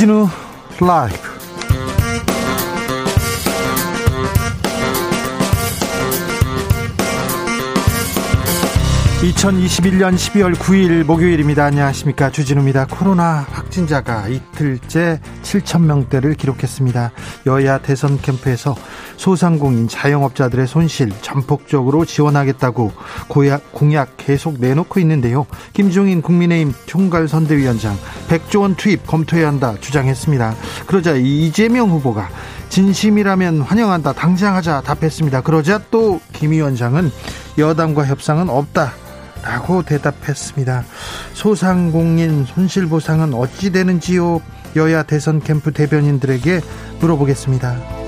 주진우 라이브 (2021년 12월 9일) 목요일입니다. 안녕하십니까. 주진우입니다. 코로나 확진자가 이틀째 7천 명대를 기록했습니다. 여야 대선 캠프에서 소상공인 자영업자들의 손실 전폭적으로 지원하겠다고 고약, 공약 계속 내놓고 있는데요. 김종인 국민의힘 총괄 선대위원장 100조 원 투입 검토해야 한다 주장했습니다. 그러자 이재명 후보가 진심이라면 환영한다 당장 하자 답했습니다. 그러자 또 김 위원장은 여당과 협상은 없다 라고 대답했습니다. 소상공인 손실보상은 어찌 되는지요? 여야 대선 캠프 대변인들에게 물어보겠습니다.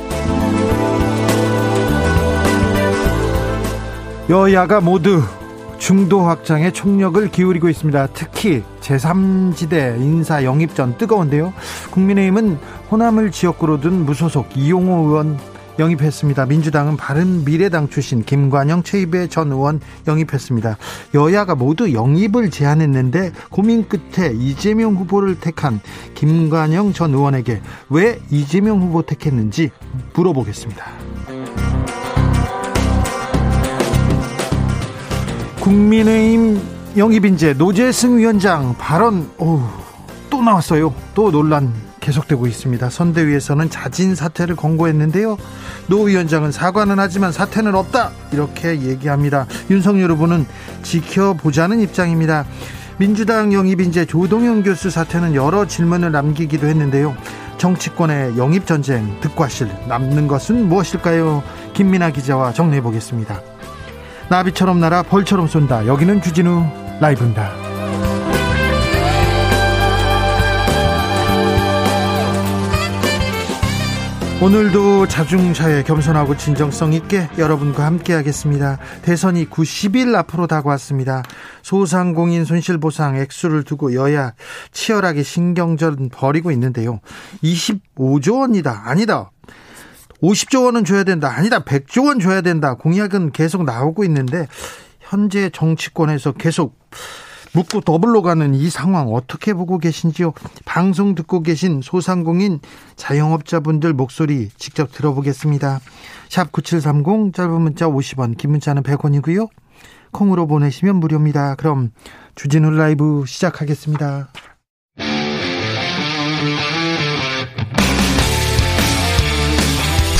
여야가 모두 중도 확장에 총력을 기울이고 있습니다. 특히 제3지대 인사 영입 전 뜨거운데요. 국민의힘은 호남을 지역구로 둔 무소속 이용호 의원 영입했습니다. 민주당은 바른 미래당 출신 김관영 최입의 전 의원 영입했습니다. 여야가 모두 영입을 제안했는데 고민 끝에 이재명 후보를 택한 김관영 전 의원에게 왜 이재명 후보 택했는지 물어보겠습니다. 국민의힘 영입인재 노재승 위원장 발언 오, 또 나왔어요. 또 논란 계속되고 있습니다. 선대위에서는 자진 사퇴를 권고했는데요. 노 위원장은 사과는 하지만 사퇴는 없다 이렇게 얘기합니다. 윤석열 후보는 지켜보자는 입장입니다. 민주당 영입인재 조동영 교수 사퇴는 여러 질문을 남기기도 했는데요. 정치권의 영입 전쟁 득과실 남는 것은 무엇일까요? 김민아 기자와 정리해 보겠습니다. 나비처럼 날아 벌처럼 쏜다. 여기는 주진우 라이브입니다. 오늘도 자중차에 겸손하고 진정성 있게 여러분과 함께 하겠습니다. 대선이 90일 앞으로 다가왔습니다. 소상공인 손실보상 액수를 두고 여야 치열하게 신경전 벌이고 있는데요. 25조 원이다. 아니다. 50조 원은 줘야 된다. 아니다. 100조 원 줘야 된다. 공약은 계속 나오고 있는데 현재 정치권에서 계속 묻고 더블로 가는 이 상황 어떻게 보고 계신지요? 방송 듣고 계신 소상공인 자영업자분들 목소리 직접 들어보겠습니다. 샵 9730 짧은 문자 50원, 긴 문자는 100원이고요. 콩으로 보내시면 무료입니다. 그럼 주진우 라이브 시작하겠습니다.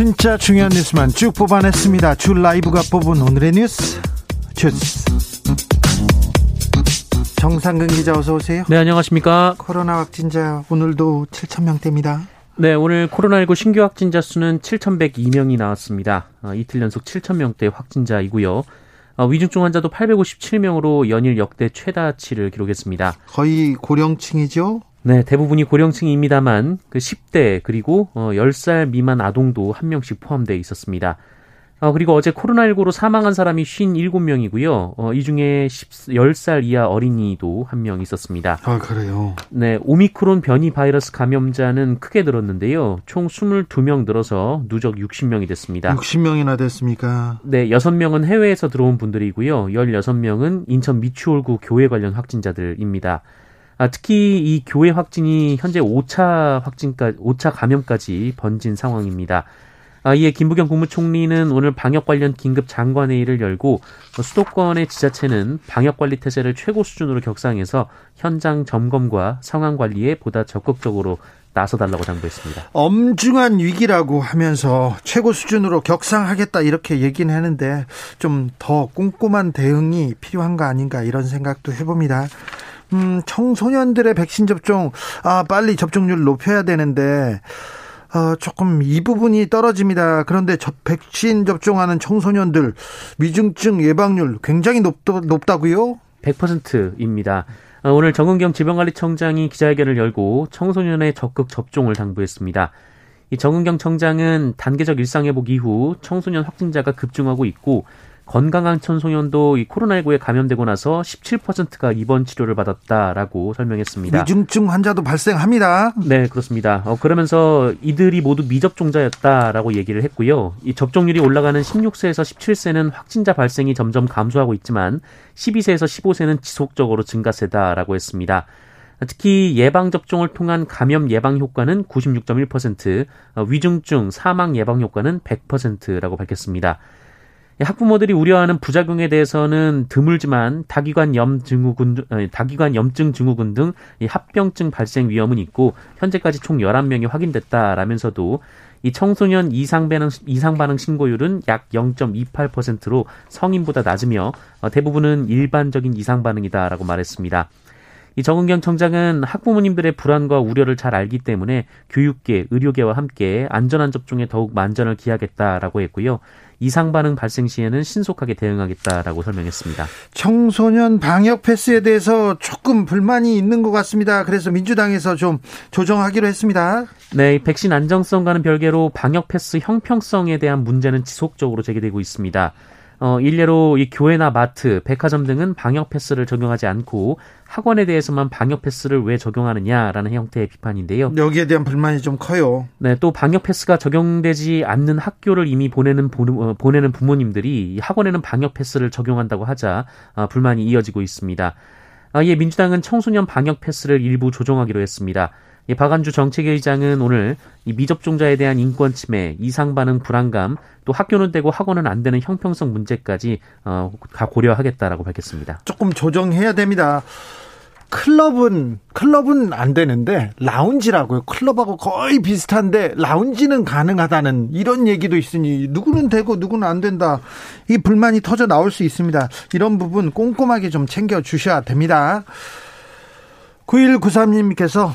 진짜 중요한 뉴스만 쭉 뽑아냈습니다. 주 라이브가 뽑은 오늘의 뉴스 주스. 정상근 기자 어서 오세요. 네, 안녕하십니까. 코로나 확진자 오늘도 7천 명대입니다. 네, 오늘 코로나19 신규 확진자 수는 7,102명이 나왔습니다. 어, 이틀 연속 7,000명대 확진자이고요. 어, 위중증 환자도 857명으로 연일 역대 최다치를 기록했습니다. 거의 고령층이죠? 네, 대부분이 고령층입니다만 그 10대 그리고 어 10살 미만 아동도 한 명씩 포함되어 있었습니다. 어, 그리고 어제 코로나19로 사망한 사람이 57명이고요. 어, 이 중에 10, 10살 이하 어린이도 한 명 있었습니다. 아, 그래요? 네, 오미크론 변이 바이러스 감염자는 크게 늘었는데요. 총 22명 늘어서 누적 60명이 됐습니다. 60명이나 됐습니까? 네, 6명은 해외에서 들어온 분들이고요. 16명은 인천 미추홀구 교회 관련 확진자들입니다. 아, 특히 이 교회 확진이 현재 5차 확진까지 5차 감염까지 번진 상황입니다. 아, 이에 김부겸 국무총리는 오늘 방역 관련 긴급 장관회의를 열고 수도권의 지자체는 방역 관리 태세를 최고 수준으로 격상해서 현장 점검과 상황 관리에 보다 적극적으로 나서달라고 당부했습니다. 엄중한 위기라고 하면서 최고 수준으로 격상하겠다 이렇게 얘기는 하는데 좀 더 꼼꼼한 대응이 필요한 거 아닌가 이런 생각도 해봅니다. 음, 청소년들의 백신 접종, 아, 빨리 접종률 높여야 되는데, 어, 조금 이 부분이 떨어집니다. 그런데 저 백신 접종하는 청소년들 위중증 예방률 굉장히 높, 높다고요? 100%입니다. 어, 오늘 정은경 질병관리청장이 기자회견을 열고 청소년의 적극 접종을 당부했습니다. 이 정은경 청장은 단계적 일상회복 이후 청소년 확진자가 급증하고 있고 건강한 청소년도 이 코로나19에 감염되고 나서 17%가 입원 치료를 받았다라고 설명했습니다. 위중증 환자도 발생합니다. 네, 그렇습니다. 어, 그러면서 이들이 모두 미접종자였다라고 얘기를 했고요. 이 접종률이 올라가는 16세에서 17세는 확진자 발생이 점점 감소하고 있지만 12세에서 15세는 지속적으로 증가세다라고 했습니다. 특히 예방 접종을 통한 감염 예방 효과는 96.1%, 어, 위중증 사망 예방 효과는 100%라고 밝혔습니다. 학부모들이 우려하는 부작용에 대해서는 드물지만 다기관 염 증후군 다기관 염증 증후군 등 합병증 발생 위험은 있고 현재까지 총 11명이 확인됐다라면서도 이 청소년 이상 반응 이상 반응 신고율은 약 0.28%로 성인보다 낮으며 어, 대부분은 일반적인 이상 반응이다라고 말했습니다. 이 정은경 청장은 학부모님들의 불안과 우려를 잘 알기 때문에 교육계, 의료계와 함께 안전한 접종에 더욱 만전을 기하겠다라고 했고요. 이상 반응 발생 시에는 신속하게 대응하겠다라고 설명했습니다. 청소년 방역 패스에 대해서 조금 불만이 있는 것 같습니다. 그래서 민주당에서 좀 조정하기로 했습니다. 네, 백신 안정성과는 별개로 방역 패스 형평성에 대한 문제는 지속적으로 제기되고 있습니다. 어, 일례로 이 교회나 마트, 백화점 등은 방역 패스를 적용하지 않고 학원에 대해서만 방역 패스를 왜 적용하느냐라는 형태의 비판인데요. 여기에 대한 불만이 좀 커요. 네, 또 방역 패스가 적용되지 않는 학교를 이미 보내는 어, 보내는 부모님들이 학원에는 방역 패스를 적용한다고 하자 어, 불만이 이어지고 있습니다. 아, 예, 민주당은 청소년 방역 패스를 일부 조정하기로 했습니다. 이 박안주 정책의장은 오늘 이 미접종자에 대한 인권 침해, 이상 반응 불안감, 또 학교는 되고 학원은 안 되는 형평성 문제까지 어, 고려하겠다라고 밝혔습니다. 조금 조정해야 됩니다. 클럽은 클럽은 안 되는데 라운지라고요. 클럽하고 거의 비슷한데 라운지는 가능하다는 이런 얘기도 있으니 누구는 되고 누구는 안 된다. 이 불만이 터져 나올 수 있습니다. 이런 부분 꼼꼼하게 좀 챙겨 주셔야 됩니다. 9193님께서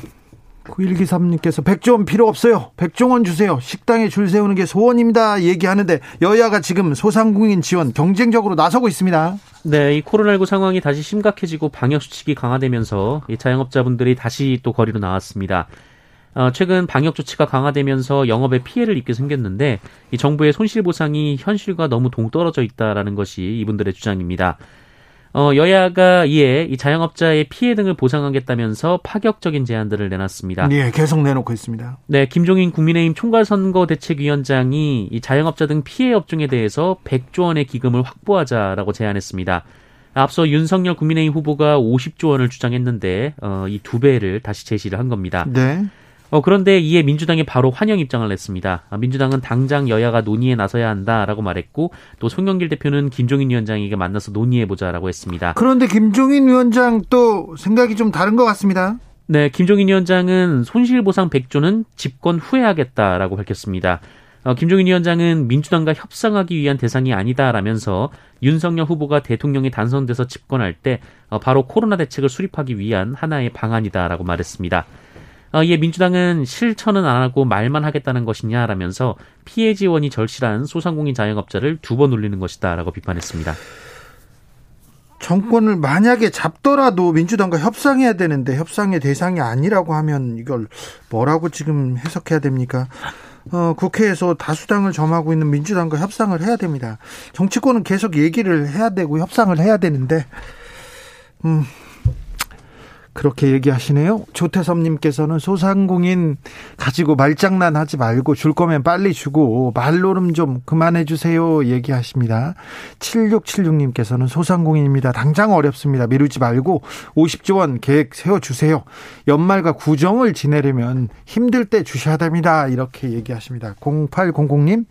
9123님께서 백종원 필요 없어요. 백종원 주세요. 식당에 줄 세우는 게 소원입니다. 얘기하는데 여야가 지금 소상공인 지원 경쟁적으로 나서고 있습니다. 네, 이 코로나19 상황이 다시 심각해지고 방역 수칙이 강화되면서 이 자영업자분들이 다시 또 거리로 나왔습니다. 어, 최근 방역 조치가 강화되면서 영업에 피해를 입게 생겼는데 이 정부의 손실 보상이 현실과 너무 동떨어져 있다라는 것이 이분들의 주장입니다. 어, 여야가 이에 이 자영업자의 피해 등을 보상하겠다면서 파격적인 제안들을 내놨습니다. 네, 계속 내놓고 있습니다. 네, 김종인 국민의힘 총괄선거대책위원장이 이 자영업자 등 피해 업종에 대해서 100조 원의 기금을 확보하자라고 제안했습니다. 앞서 윤석열 국민의힘 후보가 50조 원을 주장했는데 어, 이 두 배를 다시 제시를 한 겁니다. 네. 어, 그런데 이에 민주당이 바로 환영 입장을 냈습니다. 아, 민주당은 당장 여야가 논의에 나서야 한다라고 말했고 또 송영길 대표는 김종인 위원장에게 만나서 논의해보자라고 했습니다. 그런데 김종인 위원장 또 생각이 좀 다른 것 같습니다. 네, 김종인 위원장은 손실보상 100조는 집권 후에 하겠다라고 밝혔습니다. 어, 김종인 위원장은 민주당과 협상하기 위한 대상이 아니다라면서 윤석열 후보가 대통령이 당선돼서 집권할 때 어, 바로 코로나 대책을 수립하기 위한 하나의 방안이다라고 말했습니다. 어, 이에 민주당은 실천은 안 하고 말만 하겠다는 것이냐라면서 피해 지원이 절실한 소상공인 자영업자를 두 번 올리는 것이다라고 비판했습니다. 정권을 만약에 잡더라도 민주당과 협상해야 되는데 협상의 대상이 아니라고 하면 이걸 뭐라고 지금 해석해야 됩니까? 어, 국회에서 다수당을 점하고 있는 민주당과 협상을 해야 됩니다. 정치권은 계속 얘기를 해야 되고 협상을 해야 되는데, 음, 그렇게 얘기하시네요. 조태섭님께서는 소상공인 가지고 말장난 하지 말고 줄 거면 빨리 주고 말노름 좀 그만해 주세요. 얘기하십니다. 7676님께서는 소상공인입니다. 당장 어렵습니다. 미루지 말고 50조 원 계획 세워주세요. 연말과 구정을 지내려면 힘들 때 주셔야 됩니다. 이렇게 얘기하십니다. 0800님.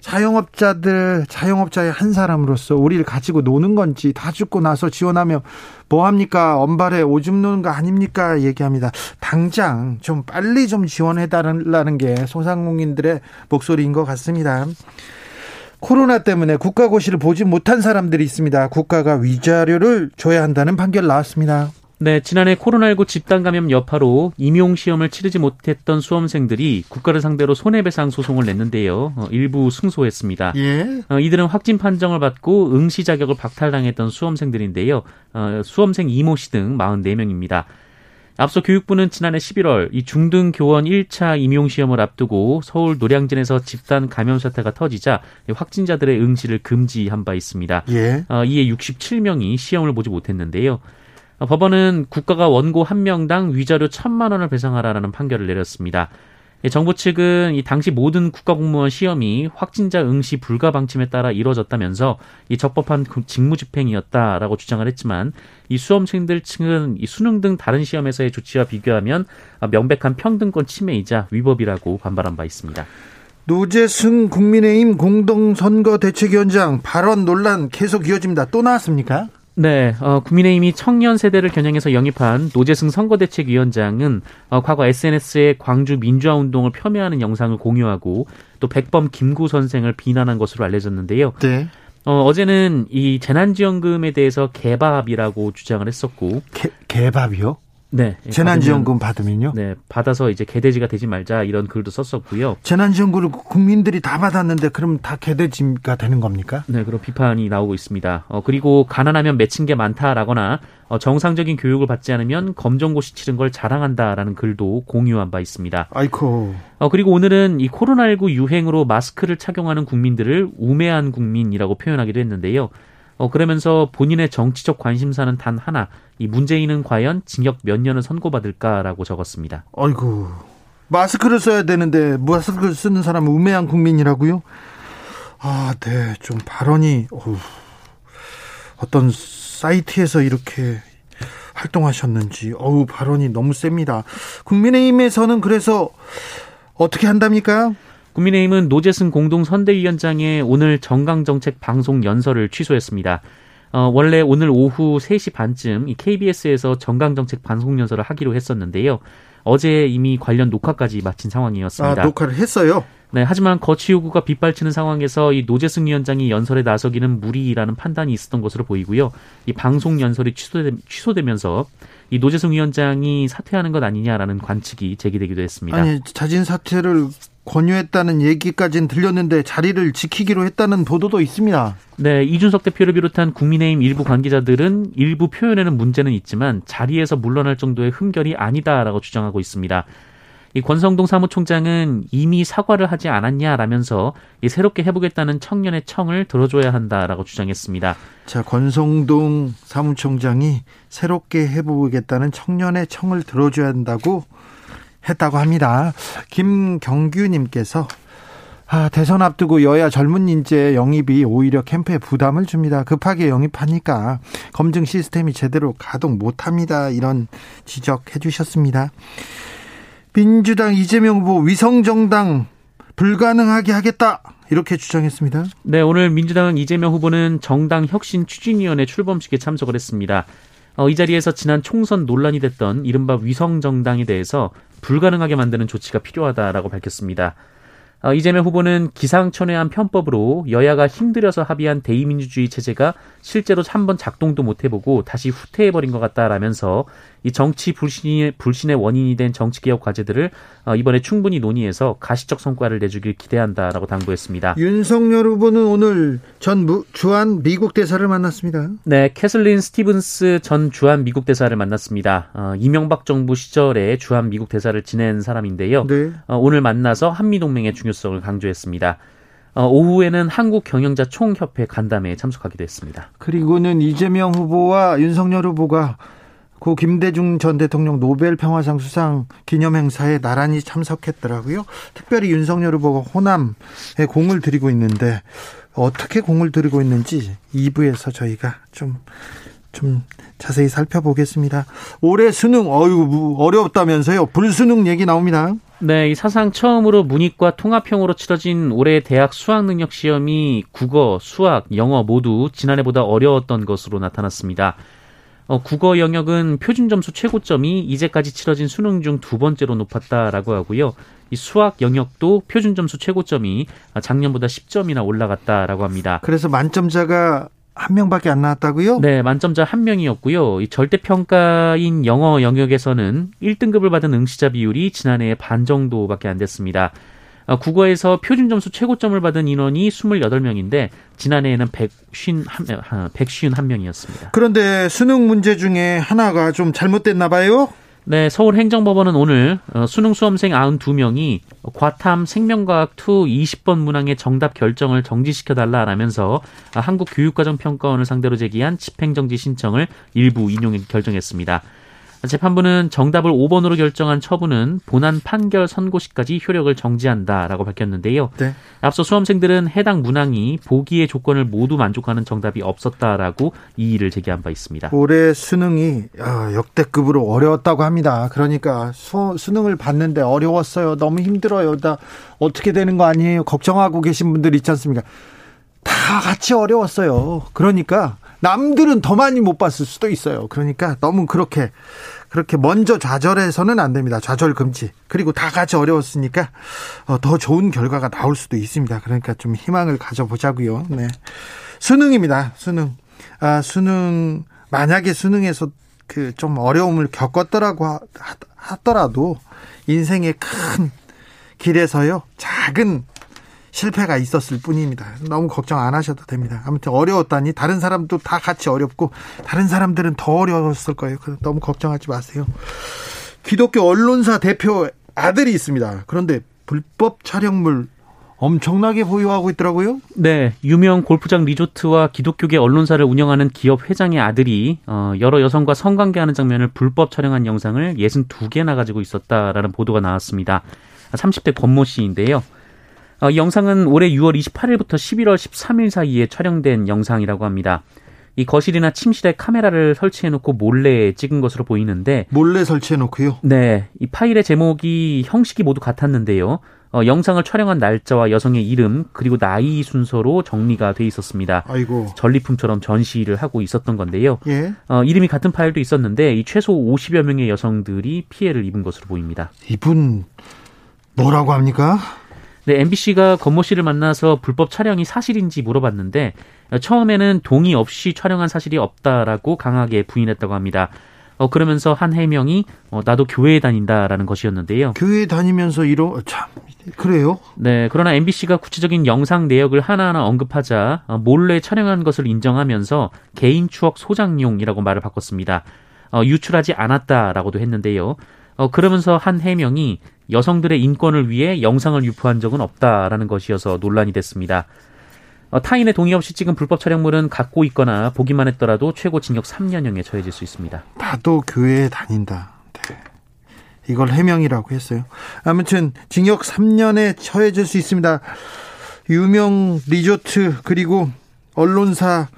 자영업자들, 자영업자의 한 사람으로서 우리를 가지고 노는 건지 다 죽고 나서 지원하면 뭐합니까? 엄발에 오줌 누는 거 아닙니까? 얘기합니다. 당장 좀 빨리 좀 지원해 달라는 게 소상공인들의 목소리인 것 같습니다. 코로나 때문에 국가고시를 보지 못한 사람들이 있습니다. 국가가 위자료를 줘야 한다는 판결 나왔습니다. 네, 지난해 코로나19 집단 감염 여파로 임용 시험을 치르지 못했던 수험생들이 국가를 상대로 손해배상 소송을 냈는데요. 어, 일부 승소했습니다. 예. 어, 이들은 확진 판정을 받고 응시 자격을 박탈당했던 수험생들인데요. 어, 수험생 이모 씨 등 44명입니다. 앞서 교육부는 지난해 11월 이 중등 교원 1차 임용 시험을 앞두고 서울 노량진에서 집단 감염 사태가 터지자 확진자들의 응시를 금지한 바 있습니다. 예. 어, 이에 67명이 시험을 보지 못했는데요. 어, 법원은 국가가 원고 한 명당 위자료 1천만 원을 배상하라는 판결을 내렸습니다. 예, 정부 측은 이 당시 모든 국가공무원 시험이 확진자 응시 불가 방침에 따라 이루어졌다면서 이 적법한 그 직무집행이었다라고 주장을 했지만 이 수험생들 측은 이 수능 등 다른 시험에서의 조치와 비교하면 명백한 평등권 침해이자 위법이라고 반발한 바 있습니다. 노재승 국민의힘 공동선거대책위원장 발언 논란 계속 이어집니다. 또 나왔습니까? 네, 어, 국민의힘이 청년 세대를 겨냥해서 영입한 노재승 선거대책위원장은 어, 과거 SNS에 광주 민주화 운동을 폄훼하는 영상을 공유하고 또 백범 김구 선생을 비난한 것으로 알려졌는데요. 네. 어, 어제는 이 재난지원금에 대해서 개밥이라고 주장을 했었고. 개, 개밥이요? 네. 재난지원금 받으면, 요 네. 받아서 이제 개돼지가 되지 말자 이런 글도 썼었고요. 재난지원금을 국민들이 다 받았는데 그럼 다 개돼지가 되는 겁니까? 네. 그런 비판이 나오고 있습니다. 어, 그리고 가난하면 맺힌 게 많다라거나 어, 정상적인 교육을 받지 않으면 검정고시 치른 걸 자랑한다라는 글도 공유한 바 있습니다. 아이코. 어, 그리고 오늘은 이 코로나19 유행으로 마스크를 착용하는 국민들을 우매한 국민이라고 표현하기도 했는데요. 어, 그러면서 본인의 정치적 관심사는 단 하나, 이 문재인은 과연 징역 몇 년을 선고받을까라고 적었습니다. 아이고, 마스크를 써야 되는데 마스크를 쓰는 사람은 우매한 국민이라고요? 아, 네, 좀 발언이 어후, 어떤 사이트에서 이렇게 활동하셨는지 어우 발언이 너무 셉니다. 국민의힘에서는 그래서 어떻게 한답니까? 국민의힘은 노재승 공동선대위원장의 오늘 정강정책 방송 연설을 취소했습니다. 어, 원래 오늘 오후 3시 반쯤 이 KBS에서 정강정책 방송 연설을 하기로 했었는데요. 어제 이미 관련 녹화까지 마친 상황이었습니다. 아, 녹화를 했어요? 네, 하지만 거취 요구가 빗발치는 상황에서 이 노재승 위원장이 연설에 나서기는 무리라는 판단이 있었던 것으로 보이고요. 이 방송 연설이 취소되, 취소되면서 이 노재승 위원장이 사퇴하는 것 아니냐라는 관측이 제기되기도 했습니다. 아니, 자진 사퇴를 권유했다는 얘기까지는 들렸는데 자리를 지키기로 했다는 보도도 있습니다. 네, 이준석 대표를 비롯한 국민의힘 일부 관계자들은 일부 표현에는 문제는 있지만 자리에서 물러날 정도의 흠결이 아니다라고 주장하고 있습니다. 이 권성동 사무총장은 이미 사과를 하지 않았냐라면서 이 새롭게 해보겠다는 청년의 청을 들어줘야 한다라고 주장했습니다. 자, 권성동 사무총장이 새롭게 해보겠다는 청년의 청을 들어줘야 한다고 했다고 합니다. 김경규님께서 아, 대선 앞두고 여야 젊은 인재 영입이 오히려 캠프에 부담을 줍니다. 급하게 영입하니까 검증 시스템이 제대로 가동 못합니다. 이런 지적해 주셨습니다. 민주당 이재명 후보 위성정당 불가능하게 하겠다. 이렇게 주장했습니다. 네, 오늘 민주당 이재명 후보는 정당 혁신 추진위원회 출범식에 참석을 했습니다. 어, 이 자리에서 지난 총선 논란이 됐던 이른바 위성 정당에 대해서 불가능하게 만드는 조치가 필요하다라고 밝혔습니다. 어, 이재명 후보는 기상천외한 편법으로 여야가 힘들여서 합의한 대의민주주의 체제가 실제로 한 번 작동도 못 해보고 다시 후퇴해버린 것 같다라면서 이 정치 불신의, 불신의 원인이 된 정치 개혁 과제들을 어, 이번에 충분히 논의해서 가시적 성과를 내주길 기대한다라고 당부했습니다. 윤석열 후보는 오늘 전 주한 미국 대사를 만났습니다. 네, 캐슬린 스티븐스 전 주한 미국 대사를 만났습니다. 어, 이명박 정부 시절에 주한 미국 대사를 지낸 사람인데요. 네. 어, 오늘 만나서 한미 동맹의 중요성을 강조했습니다. 어, 오후에는 한국 경영자 총협회 간담회에 참석하기도 했습니다. 그리고는 이재명 후보와 윤석열 후보가 고 김대중 전 대통령 노벨 평화상 수상 기념 행사에 나란히 참석했더라고요. 특별히 윤석열 후보가 호남에 공을 들이고 있는데 어떻게 공을 들이고 있는지 2부에서 저희가 좀좀 자세히 살펴보겠습니다. 올해 수능 어유 어렵다면서요. 불수능 얘기 나옵니다. 네, 이 사상 처음으로 문이과 통합형으로 치러진 올해 대학 수학 능력 시험이 국어, 수학, 영어 모두 지난해보다 어려웠던 것으로 나타났습니다. 어, 국어 영역은 표준 점수 최고점이 이제까지 치러진 수능 중 두 번째로 높았다라고 하고요. 이 수학 영역도 표준 점수 최고점이 작년보다 10점이나 올라갔다라고 합니다. 그래서 만점자가 한 명밖에 안 나왔다고요? 네, 만점자 한 명이었고요. 이 절대 평가인 영어 영역에서는 1등급을 받은 응시자 비율이 지난해에 반 정도밖에 안 됐습니다. 어, 국어에서 표준 점수 최고점을 받은 인원이 28명인데 지난해에는 151명, 151명이었습니다. 그런데 수능 문제 중에 하나가 좀 잘못됐나 봐요? 네, 서울행정법원은 오늘 어, 수능 수험생 92명이 과탐 생명과학 2 20번 문항의 정답 결정을 정지시켜 달라라면서 한국교육과정평가원을 상대로 제기한 집행정지 신청을 일부 인용 결정했습니다. 재판부는 정답을 5번으로 결정한 처분은 본안 판결 선고 시까지 효력을 정지한다라고 밝혔는데요. 네. 앞서 수험생들은 해당 문항이 보기의 조건을 모두 만족하는 정답이 없었다라고 이의를 제기한 바 있습니다. 올해 수능이 아, 역대급으로 어려웠다고 합니다. 그러니까 수, 수능을 봤는데 어려웠어요. 너무 힘들어요. 나 어떻게 되는 거 아니에요? 걱정하고 계신 분들 있지 않습니까? 다 같이 어려웠어요. 그러니까 남들은 더 많이 못 봤을 수도 있어요. 그러니까 너무 그렇게 그렇게 먼저 좌절해서는 안 됩니다. 좌절 금지. 그리고 다 같이 어려웠으니까 어, 더 좋은 결과가 나올 수도 있습니다. 그러니까 좀 희망을 가져보자고요. 네. 수능입니다. 수능. 아, 수능 만약에 수능에서 그 좀 어려움을 겪었더라고 하더라도 인생의 큰 길에서요. 작은 실패가 있었을 뿐입니다. 너무 걱정 안 하셔도 됩니다. 아무튼 어려웠다니 다른 사람도 다 같이 어렵고 다른 사람들은 더 어려웠을 거예요. 너무 걱정하지 마세요. 기독교 언론사 대표 아들이 있습니다. 그런데 불법 촬영물 엄청나게 보유하고 있더라고요. 네, 유명 골프장 리조트와 기독교계 언론사를 운영하는 기업 회장의 아들이 어, 여러 여성과 성관계하는 장면을 불법 촬영한 영상을 62개나 가지고 있었다라는 보도가 나왔습니다. 30대 권모 씨인데요. 어, 이 영상은 올해 6월 28일부터 11월 13일 사이에 촬영된 영상이라고 합니다. 이 거실이나 침실에 카메라를 설치해놓고 몰래 찍은 것으로 보이는데 몰래 설치해놓고요. 네, 이 파일의 제목이 형식이 모두 같았는데요. 어, 영상을 촬영한 날짜와 여성의 이름 그리고 나이 순서로 정리가 돼 있었습니다. 아이고. 전리품처럼 전시를 하고 있었던 건데요. 예. 어, 이름이 같은 파일도 있었는데 이 최소 50여 명의 여성들이 피해를 입은 것으로 보입니다. 이분 뭐라고 합니까? 네, MBC가 권모 씨를 만나서 불법 촬영이 사실인지 물어봤는데 처음에는 동의 없이 촬영한 사실이 없다라고 강하게 부인했다고 합니다. 어, 그러면서 한 해명이 어, 나도 교회에 다닌다라는 것이었는데요. 교회에 다니면서 이러 참 그래요? 네, 그러나 MBC가 구체적인 영상 내역을 하나하나 언급하자 어, 몰래 촬영한 것을 인정하면서 개인 추억 소장용이라고 말을 바꿨습니다. 어, 유출하지 않았다라고도 했는데요. 어, 그러면서 한 해명이 여성들의 인권을 위해 영상을 유포한 적은 없다라는 것이어서 논란이 됐습니다. 어, 타인의 동의 없이 찍은 불법 촬영물은 갖고 있거나 보기만 했더라도 최고 징역 3년형에 처해질 수 있습니다. 나도 교회에 다닌다. 네. 이걸 해명이라고 했어요. 아무튼 징역 3년에 처해질 수 있습니다. 유명 리조트 그리고 언론사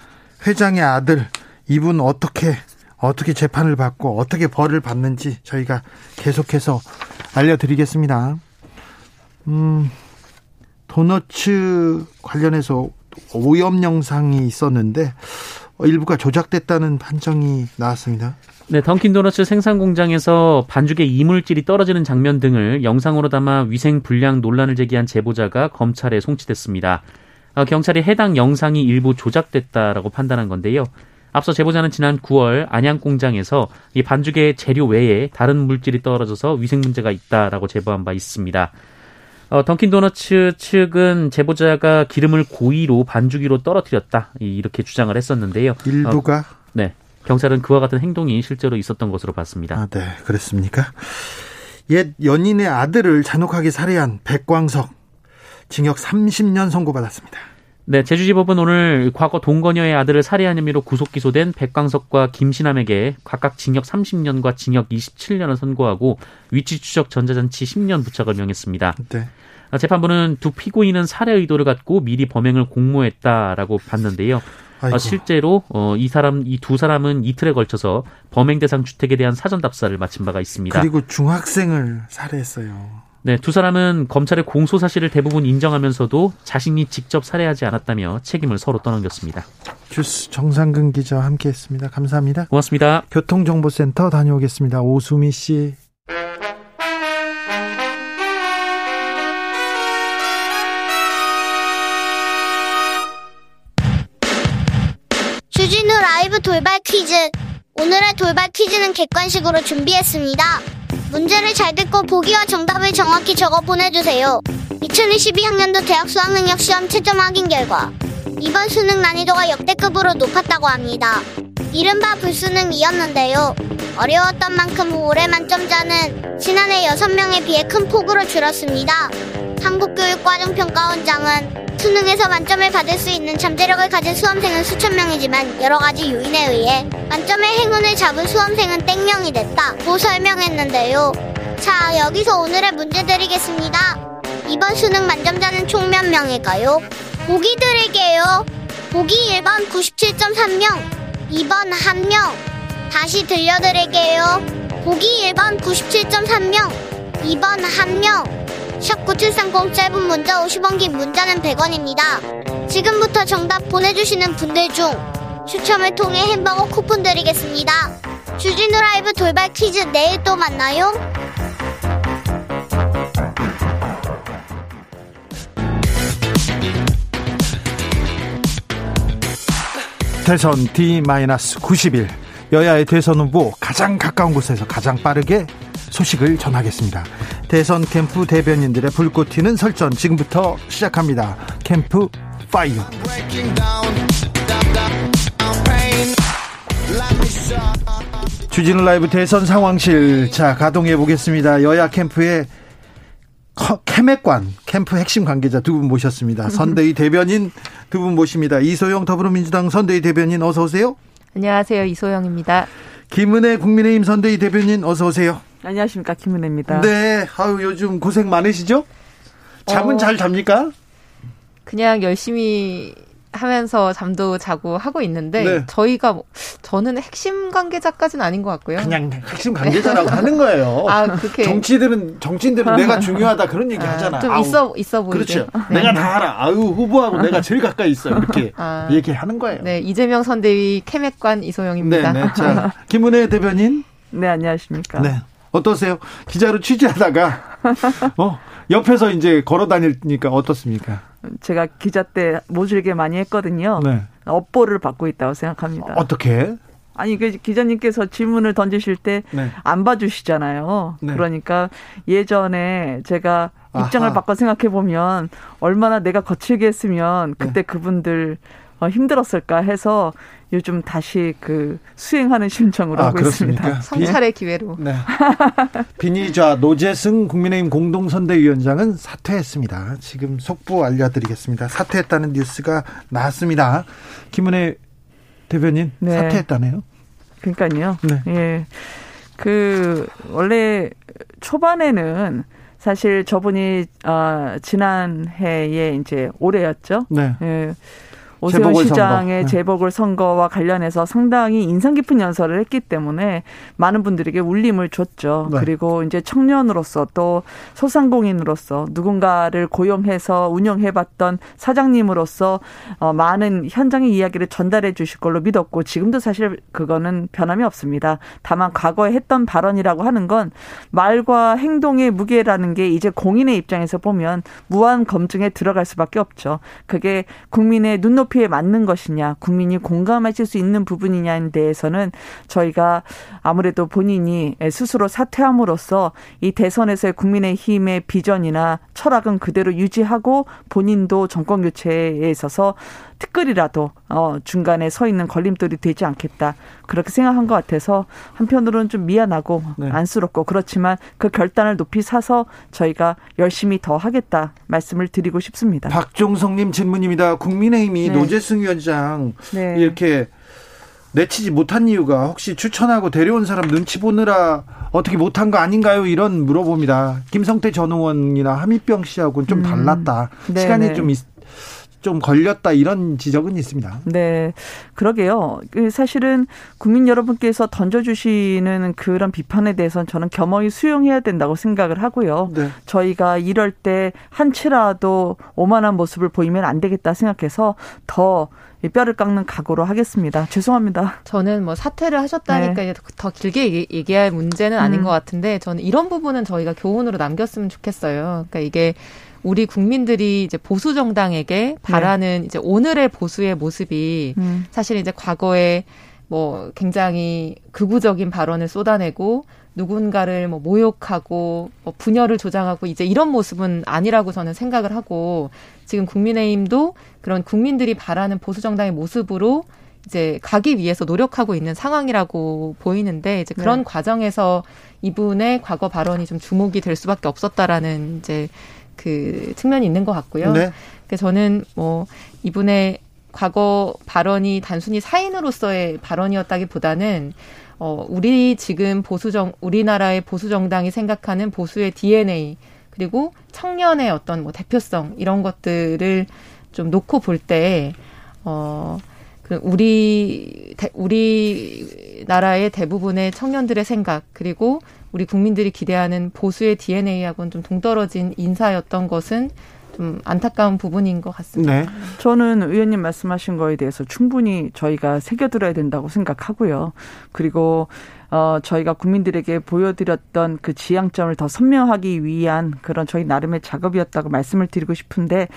회장의 아들 이분 어떻게 어떻게 재판을 받고 어떻게 벌을 받는지 저희가 계속해서 알려드리겠습니다. 음, 도너츠 관련해서 오염 영상이 있었는데 일부가 조작됐다는 판정이 나왔습니다. 네, 던킨 도너츠 생산 공장에서 반죽에 이물질이 떨어지는 장면 등을 영상으로 담아 위생 불량 논란을 제기한 제보자가 검찰에 송치됐습니다. 어, 경찰이 해당 영상이 일부 조작됐다라고 판단한 건데요. 앞서 제보자는 지난 9월 안양 공장에서 이 반죽의 재료 외에 다른 물질이 떨어져서 위생 문제가 있다라고 제보한 바 있습니다. 어, 던킨 도너츠 측은 제보자가 기름을 고의로 반죽 위로 떨어뜨렸다 이렇게 주장을 했었는데요. 일부가 어, 네 경찰은 그와 같은 행동이 실제로 있었던 것으로 봤습니다. 아, 네 그렇습니까? 옛 연인의 아들을 잔혹하게 살해한 백광석 징역 30년 선고받았습니다. 네, 제주지법은 오늘 과거 동거녀의 아들을 살해한 혐의로 구속 기소된 백광석과 김신남에게 각각 징역 30년과 징역 27년을 선고하고 위치 추적 전자장치 10년 부착을 명했습니다. 네. 재판부는 두 피고인은 살해 의도를 갖고 미리 범행을 공모했다라고 봤는데요. 아이고. 실제로 어, 이 사람 이 두 사람은 이틀에 걸쳐서 범행 대상 주택에 대한 사전 답사를 마친 바가 있습니다. 그리고 중학생을 살해했어요. 네, 두 사람은 검찰의 공소 사실을 대부분 인정하면서도 자신이 직접 살해하지 않았다며 책임을 서로 떠넘겼습니다. 주스 정상근 기자와 함께했습니다. 감사합니다. 고맙습니다. 교통정보센터 다녀오겠습니다. 오수미 씨. 주진우 라이브 돌발 퀴즈. 오늘의 돌발 퀴즈는 객관식으로 준비했습니다. 문제를 잘 듣고 보기와 정답을 정확히 적어 보내주세요. 2022학년도 대학 수학능력 시험 채점 확인 결과 이번 수능 난이도가 역대급으로 높았다고 합니다. 이른바 불수능이었는데요. 어려웠던 만큼 올해 만점자는 지난해 6명에 비해 큰 폭으로 줄었습니다. 한국교육과정평가원장은 수능에서 만점을 받을 수 있는 잠재력을 가진 수험생은 수천 명이지만 여러 가지 요인에 의해 만점의 행운을 잡은 수험생은 땡명이 됐다고 설명했는데요. 자, 여기서 오늘의 문제 드리겠습니다. 이번 수능 만점자는 총 몇 명일까요? 보기 드릴게요. 보기 1번 97.3명, 2번 1명. 다시 들려드릴게요. 보기 1번 97.3명, 2번 1명. 샵9730 짧은 문자 50원 긴 문자는 100원입니다. 지금부터 정답 보내주시는 분들 중 추첨을 통해 햄버거 쿠폰 드리겠습니다. 주진우 라이브 돌발 퀴즈 내일 또 만나요. 대선 D-90일 여야의 대선 후보 가장 가까운 곳에서 가장 빠르게 소식을 전하겠습니다. 대선 캠프 대변인들의 불꽃 튀는 설전 지금부터 시작합니다. 캠프 파이어. 주진우 라이브 대선 상황실 자 가동해 보겠습니다. 여야 캠프의 케맥관 캠프 핵심 관계자 두 분 모셨습니다. 선대위 대변인 두 분 모십니다. 이소영 더불어민주당 선대위 대변인 어서 오세요. 안녕하세요. 이소영입니다. 김은혜 국민의힘 선대위 대변인 어서 오세요. 안녕하십니까 김은혜입니다. 네, 아유 요즘 고생 많으시죠? 잠은 어, 잘 잡니까? 그냥 열심히 하면서 잠도 자고 하고 있는데 네. 저희가 뭐- 저는 핵심 관계자까지는 아닌 것 같고요. 그냥 핵심 관계자라고 하는 거예요. 아 그렇게 정치들은 정치인들은 내가 중요하다 그런 얘기 아, 하잖아. 좀 아우, 있어 있어 보이게. 그렇죠. 내가 다 알아. 아유 후보하고 내가 제일 가까이 있어 이렇게 아. 얘기하는 거예요. 네 이재명 선대위 케맥관 네, 이소영입니다. 네. 자, 김은혜 대변인. 네, 안녕하십니까. 네. 어떠세요? 기자로 취재하다가 어 옆에서 이제 걸어 다니니까 어떻습니까? 제가 기자 때 모질게 많이 했거든요. 네. 업보를 받고 있다고 생각합니다. 어떻게? 아니, 그 기자님께서 질문을 던지실 때안 네. 봐주시잖아요. 네. 그러니까 예전에 제가 입장을 아하. 바꿔 생각해 보면 얼마나 내가 거칠게 했으면 네. 그때 그분들 어, 힘들었을까 해서 요즘 다시 그 수행하는 심정으로 아, 하고 그렇습니까? 있습니다. 성찰의 기회로. 네. 비니좌 노재승 국민의힘 공동선대위원장은 사퇴했습니다. 지금 속보 알려드리겠습니다. 사퇴했다는 뉴스가 나왔습니다. 김은혜 대변인 네. 사퇴했다네요. 그러니까요. 네. 예. 그 원래 초반에는 사실 저분이 어 지난해에 이제 올해였죠. 네. 예. 오세훈. 시장의 네. 재보궐 선거와 관련해서 상당히 인상 깊은 연설을 했기 때문에 많은 분들에게 울림을 줬죠. 네. 그리고 이제 청년으로서 또 소상공인으로서 누군가를 고용해서 운영해봤던 사장님으로서 어, 많은 현장의 이야기를 전달해 주실 걸로 믿었고 지금도 사실 그거는 변함이 없습니다. 다만 과거에 했던 발언이라고 하는 건 말과 행동의 무게라는 게 이제 공인의 입장에서 보면 무한 검증에 들어갈 수밖에 없죠. 그게 국민의 눈높이 에 맞는 것이냐, 국민이 공감하실 수 있는 부분이냐에 대해서는 저희가 아무래도 본인이 스스로 사퇴함으로써 이 대선에서의 국민의힘의 비전이나 철학은 그대로 유지하고 본인도 정권 교체에 있어서 티끌이라도 어 중간에 서 있는 걸림돌이 되지 않겠다 그렇게 생각한 것 같아서 한편으로는 좀 미안하고 네. 안쓰럽고 그렇지만 그 결단을 높이 사서 저희가 열심히 더 하겠다 말씀을 드리고 싶습니다. 박종성님 질문입니다. 국민의힘이 네. 노재승 위원장 네. 이렇게 내치지 못한 이유가 혹시 추천하고 데려온 사람 눈치 보느라 어떻게 못한 거 아닌가요? 이런 물어봅니다. 김성태 전 의원이나 함익병 씨하고는 좀 달랐다. 네, 시간이 네. 좀, 있- 좀 걸렸다. 이런 지적은 있습니다. 네, 그러게요. 그 사실은 국민 여러분께서 던져주시는 그런 비판에 대해서는 저는 겸허히 수용해야 된다고 생각을 하고요. 네. 저희가 이럴 때 한치라도 오만한 모습을 보이면 안 되겠다 생각해서 더이 뼈를 깎는 각오로 하겠습니다. 죄송합니다. 저는 뭐 사퇴를 하셨다니까 이제 더 길게 얘기- 얘기 할 문제는 아닌 음. 것 같은데 저는 이런 부분은 저희가 교훈으로 남겼으면 좋겠어요. 그러니까 이게 우리 국민들이 이제 보수 정당에게 바라는 이제 오늘의 보수의 모습이 음. 사실 이제 과거에 뭐 굉장히 극우적인 발언을 쏟아내고 누군가를 뭐 모욕하고 뭐 분열을 조장하고 이제 이런 모습은 아니라고 저는 생각을 하고 지금 국민의힘도 그런 국민들이 바라는 보수 정당의 모습으로 이제 가기 위해서 노력하고 있는 상황이라고 보이는데 이제 그런 네. 과정에서 이분의 과거 발언이 좀 주목이 될 수밖에 없었다라는 이제 그 측면이 있는 것 같고요. 네. 그래서 저는 뭐 이분의 과거 발언이 단순히 사인으로서의 발언이었다기보다는 어 우리 지금 보수정 우리나라의 보수 정당이 생각하는 보수의 DNA 그리고 청년의 어떤 뭐 대표성 이런 것들을 좀 놓고 볼 때 어, 그 우리 우리 나라의 대부분의 청년들의 생각 그리고 우리 국민들이 기대하는 보수의 DNA하고는 좀 동떨어진 인사였던 것은 좀 안타까운 부분인 것 같습니다. 네. 저는 의원님 말씀하신 거에 대해서 충분히 저희가 새겨들어야 된다고 생각하고요. 그리고 어, 저희가 국민들에게 보여드렸던 그 지향점을 더 선명하기 위한 그런 저희 나름의 작업이었다고 말씀을 드리고 싶은데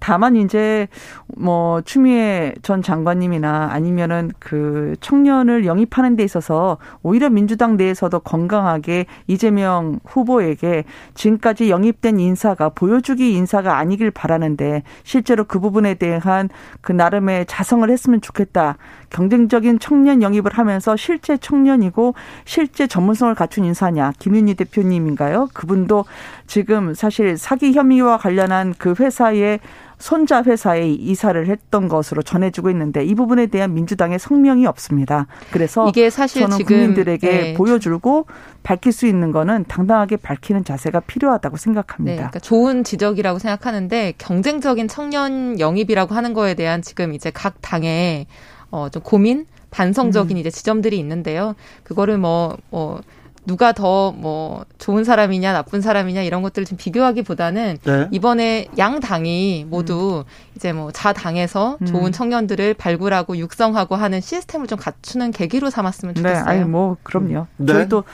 다만 이제 뭐 추미애 전 장관님이나 아니면은 그 청년을 영입하는 데 있어서 오히려 민주당 내에서도 건강하게 이재명 후보에게 지금까지 영입된 인사가 보여주기 인사가 아니길 바라는데 실제로 그 부분에 대한 그 나름의 자성을 했으면 좋겠다. 경쟁적인 청년 영입을 하면서 실제 청년이고 실제 전문성을 갖춘 인사냐 김윤희 대표님인가요? 그분도 지금 사실 사기 혐의와 관련한 그 회사의 손자 회사에 이사를 했던 것으로 전해지고 있는데 이 부분에 대한 민주당의 성명이 없습니다. 그래서 이게 사실 저는 지금 국민들에게 네. 보여주고 밝힐 수 있는 거는 당당하게 밝히는 자세가 필요하다고 생각합니다. 네, 그러니까 좋은 지적이라고 생각하는데 경쟁적인 청년 영입이라고 하는 거에 대한 지금 이제 각 당의 어, 좀 고민, 반성적인 음. 이제 지점들이 있는데요. 그거를 뭐, 뭐, 누가 더 뭐 좋은 사람이냐 나쁜 사람이냐 이런 것들을 좀 비교하기보다는 네. 이번에 양 당이 모두 음. 이제 뭐 자당에서 음. 좋은 청년들을 발굴하고 육성하고 하는 시스템을 좀 갖추는 계기로 삼았으면 네, 좋겠어요. 네, 아니 뭐 그럼요. 네. 저희도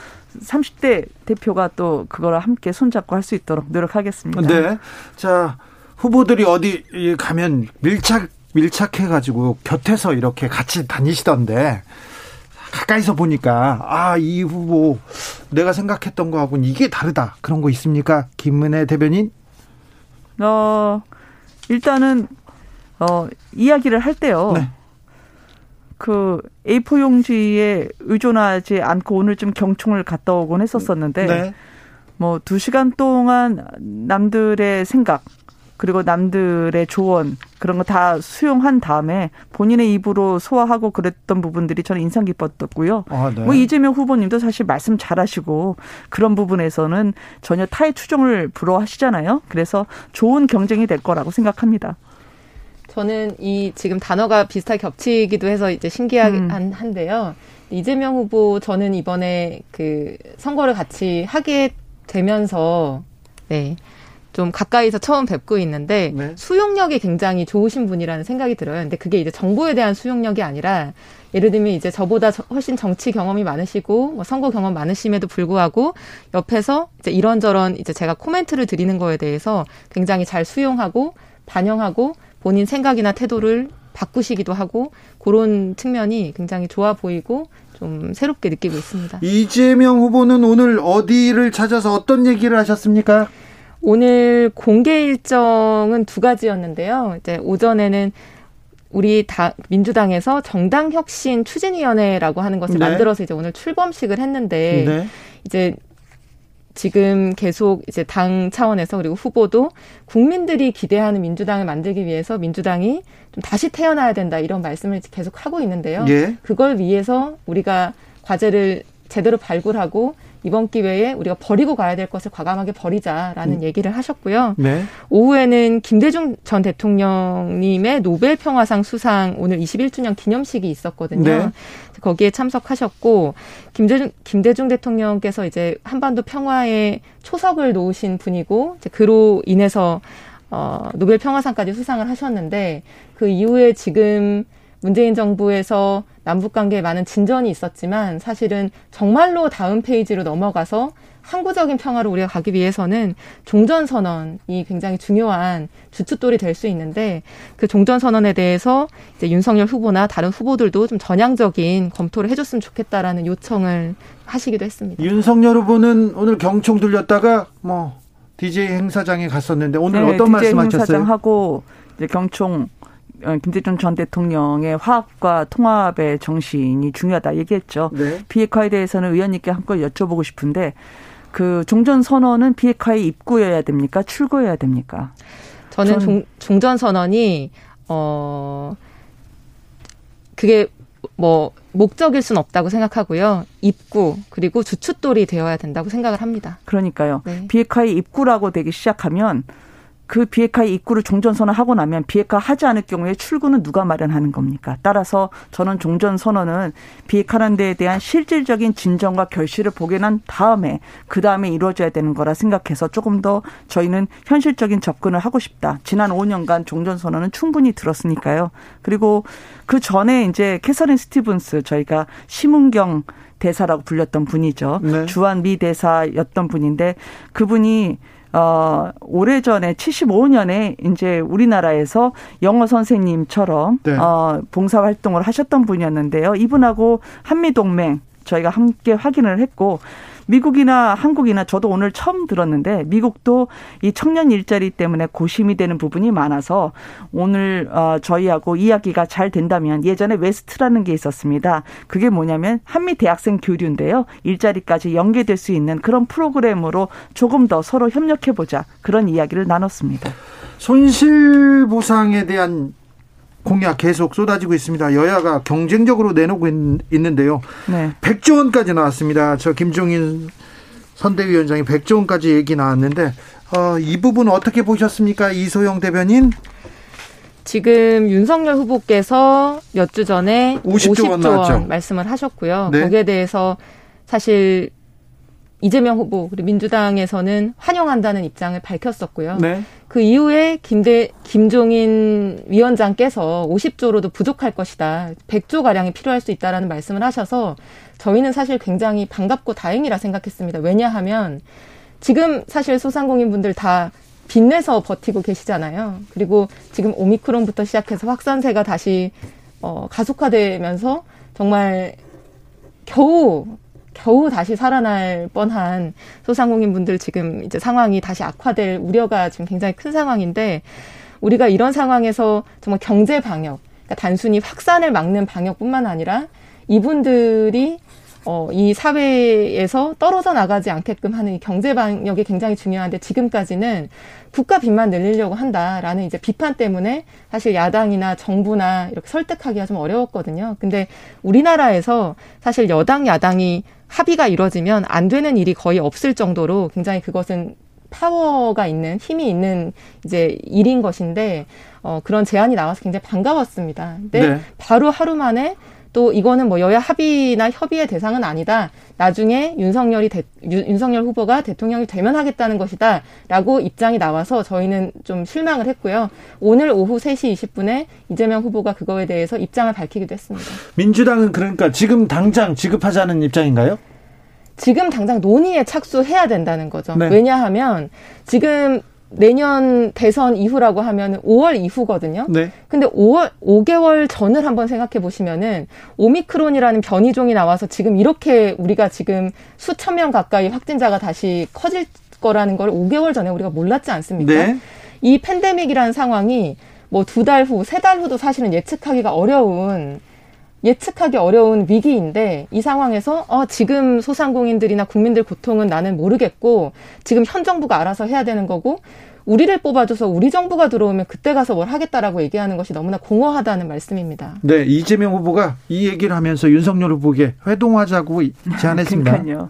30대 대표가 또 그걸 함께 손잡고 할 수 있도록 노력하겠습니다. 네. 자, 후보들이 어디 가면 밀착 밀착해가지고 곁에서 이렇게 같이 다니시던데 가까이서 보니까 아 이 후보 내가 생각했던 거하고는 이게 다르다 그런 거 있습니까 김은혜 대변인? 어 일단은 어 이야기를 할 때요. 네. 그 A4 용지에 의존하지 않고 오늘 좀 경총을 갔다 오곤 했었었는데 네. 뭐두 시간 동안 남들의 생각 그리고 남들의 조언 그런 거 다 수용한 다음에 본인의 입으로 소화하고 그랬던 부분들이 저는 인상 깊었고요. 아, 네. 뭐 이재명 후보님도 사실 말씀 잘하시고 그런 부분에서는 전혀 타의 추종을 불허하시잖아요. 그래서 좋은 경쟁이 될 거라고 생각합니다. 저는 이 지금 단어가 비슷하게 겹치기도 해서 이제 신기한 음. 한데요. 이재명 후보 저는 이번에 그 선거를 같이 하게 되면서 네. 좀 가까이서 처음 뵙고 있는데 네. 수용력이 굉장히 좋으신 분이라는 생각이 들어요. 근데 그게 이제 정보에 대한 수용력이 아니라 예를 들면 이제 저보다 훨씬 정치 경험이 많으시고 뭐 선거 경험 많으심에도 불구하고 옆에서 이제 이런저런 이제 제가 코멘트를 드리는 거에 대해서 굉장히 잘 수용하고 반영하고 본인 생각이나 태도를 바꾸시기도 하고 그런 측면이 굉장히 좋아 보이고 좀 새롭게 느끼고 있습니다. 이재명 후보는 오늘 어디를 찾아서 어떤 얘기를 하셨습니까? 오늘 공개 일정은 두 가지였는데요. 이제 오전에는 우리 다 민주당에서 정당 혁신 추진위원회라고 하는 것을 네. 만들어서 이제 오늘 출범식을 했는데 네. 이제 지금 계속 이제 당 차원에서 그리고 후보도 국민들이 기대하는 민주당을 만들기 위해서 민주당이 좀 다시 태어나야 된다 이런 말씀을 계속 하고 있는데요. 예. 그걸 위해서 우리가 과제를 제대로 발굴하고 이번 기회에 우리가 버리고 가야 될 것을 과감하게 버리자라는 음. 얘기를 하셨고요. 네. 오후에는 김대중 전 대통령님의 노벨 평화상 수상 오늘 21주년 기념식이 있었거든요. 네. 거기에 참석하셨고 김대중 김대중 대통령께서 이제 한반도 평화에 초석을 놓으신 분이고 이제 그로 인해서 어 노벨 평화상까지 수상을 하셨는데 그 이후에 지금 문재인 정부에서 남북 관계에 많은 진전이 있었지만 사실은 정말로 다음 페이지로 넘어가서 항구적인 평화로 우리가 가기 위해서는 종전 선언이 굉장히 중요한 주춧돌이 될 수 있는데 그 종전 선언에 대해서 이제 윤석열 후보나 다른 후보들도 좀 전향적인 검토를 해줬으면 좋겠다라는 요청을 하시기도 했습니다. 윤석열 후보는 오늘 경총 들렸다가 뭐 DJ 행사장에 갔었는데 오늘 네, 어떤 말씀하셨어요? 행사장 하고 이제 경총 어, 김대중 전 대통령의 화합과 통합의 정신이 중요하다 얘기했죠. 네. 비핵화에 대해서는 의원님께 한번 여쭤보고 싶은데 그 종전 선언은 비핵화의 입구여야 됩니까? 출구여야 됩니까? 저는 종, 종전 선언이 어 그게 뭐 목적일 수는 없다고 생각하고요. 입구 그리고 주춧돌이 되어야 된다고 생각을 합니다. 그러니까요. 네. 비핵화의 입구라고 되기 시작하면 그 비핵화의 입구를 종전 선언 하고 나면 비핵화 하지 않을 경우에 출구는 누가 마련하는 겁니까? 따라서 저는 종전 선언은 비핵화하는 데에 대한 실질적인 진정과 결실을 보게 난 다음에 그 다음에 이루어져야 되는 거라 생각해서 조금 더 저희는 현실적인 접근을 하고 싶다. 지난 5년간 종전 선언은 충분히 들었으니까요. 그리고 그 전에 이제 캐서린 스티븐스 저희가 심은경 대사라고 불렸던 분이죠. 네. 주한 미 대사였던 분인데 그분이 어, 오래전에 75년에 이제 우리나라에서 영어 선생님처럼 네. 어, 봉사 활동을 하셨던 분이었는데요. 이분하고 한미 동맹 저희가 함께 확인을 했고 미국이나 한국이나 저도 오늘 처음 들었는데 미국도 이 청년 일자리 때문에 고심이 되는 부분이 많아서 오늘 어 저희하고 이야기가 잘 된다면 예전에 WEST라는 게 있었습니다. 그게 뭐냐면 한미 대학생 교류인데요. 일자리까지 연계될 수 있는 그런 프로그램으로 조금 더 서로 협력해 보자. 그런 이야기를 나눴습니다. 손실 보상에 대한 공약 계속 쏟아지고 있습니다. 여야가 경쟁적으로 내놓고 있, 는데요 네. 100조 원까지 나왔습니다. 저 김종인 선대위원장이 100조 원까지 얘기 나왔는데 어, 이 부분 어떻게 보셨습니까? 이소영 대변인? 지금 윤석열 후보께서 몇 주 전에 50조, 50조 원, 원 말씀을 하셨고요. 네. 거기에 대해서 사실 이재명 후보 그리고 민주당에서는 환영한다는 입장을 밝혔었고요. 네. 그 이후에 김대 김종인 위원장께서 50조로도 부족할 것이다. 100조 가량이 필요할 수 있다라는 말씀을 하셔서 저희는 사실 굉장히 반갑고 다행이라 생각했습니다. 왜냐하면 지금 사실 소상공인 분들 다 빚내서 버티고 계시잖아요. 그리고 지금 오미크론부터 시작해서 확산세가 다시 어 가속화되면서 정말 겨우 겨우 다시 살아날 뻔한 소상공인 분들 지금 이제 상황이 다시 악화될 우려가 지금 굉장히 큰 상황인데 우리가 이런 상황에서 정말 경제 방역, 그러니까 단순히 확산을 막는 방역뿐만 아니라 이분들이 어, 이 사회에서 떨어져 나가지 않게끔 하는 이 경제 방역이 굉장히 중요한데 지금까지는 국가 빚만 늘리려고 한다라는 이제 비판 때문에 사실 야당이나 정부나 이렇게 설득하기가 좀 어려웠거든요. 근데 우리나라에서 사실 여당, 야당이 합의가 이루어지면 안 되는 일이 거의 없을 정도로 굉장히 그것은 파워가 있는 힘이 있는 이제 일인 것인데 어 그런 제안이 나와서 굉장히 반가웠습니다. 근데 네. 바로 하루 만에 또 이거는 뭐 여야 합의나 협의의 대상은 아니다. 나중에 윤석열이 대, 윤석열 후보가 대통령이 되면 하겠다는 것이다라고 입장이 나와서 저희는 좀 실망을 했고요. 오늘 오후 3시 20분에 이재명 후보가 그거에 대해서 입장을 밝히기도 했습니다. 민주당은 그러니까 지금 당장 지급하자는 입장인가요? 지금 당장 논의에 착수해야 된다는 거죠. 네. 왜냐하면 지금 내년 대선 이후라고 하면 5월 이후거든요. 네. 근데 5월 5개월 전을 한번 생각해 보시면은 오미크론이라는 변이종이 나와서 지금 이렇게 우리가 지금 수천 명 가까이 확진자가 다시 커질 거라는 걸 5개월 전에 우리가 몰랐지 않습니까? 네. 이 팬데믹이라는 상황이 뭐 두 달 후, 세 달 후도 사실은 예측하기가 어려운 예측하기 어려운 위기인데 이 상황에서 어 지금 소상공인들이나 국민들 고통은 나는 모르겠고 지금 현 정부가 알아서 해야 되는 거고 우리를 뽑아줘서 우리 정부가 들어오면 그때 가서 뭘 하겠다라고 얘기하는 것이 너무나 공허하다는 말씀입니다. 네, 이재명 후보가 이 얘기를 하면서 윤석열 후보에게 회동하자고 제안했습니다. 그러니까요.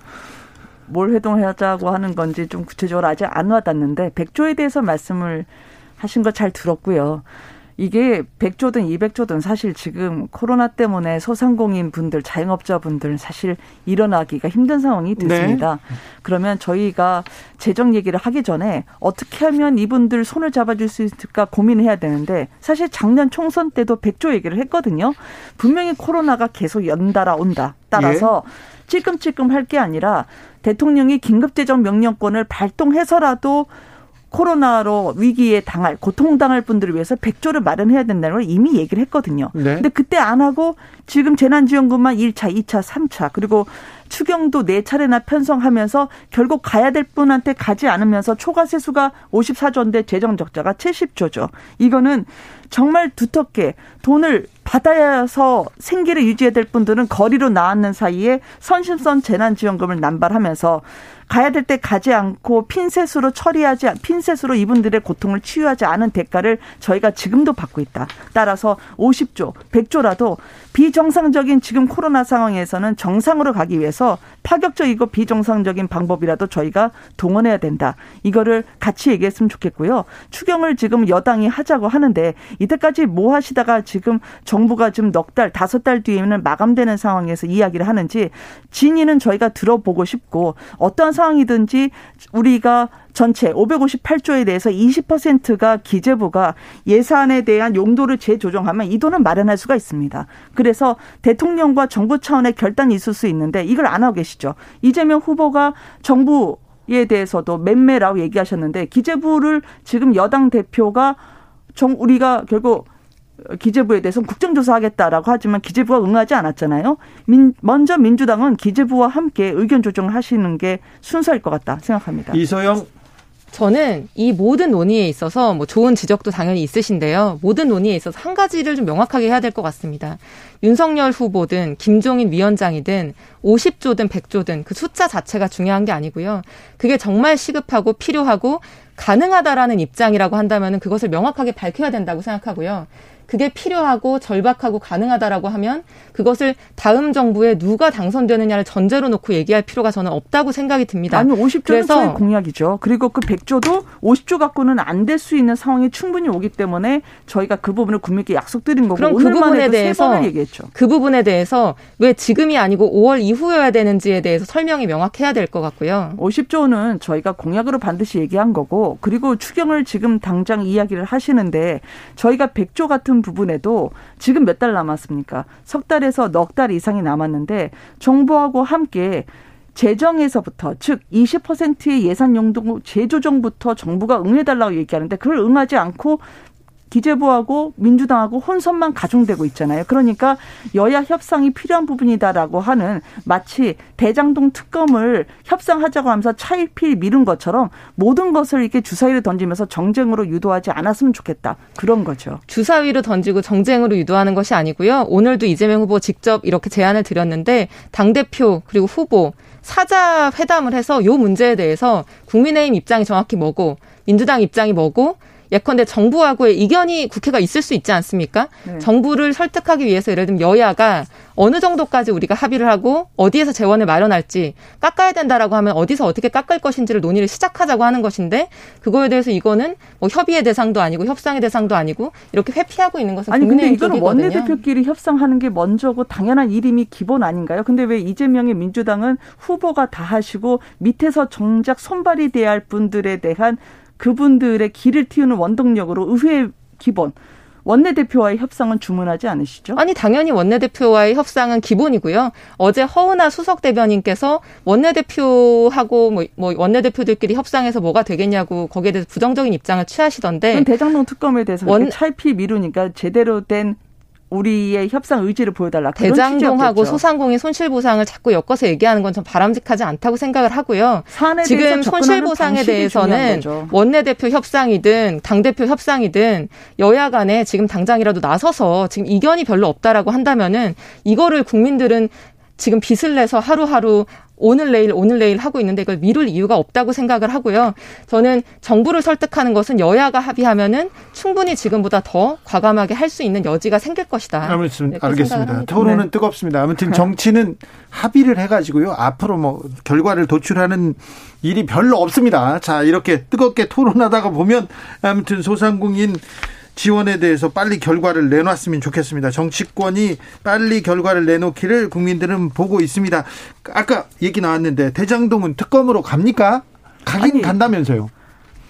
뭘 회동하자고 하는 건지 좀 구체적으로 아직 안 와닿는데 백조에 대해서 말씀을 하신 거 잘 들었고요. 이게 100조든 200조든 사실 지금 코로나 때문에 소상공인 분들, 자영업자 분들 사실 일어나기가 힘든 상황이 됐습니다. 네. 그러면 저희가 재정 얘기를 하기 전에 어떻게 하면 이분들 손을 잡아줄 수 있을까 고민해야 되는데 사실 작년 총선 때도 100조 얘기를 했거든요. 분명히 코로나가 계속 연달아 온다. 따라서 예. 찔끔찔끔 할 게 아니라 대통령이 긴급재정 명령권을 발동해서라도 코로나로 위기에 당할 고통당할 분들을 위해서 100조를 마련해야 된다는 걸 이미 얘기를 했거든요. 네. 근데 그때 안 하고 지금 재난지원금만 1차, 2차, 3차 그리고 추경도 4차례나 편성하면서 결국 가야 될 분한테 가지 않으면서 초과 세수가 54조인데 재정 적자가 70조죠. 이거는 정말 두텁게 돈을 받아서 생계를 유지해야 될 분들은 거리로 나왔는 사이에 선심선 재난지원금을 남발하면서 가야 될 때 가지 않고 핀셋으로 처리하지 핀셋으로 이분들의 고통을 치유하지 않은 대가를 저희가 지금도 받고 있다. 따라서 50조, 100조라도 비정상적인 지금 코로나 상황에서는 정상으로 가기 위해서 파격적이고 비정상적인 방법이라도 저희가 동원해야 된다. 이거를 같이 얘기했으면 좋겠고요. 추경을 지금 여당이 하자고 하는데 이때까지 뭐 하시다가 지금 정부가 지금 넉 달, 다섯 달 뒤에는 마감되는 상황에서 이야기를 하는지 진위는 저희가 들어보고 싶고 어떠한 상황이든지 우리가 전체 558조에 대해서 20%가 기재부가 예산에 대한 용도를 재조정하면 이 돈은 마련할 수가 있습니다. 그래서 대통령과 정부 차원의 결단이 있을 수 있는데 이걸 안 하고 계시죠. 이재명 후보가 정부 에 대해서도 맴매라고 얘기하셨는데 기재부를 지금 여당 대표가 정 우리가 결국 기재부에 대해서 국정조사하겠다라고 하지만 기재부가 응하지 않았잖아요. 민, 먼저 민주당은 기재부와 함께 의견 조정을 하시는 게 순서일 것 같다 생각합니다. 이소영 저는 이 모든 논의에 있어서 뭐 좋은 지적도 당연히 있으신데요. 모든 논의에 있어서 한 가지를 좀 명확하게 해야 될 것 같습니다. 윤석열 후보든 김종인 위원장이든 50조든 100조든 그 숫자 자체가 중요한 게 아니고요. 그게 정말 시급하고 필요하고 가능하다라는 입장이라고 한다면 그것을 명확하게 밝혀야 된다고 생각하고요. 그게 필요하고 절박하고 가능하다라고 하면 그것을 다음 정부에 누가 당선되느냐를 전제로 놓고 얘기할 필요가 저는 없다고 생각이 듭니다. 아니 50조는 저희 공약이죠. 그리고 그 100조도 50조 갖고는 안 될 수 있는 상황이 충분히 오기 때문에 저희가 그 부분을 국민께 약속드린 거고 그럼 그 부분에 대해서 얘기했죠. 그 부분에 대해서 왜 지금이 아니고 5월 이후여야 되는지에 대해서 설명이 명확해야 될 것 같고요. 50조는 저희가 공약으로 반드시 얘기한 거고 그리고 추경을 지금 당장 이야기를 하시는데 저희가 100조 같은 부분에도 지금 몇 달 남았습니까? 석 달에서 넉 달 이상이 남았는데 정부하고 함께 재정에서부터 즉 20%의 예산 용도 재조정부터 정부가 응해달라고 얘기하는데 그걸 응하지 않고 기재부하고 민주당하고 혼선만 가중되고 있잖아요. 그러니까 여야 협상이 필요한 부분이다라고 하는 마치 대장동 특검을 협상하자고 하면서 차일피일 미룬 것처럼 모든 것을 이렇게 주사위로 던지면서 정쟁으로 유도하지 않았으면 좋겠다. 그런 거죠. 주사위로 던지고 정쟁으로 유도하는 것이 아니고요. 오늘도 이재명 후보 직접 이렇게 제안을 드렸는데 당대표 그리고 후보 사자 회담을 해서 요 문제에 대해서 국민의힘 입장이 정확히 뭐고 민주당 입장이 뭐고 예컨대 정부하고의 이견이 국회가 있을 수 있지 않습니까? 네. 정부를 설득하기 위해서 예를 들면 여야가 어느 정도까지 우리가 합의를 하고 어디에서 재원을 마련할지 깎아야 된다라고 하면 어디서 어떻게 깎을 것인지를 논의를 시작하자고 하는 것인데 그거에 대해서 이거는 뭐 협의의 대상도 아니고 협상의 대상도 아니고 이렇게 회피하고 있는 것은 아니 근데 이거는 원내대표끼리 협상하는 게 먼저고 당연한 일임이 기본 아닌가요? 근데 왜 이재명의 민주당은 후보가 다 하시고 밑에서 정작 손발이 돼야 할 분들에 대한 그분들의 길을 틔우는 원동력으로 의회 기본 원내대표와의 협상은 주문하지 않으시죠? 아니 당연히 원내대표와의 협상은 기본이고요. 어제 허은하 수석 대변인께서 원내대표하고 뭐, 뭐 원내대표들끼리 협상해서 뭐가 되겠냐고 거기에 대해서 부정적인 입장을 취하시던데. 대장동 특검에 대해서 원... 차일피 미루니까 제대로 된 우리의 협상 의지를 보여달라. 대장동하고 소상공인 손실보상을 자꾸 엮어서 얘기하는 건 좀 바람직하지 않다고 생각을 하고요. 지금 손실보상에 대해서는 원내대표 협상이든 당대표 협상이든 여야 간에 지금 당장이라도 나서서 지금 이견이 별로 없다라고 한다면은 이거를 국민들은 지금 빚을 내서 하루하루 오늘 내일 오늘 내일 하고 있는데 이걸 미룰 이유가 없다고 생각을 하고요. 저는 정부를 설득하는 것은 여야가 합의하면은 충분히 지금보다 더 과감하게 할 수 있는 여지가 생길 것이다. 아무튼 알겠습니다. 토론은 네. 뜨겁습니다. 아무튼 정치는 합의를 해가지고요. 앞으로 뭐 결과를 도출하는 일이 별로 없습니다. 자 이렇게 뜨겁게 토론하다가 보면 아무튼 소상공인 지원에 대해서 빨리 결과를 내놨으면 좋겠습니다. 정치권이 빨리 결과를 내놓기를 국민들은 보고 있습니다. 아까 얘기 나왔는데 대장동은 특검으로 갑니까? 가긴 아니, 간다면서요.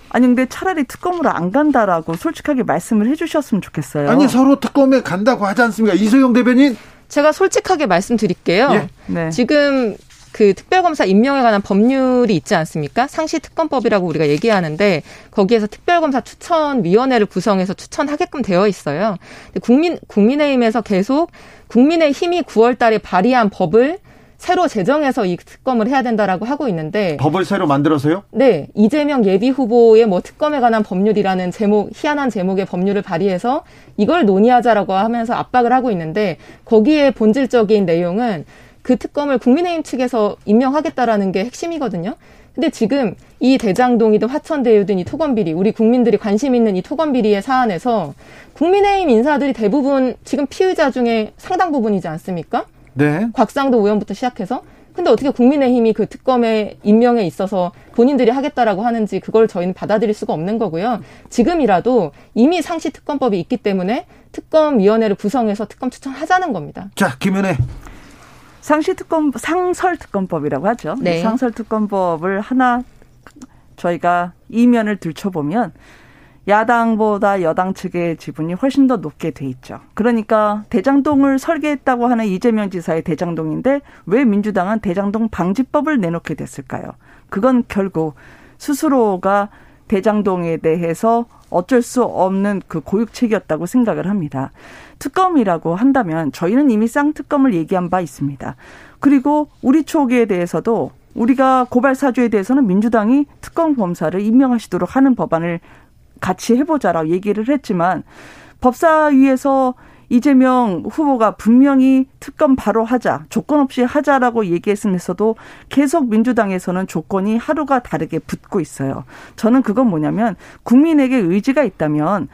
아니 근데 차라리 특검으로 안 간다라고 솔직하게 말씀을 해주셨으면 좋겠어요. 아니 서로 특검에 간다고 하지 않습니까? 이소영 대변인. 제가 솔직하게 말씀드릴게요. 예. 네. 지금 그 특별검사 임명에 관한 법률이 있지 않습니까? 상시 특검법이라고 우리가 얘기하는데 거기에서 특별검사 추천위원회를 구성해서 추천하게끔 되어 있어요. 국민 국민의힘에서 계속 국민의힘이 9월달에 발의한 법을 새로 제정해서 이 특검을 해야 된다라고 하고 있는데 법을 새로 만들어서요? 네 이재명 예비 후보의 뭐 특검에 관한 법률이라는 제목 희한한 제목의 법률을 발의해서 이걸 논의하자라고 하면서 압박을 하고 있는데 거기에 본질적인 내용은 그 특검을 국민의힘 측에서 임명하겠다라는 게 핵심이거든요. 근데 지금 이 대장동이든 화천대유든 이 토건비리, 우리 국민들이 관심 있는 이 토건비리의 사안에서 국민의힘 인사들이 대부분 지금 피의자 중에 상당 부분이지 않습니까? 네. 곽상도 의원부터 시작해서. 근데 어떻게 국민의힘이 그 특검에 임명에 있어서 본인들이 하겠다라고 하는지 그걸 저희는 받아들일 수가 없는 거고요. 지금이라도 이미 상시 특검법이 있기 때문에 특검위원회를 구성해서 특검 추천하자는 겁니다. 자, 김은혜. 상시 특검 상설 특검법이라고 하죠. 네. 상설 특검법을 하나 저희가 이면을 들춰보면 야당보다 여당 측의 지분이 훨씬 더 높게 돼 있죠. 그러니까 대장동을 설계했다고 하는 이재명 지사의 대장동인데 왜 민주당은 대장동 방지법을 내놓게 됐을까요? 그건 결국 스스로가 대장동에 대해서 어쩔 수 없는 그 고육책이었다고 생각을 합니다. 특검이라고 한다면 저희는 이미 쌍특검을 얘기한 바 있습니다. 그리고 우리 초기에 대해서도 우리가 고발 사주에 대해서는 민주당이 특검 검사를 임명하시도록 하는 법안을 같이 해보자라고 얘기를 했지만 법사위에서 이재명 후보가 분명히 특검 바로 하자, 조건 없이 하자라고 얘기했으면서도 계속 민주당에서는 조건이 하루가 다르게 붙고 있어요. 저는 그건 뭐냐면 국민에게 의지가 있다면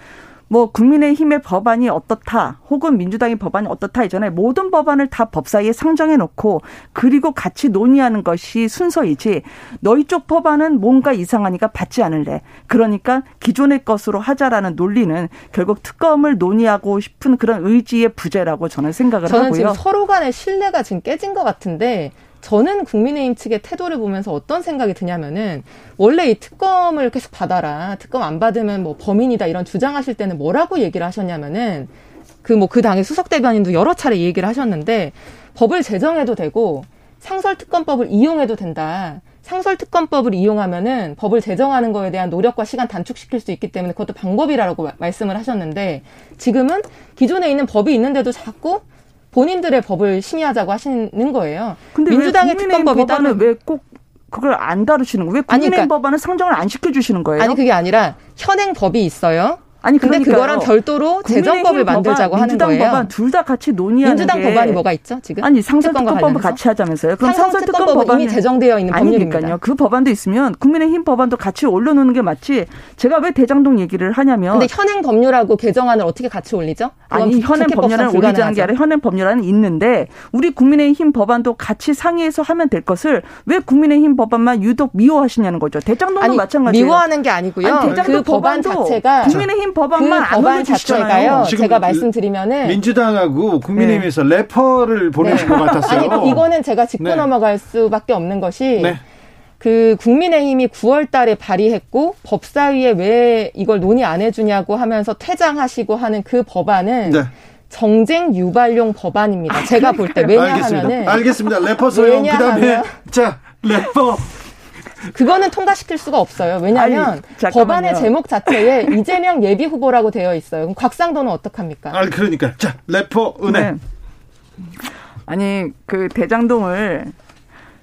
뭐 국민의힘의 법안이 어떻다 혹은 민주당의 법안이 어떻다 이전에 모든 법안을 다 법사위에 상정해 놓고 그리고 같이 논의하는 것이 순서이지 너희 쪽 법안은 뭔가 이상하니까 받지 않을래 그러니까 기존의 것으로 하자라는 논리는 결국 특검을 논의하고 싶은 그런 의지의 부재라고 저는 생각을 저는 하고요. 지금 서로 간의 신뢰가 지금 깨진 것 같은데 저는 국민의힘 측의 태도를 보면서 어떤 생각이 드냐면은 원래 이 특검을 계속 받아라. 특검 안 받으면 뭐 범인이다 이런 주장하실 때는 뭐라고 얘기를 하셨냐면은 그뭐 그 당의 수석 대변인도 여러 차례 얘기를 하셨는데 법을 제정해도 되고 상설특검법을 이용해도 된다. 상설특검법을 이용하면은 법을 제정하는 거에 대한 노력과 시간 단축시킬 수 있기 때문에 그것도 방법이라고 마- 말씀을 하셨는데 지금은 기존에 있는 법이 있는데도 자꾸 본인들의 법을 심의하자고 하시는 거예요. 근데 민주당의 특검법이 따로 법안을 왜꼭 그걸 안 다루시는 거예요? 왜 아니, 국민의힘 그러니까- 법안을 상정을 안 시켜주시는 거예요? 아니 그게 아니라 현행 법이 있어요. 아니, 근데 그러니까요. 그거랑 별도로 재정법을 만들자고 법안, 하는 민주당 거예요. 법안 둘 다 같이 논의하는 민주당 게 법안이 뭐가 있죠 지금? 아니 상설 특검과 특검법을 관련해서? 같이 하자면서요. 그럼 상설 상설 특검 특검법은 법안이 이미 제정되어 있는 아니니까요. 법률입니다. 그 법안도 있으면 국민의힘 법안도 같이 올려놓는 게 맞지. 제가 왜 대장동 얘기를 하냐면 근데 현행 법률하고 개정안을 어떻게 같이 올리죠? 아니 현행 법률은 올리자는 게. 아니라 현행 법률안은 있는데 우리 국민의힘 법안도 같이 상의해서 하면 될 것을 왜 국민의힘 법안만 유독 미워하시냐는 거죠. 대장동도 마찬가지예요. 미워하는 게 아니고요. 아니, 대장동 그 법안 자체가 국민의힘 그 법안만 안 법안. 자체가요. 제가 그 말씀드리면은 민주당하고 국민의힘에서 래퍼를 보내신 것 같았어요. 네. 아니 이거는 제가 짚고 네. 넘어갈 수밖에 없는 것이 네. 그 국민의힘이 9월 달에 발의했고 법사위에 왜 이걸 논의 안 해주냐고 하면서 퇴장하시고 하는 그 법안은 네. 정쟁 유발용 법안입니다. 제가 볼 때 왜냐하면은 알겠습니다. 알겠습니다. 래퍼 소영 그다음에 자 래퍼 그거는 통과시킬 수가 없어요. 왜냐하면 아니. 법안의 제목 자체에 이재명 예비 후보라고 되어 있어요. 그럼 곽상도는 어떡합니까? 아 그러니까 자 래퍼 은혜 네. 아니 그 대장동을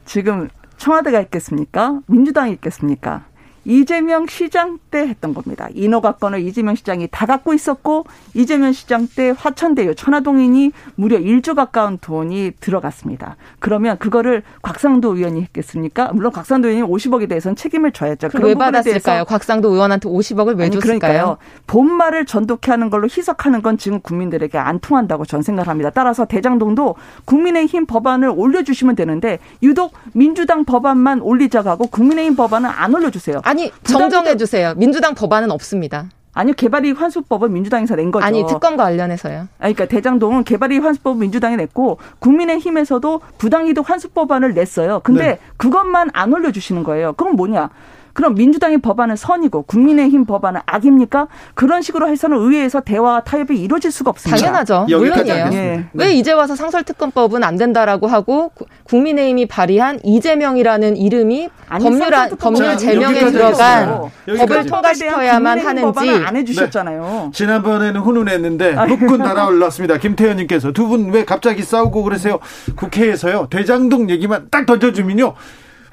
지금 청와대가 있겠습니까? 민주당이 있겠습니까? 이재명 시장 때 했던 겁니다. 인허가권을 이재명 시장이 다 갖고 있었고 이재명 시장 때 화천대유 천화동인이 무려 1조 가까운 돈이 들어갔습니다. 그러면 그거를 곽상도 의원이 했겠습니까? 물론 곽상도 의원이 50억에 대해서는 책임을 져야죠. 그럼 왜 받았을까요? 곽상도 의원한테 50억을 왜 아니, 줬을까요? 그러니까요. 본말을 전독해 하는 걸로 희석하는 건 지금 국민들에게 안 통한다고 전 생각합니다. 따라서 대장동도 국민의힘 법안을 올려주시면 되는데 유독 민주당 법안만 올리자고 하고 국민의힘 법안은 안 올려주세요. 아니 정정해 주세요. 민주당 법안은 없습니다. 아니요, 개발이익 환수법은 민주당에서 낸 거죠. 아니 특검과 관련해서요. 아니, 그러니까 대장동은 개발이익 환수법은 민주당이 냈고 국민의힘에서도 부당이득 환수법안을 냈어요. 근데 네. 그것만 안 올려주시는 거예요. 그건 뭐냐? 그럼 민주당의 법안은 선이고 국민의힘 법안은 악입니까? 그런 식으로 해서는 의회에서 대화 타협이 이루어질 수가 없습니다. 당연하죠. 물론이에요. 예. 왜 이제 와서 상설특검법은 안 된다라고 하고 국민의힘이 발의한 이재명이라는 이름이 아니, 법률 법률 제명에 들어간 법을 통과시켜야만 하는지 안 해주셨잖아요. 네. 지난번에는 훈훈했는데 북군 달아올랐습니다. 김태현님께서 두 분 왜 갑자기 싸우고 그러세요? 국회에서요 대장동 얘기만 딱 던져주면요.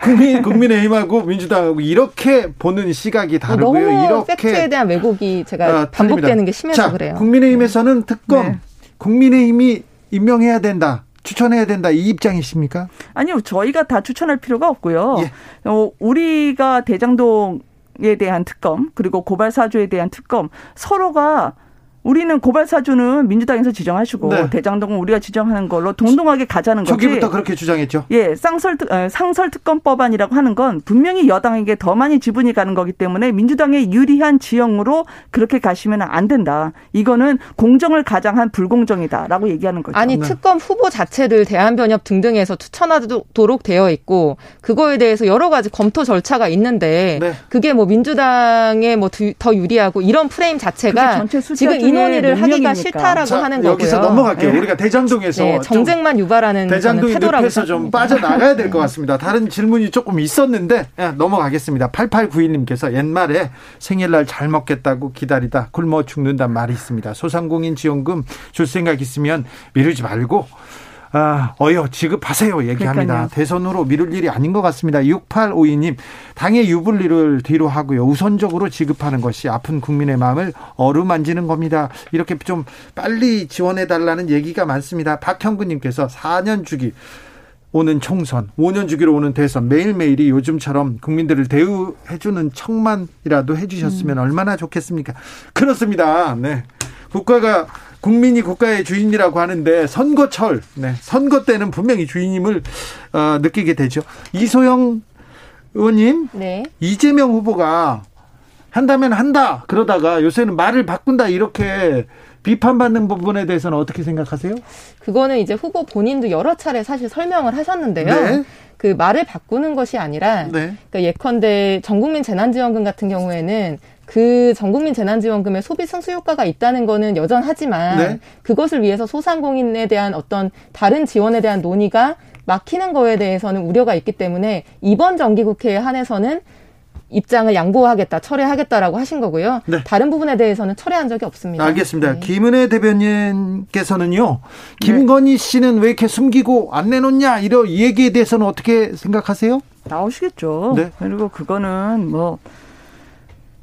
국민 국민의힘하고 민주당하고 이렇게 보는 시각이 다르고요. 너무 이렇게 팩트에 대한 왜곡이 제가 아, 반복되는 게 심해서 자, 그래요. 국민의힘에서는 특검 네. 국민의힘이 임명해야 된다. 추천해야 된다 이 입장이십니까? 아니요, 저희가 다 추천할 필요가 없고요. 예. 어, 우리가 대장동 에 대한 특검 그리고 고발 사주에 대한 특검 서로가 우리는 고발 사주는 민주당에서 지정하시고 네. 대장동은 우리가 지정하는 걸로 동동하게 가자는 거지. 초기부터 그렇게 주장했죠. 예, 쌍설 상설 특검법안이라고 하는 건 분명히 여당에게 더 많이 지분이 가는 거기 때문에 민주당에 유리한 지형으로 그렇게 가시면 안 된다. 이거는 공정을 가장한 불공정이다라고 얘기하는 거죠. 아니 네. 특검 후보 자체를 대한변협 등등에서 추천하도록 되어 있고 그거에 대해서 여러 가지 검토 절차가 있는데 네. 그게 뭐 민주당에 뭐 더 유리하고 이런 프레임 자체가 지금 인원위를 하기가 싫다라고 자, 하는 거고요. 여기서 넘어갈게요. 네. 우리가 대장동에서 네, 정쟁만 유발하는 대장동이 늪에서 좀 빠져나가야 될 것 같습니다. 다른 질문이 조금 있었는데 네, 넘어가겠습니다. 8891님께서 옛말에 생일날 잘 먹겠다고 기다리다 굶어 죽는단 말이 있습니다. 소상공인 지원금 줄 생각 있으면 미루지 말고 아, 어여 지급하세요 얘기합니다. 그러니까요. 대선으로 미룰 일이 아닌 것 같습니다. 6852님 당의 유불리를 뒤로 하고요. 우선적으로 지급하는 것이 아픈 국민의 마음을 어루만지는 겁니다. 이렇게 좀 빨리 지원해 달라는 얘기가 많습니다. 박형근님께서 4년 주기 오는 총선, 5년 주기로 오는 대선 매일매일이 요즘처럼 국민들을 대우해주는 척만이라도 해주셨으면 음. 얼마나 좋겠습니까? 그렇습니다. 네. 국가가 국민이 국가의 주인이라고 하는데 선거철, 네, 선거 때는 분명히 주인임을 어, 느끼게 되죠. 이소영 의원님, 네. 이재명 후보가 한다면 한다 그러다가 요새는 말을 바꾼다 이렇게 비판받는 부분에 대해서는 어떻게 생각하세요? 그거는 이제 후보 본인도 여러 차례 사실 설명을 하셨는데요. 네. 그 말을 바꾸는 것이 아니라 네. 그러니까 예컨대 전국민 재난지원금 같은 경우에는 그 전국민 재난지원금의 소비 승수 효과가 있다는 거는 여전하지만 네. 그것을 위해서 소상공인에 대한 어떤 다른 지원에 대한 논의가 막히는 거에 대해서는 우려가 있기 때문에 이번 정기국회에 한해서는 입장을 양보하겠다, 철회하겠다라고 하신 거고요. 네. 다른 부분에 대해서는 철회한 적이 없습니다. 알겠습니다. 네. 김은혜 대변인께서는요, 김건희 씨는 왜 이렇게 숨기고 안 내놓냐 이런 얘기에 대해서는 어떻게 생각하세요? 나오시겠죠. 네. 그리고 그거는 뭐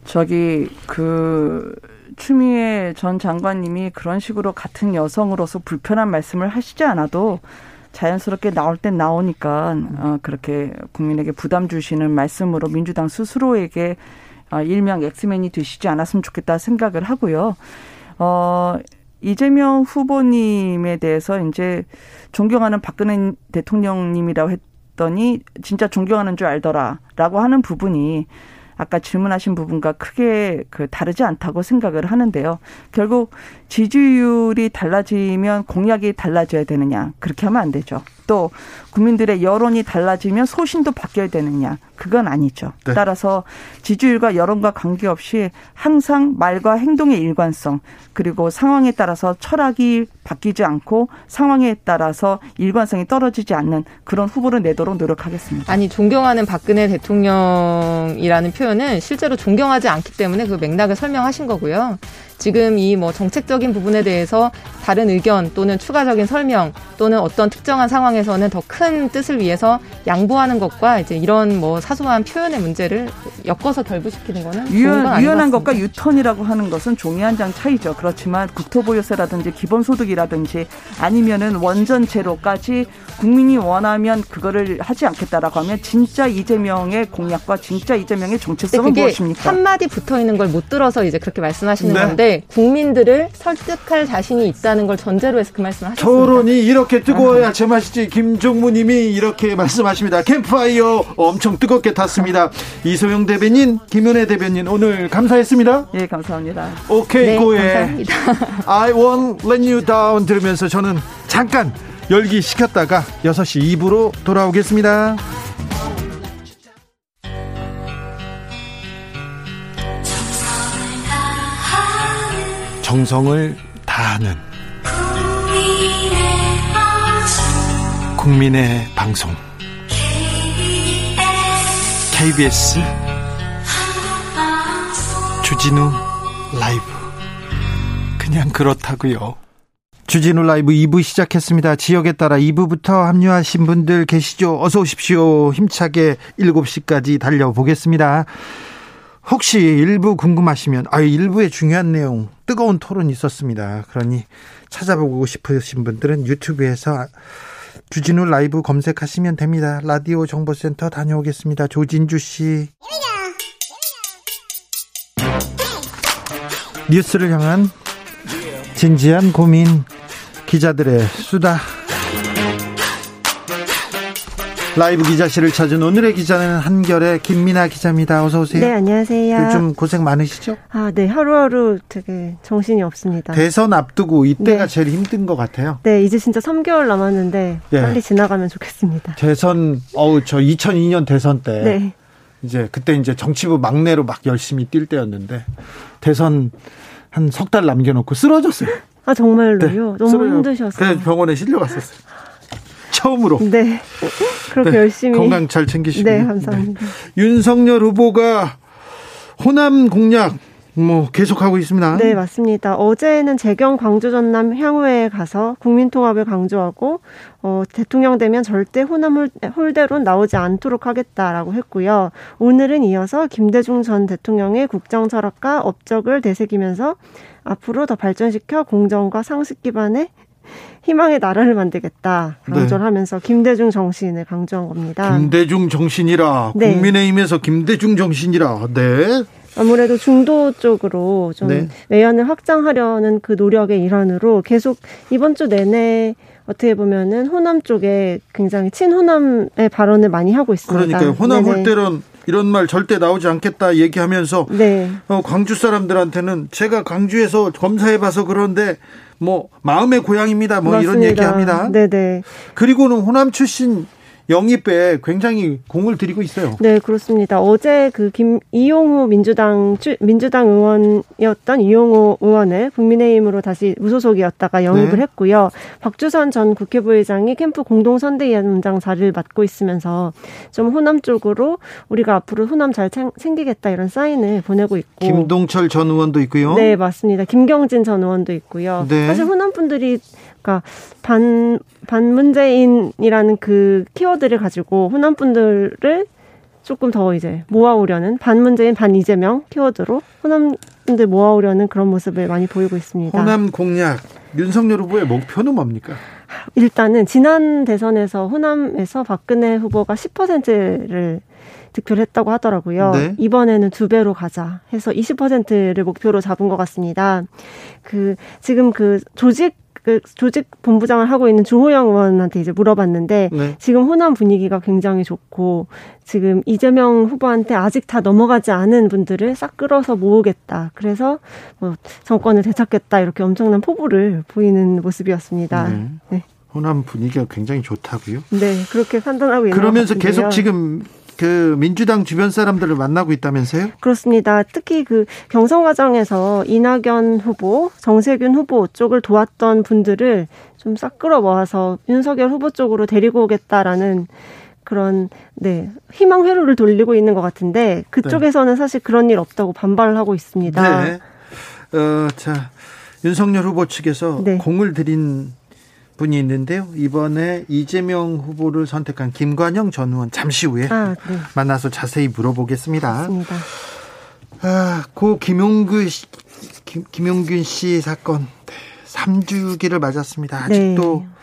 저기 그 추미애 전 장관님이 그런 식으로 같은 여성으로서 불편한 말씀을 하시지 않아도 자연스럽게 나올 땐 나오니까 어, 그렇게 국민에게 부담 주시는 말씀으로 민주당 스스로에게 어, 일명 엑스맨이 되시지 않았으면 좋겠다 생각을 하고요. 어, 이재명 후보님에 대해서 이제 존경하는 박근혜 대통령님이라고 했더니 진짜 존경하는 줄 알더라라고 하는 부분이 아까 질문하신 부분과 크게 그 다르지 않다고 생각을 하는데요. 결국 지지율이 달라지면 공약이 달라져야 되느냐 그렇게 하면 안 되죠. 또 국민들의 여론이 달라지면 소신도 바뀌어야 되느냐 그건 아니죠. 네. 따라서 지지율과 여론과 관계없이 항상 말과 행동의 일관성 그리고 상황에 따라서 철학이 바뀌지 않고 상황에 따라서 일관성이 떨어지지 않는 그런 후보를 내도록 노력하겠습니다. 아니 존경하는 박근혜 대통령이라는 표현은 실제로 존경하지 않기 때문에 그 맥락을 설명하신 거고요. 지금 이 뭐 정책적인 부분에 대해서 다른 의견 또는 추가적인 설명 또는 어떤 특정한 상황에서는 더 큰 뜻을 위해서 양보하는 것과 이제 이런 뭐 사소한 표현의 문제를 엮어서 결부시키는 거는 유연, 유연한 것과 유턴이라고 하는 것은 종이 한 장 차이죠. 그렇지만 국토보유세라든지 기본소득이라든지 아니면은 원전 제로까지 국민이 원하면 그거를 하지 않겠다라고 하면 진짜 이재명의 공약과 진짜 이재명의 정체성은 무엇입니까? 한 마디 붙어 있는 걸 못 들어서 이제 그렇게 말씀하시는 네. 건데 국민들을 설득할 자신이 있다는 걸 전제로 해서 그 말씀을 하셨습니다. 토론이 이렇게 뜨거워야 제맛이지 김종무님이 이렇게 말씀하십니다. 캠프파이어 엄청 뜨겁게 탔습니다. 이소영 대변인, 김은혜 대변인 오늘 감사했습니다. 예, 감사합니다. 오케이 네, 고에 감사합니다. I won't let you down 들으면서 저는 잠깐 열기 식혔다가 6시 2부로 돌아오겠습니다. 정성을 다하는 국민의 방송 KBS 주진우 라이브 그냥 그렇다고요. 주진우 라이브 2부 시작했습니다. 지역에 따라 2부부터 합류하신 분들 계시죠? 어서 오십시오. 힘차게 7시까지 달려보겠습니다. 혹시 일부 궁금하시면 아 일부의 중요한 내용 뜨거운 토론 있었습니다. 그러니 찾아보고 싶으신 분들은 유튜브에서 주진우 라이브 검색하시면 됩니다. 라디오 정보센터 다녀오겠습니다. 조진주 씨. 뉴스를 향한 진지한 고민 기자들의 수다 라이브 기자실을 찾은 오늘의 기자는 한결의 김민아 기자입니다. 어서 오세요. 네, 안녕하세요. 요즘 고생 많으시죠? 아, 네. 하루하루 되게 정신이 없습니다. 대선 앞두고 이때가 네. 제일 힘든 것 같아요. 네, 이제 진짜 3개월 남았는데 예. 빨리 지나가면 좋겠습니다. 대선 어우 저 2002년 대선 때 네. 이제 그때 이제 정치부 막내로 막 열심히 뛸 때였는데 대선 한 석 달 남겨놓고 쓰러졌어요. 아, 정말로요? 너무 쓰러져- 힘드셔서. 그래서 병원에 실려갔었어요. 처음으로. 네. 그렇게 네, 열심히. 건강 잘 챙기시고. 네, 감사합니다. 윤석열 후보가 호남 공약 뭐 계속하고 있습니다. 네, 맞습니다. 어제는 재경 광주 전남 향후회에 가서 국민 통합을 강조하고 어, 대통령 되면 절대 호남 홀- 홀대론 나오지 않도록 하겠다라고 했고요. 오늘은 이어서 김대중 전 대통령의 국정 철학과 업적을 되새기면서 앞으로 더 발전시켜 공정과 상식 기반의 희망의 나라를 만들겠다 강조를 하면서 김대중 정신을 강조한 겁니다. 네. 김대중 정신이라 네. 국민의힘에서 김대중 정신이라 네. 아무래도 중도 쪽으로 좀 네. 외연을 확장하려는 그 노력의 일환으로 계속 이번 주 내내 어떻게 보면은 호남 쪽에 굉장히 친호남의 발언을 많이 하고 있습니다. 그러니까 호남 네네. 홀대론 이런 말 절대 나오지 않겠다 얘기하면서 네. 어, 광주 사람들한테는 제가 광주에서 검사해봐서 그런데 뭐 마음의 고향입니다. 뭐 이런 맞습니다. 얘기합니다. 네네. 그리고는 호남 출신 영입에 굉장히 공을 들이고 있어요. 네, 그렇습니다. 어제 그 김 이용호 민주당 출- 민주당 의원이었던 이용호 의원을 국민의힘으로 다시 무소속이었다가 영입을 네. 했고요. 박주선 전 국회부의장이 캠프 공동 선대위원장 자리를 맡고 있으면서 좀 호남 쪽으로 우리가 앞으로 호남 잘 챙- 챙기겠다 이런 사인을 보내고 있고. 김동철 전 의원도 있고요. 네, 맞습니다. 김경진 전 의원도 있고요. 네. 사실 호남 분들이 그러니까 반 반문재인이라는 그 키워드를 가지고 호남 분들을 조금 더 이제 모아오려는 반문재인 반이재명 키워드로 호남 분들 모아오려는 그런 모습을 많이 보이고 있습니다. 호남 공약 윤석열 후보의 목표는 뭡니까? 일단은 지난 대선에서 호남에서 박근혜 후보가 10%를 득표를 했다고 하더라고요. 네. 이번에는 두 배로 가자 해서 20%를 목표로 잡은 것 같습니다. 그 지금 그 조직 그 조직 본부장을 하고 있는 주호영 의원한테 이제 물어봤는데 네. 지금 호남 분위기가 굉장히 좋고 지금 이재명 후보한테 아직 다 넘어가지 않은 분들을 싹 끌어서 모으겠다. 그래서 뭐 정권을 되찾겠다 이렇게 엄청난 포부를 보이는 모습이었습니다. 네. 네. 호남 분위기가 굉장히 좋다고요. 네, 그렇게 판단하고 있는 그러면서. 계속 지금 그 민주당 주변 사람들을 만나고 있다면서요? 그렇습니다. 특히 그 경선 과정에서 이낙연 후보, 정세균 후보 쪽을 도왔던 분들을 좀 싹 끌어 모아서 윤석열 후보 쪽으로 데리고 오겠다라는 그런 네 희망 회로를 돌리고 있는 것 같은데 그쪽에서는 사실 그런 일 없다고 반발을 하고 있습니다. 네. 어, 자, 윤석열 후보 측에서 네. 공을 들인 분이 있는데요. 이번에 이재명 후보를 선택한 김관영 전 의원 잠시 후에 아, 네, 만나서 자세히 물어보겠습니다. 맞습니다. 아, 고 김용규 씨, 김, 김용균 씨 사건 네, 3주기를 맞았습니다. 아직도 네.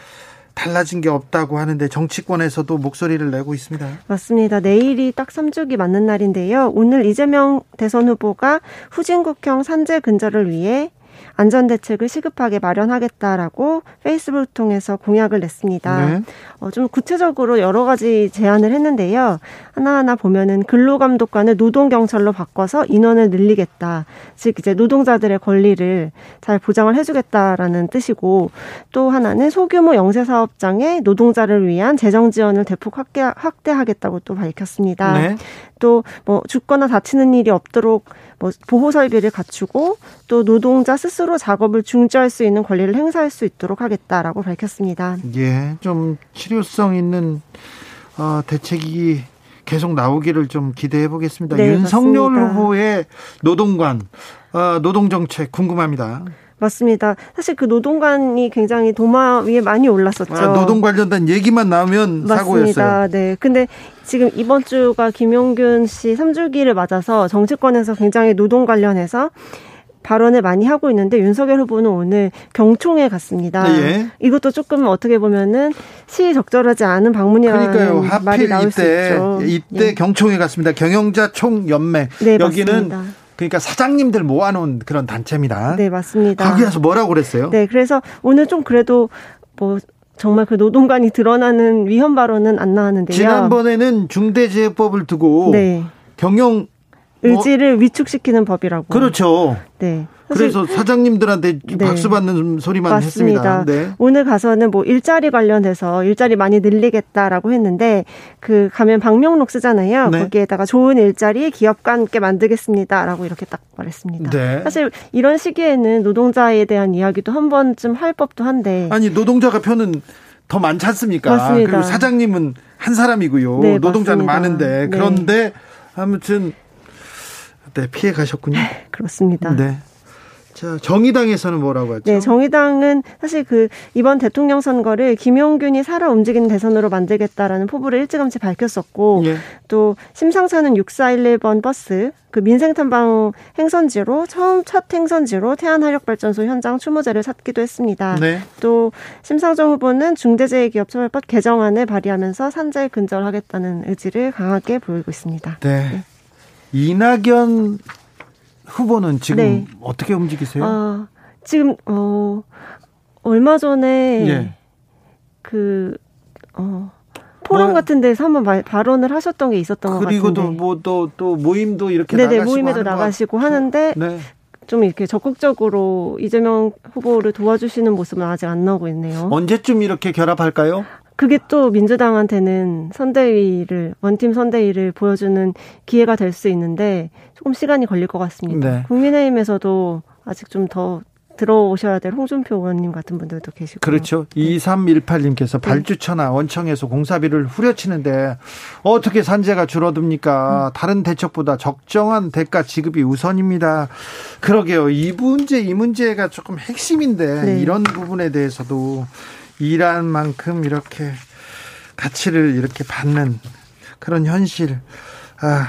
달라진 게 없다고 하는데 정치권에서도 목소리를 내고 있습니다. 맞습니다. 내일이 딱 3주기 맞는 날인데요. 오늘 이재명 대선 후보가 후진국형 산재 근절을 위해 안전 대책을 시급하게 마련하겠다라고 페이스북 통해서 공약을 냈습니다. 네. 어, 좀 구체적으로 여러 가지 제안을 했는데요. 하나하나 보면은 근로감독관을 노동경찰로 바꿔서 인원을 늘리겠다. 즉, 이제 노동자들의 권리를 잘 보장을 해주겠다라는 뜻이고, 또 하나는 소규모 영세사업장에 노동자를 위한 재정 지원을 대폭 확대, 확대하겠다고 또 밝혔습니다. 네. 또뭐 죽거나 다치는 일이 없도록 뭐 보호 설비를 갖추고 또 노동자 스스로 작업을 중지할 수 있는 권리를 행사할 수 있도록 하겠다라고 밝혔습니다. 예, 좀 실효성 있는 어, 대책이 계속 나오기를 좀 기대해 보겠습니다. 네, 윤석열 맞습니다. 후보의 노동관, 어, 노동정책 궁금합니다. 맞습니다. 사실 그 노동관이 굉장히 도마 위에 많이 올랐었죠. 아, 노동 관련된 얘기만 나오면 사고였어요. 맞습니다. 네. 근데 지금 이번 주가 김용균 씨 3주기를 맞아서 정치권에서 굉장히 노동 관련해서 발언을 많이 하고 있는데 윤석열 후보는 오늘 경총에 갔습니다. 예. 이것도 조금 어떻게 보면은 시적절하지 않은 방문이라는 그러니까요. 말이 하필 나올 수 이때 있죠. 이때 예. 경총에 갔습니다. 경영자 총연맹. 네, 여기는 맞습니다. 그러니까 사장님들 모아놓은 그런 단체입니다. 네, 맞습니다. 거기 가서 뭐라고 그랬어요? 네, 그래서 오늘 좀 그래도 뭐 정말 그 노동관이 드러나는 위헌 발언은 안 나왔는데요. 지난번에는 중대재해법을 두고 네. 경영 뭐- 의지를 위축시키는 법이라고. 그렇죠. 네. 그래서 사장님들한테 네. 박수 받는 소리만 맞습니다. 했습니다. 네. 오늘 가서는 뭐 일자리 관련해서 일자리 많이 늘리겠다라고 했는데 그 가면 방명록 쓰잖아요. 네. 거기에다가 좋은 일자리 기업과 함께 만들겠습니다라고 이렇게 딱 말했습니다. 네. 사실 이런 시기에는 노동자에 대한 이야기도 한 번쯤 할 법도 한데 아니 노동자가 표는 더 많지 않습니까? 맞습니다. 그리고 사장님은 한 사람이고요. 네, 노동자는 맞습니다. 많은데 네. 그런데 아무튼 네 피해 가셨군요. 그렇습니다. 네. 자 정의당에서는 뭐라고 하죠? 네, 정의당은 사실 그 이번 대통령 선거를 김용균이 살아 움직이는 대선으로 만들겠다라는 포부를 일찌감치 밝혔었고 예. 또 심상찮은 6411번 버스 그 민생 탐방 행선지로 처음 첫 행선지로 태안 화력 발전소 현장 추모제를 샀기도 했습니다. 네. 또 심상정 후보는 중대재해기업처벌법 개정안을 발의하면서 산재 근절하겠다는 의지를 강하게 보이고 있습니다. 네. 이낙연 후보는 지금 네. 어떻게 움직이세요? 아, 지금 어 얼마 전에 예. 그 어, 포럼 뭐- 같은 데서 한번 말- 발언을 하셨던 게 있었던 것 그리고 또 같은데. 뭐또 또 모임도 이렇게 네네 나가시고 모임에도 나가시고 같- 하는데 네. 좀 이렇게 적극적으로 이재명 후보를 도와주시는 모습은 아직 안 나오고 있네요. 언제쯤 이렇게 결합할까요? 그게 또 민주당한테는 선대위를 원팀 선대위를 보여주는 기회가 될 수 있는데 조금 시간이 걸릴 것 같습니다. 네. 국민의힘에서도 아직 좀 더 들어오셔야 될 홍준표 의원님 같은 분들도 계시고 그렇죠. 2318님께서 발주처나 원청에서 공사비를 후려치는데 어떻게 산재가 줄어듭니까? 다른 대책보다 적정한 대가 지급이 우선입니다. 그러게요. 이 문제, 이 문제가 조금 핵심인데 네. 이런 부분에 대해서도 일한 만큼 이렇게 가치를 이렇게 받는 그런 현실. 아,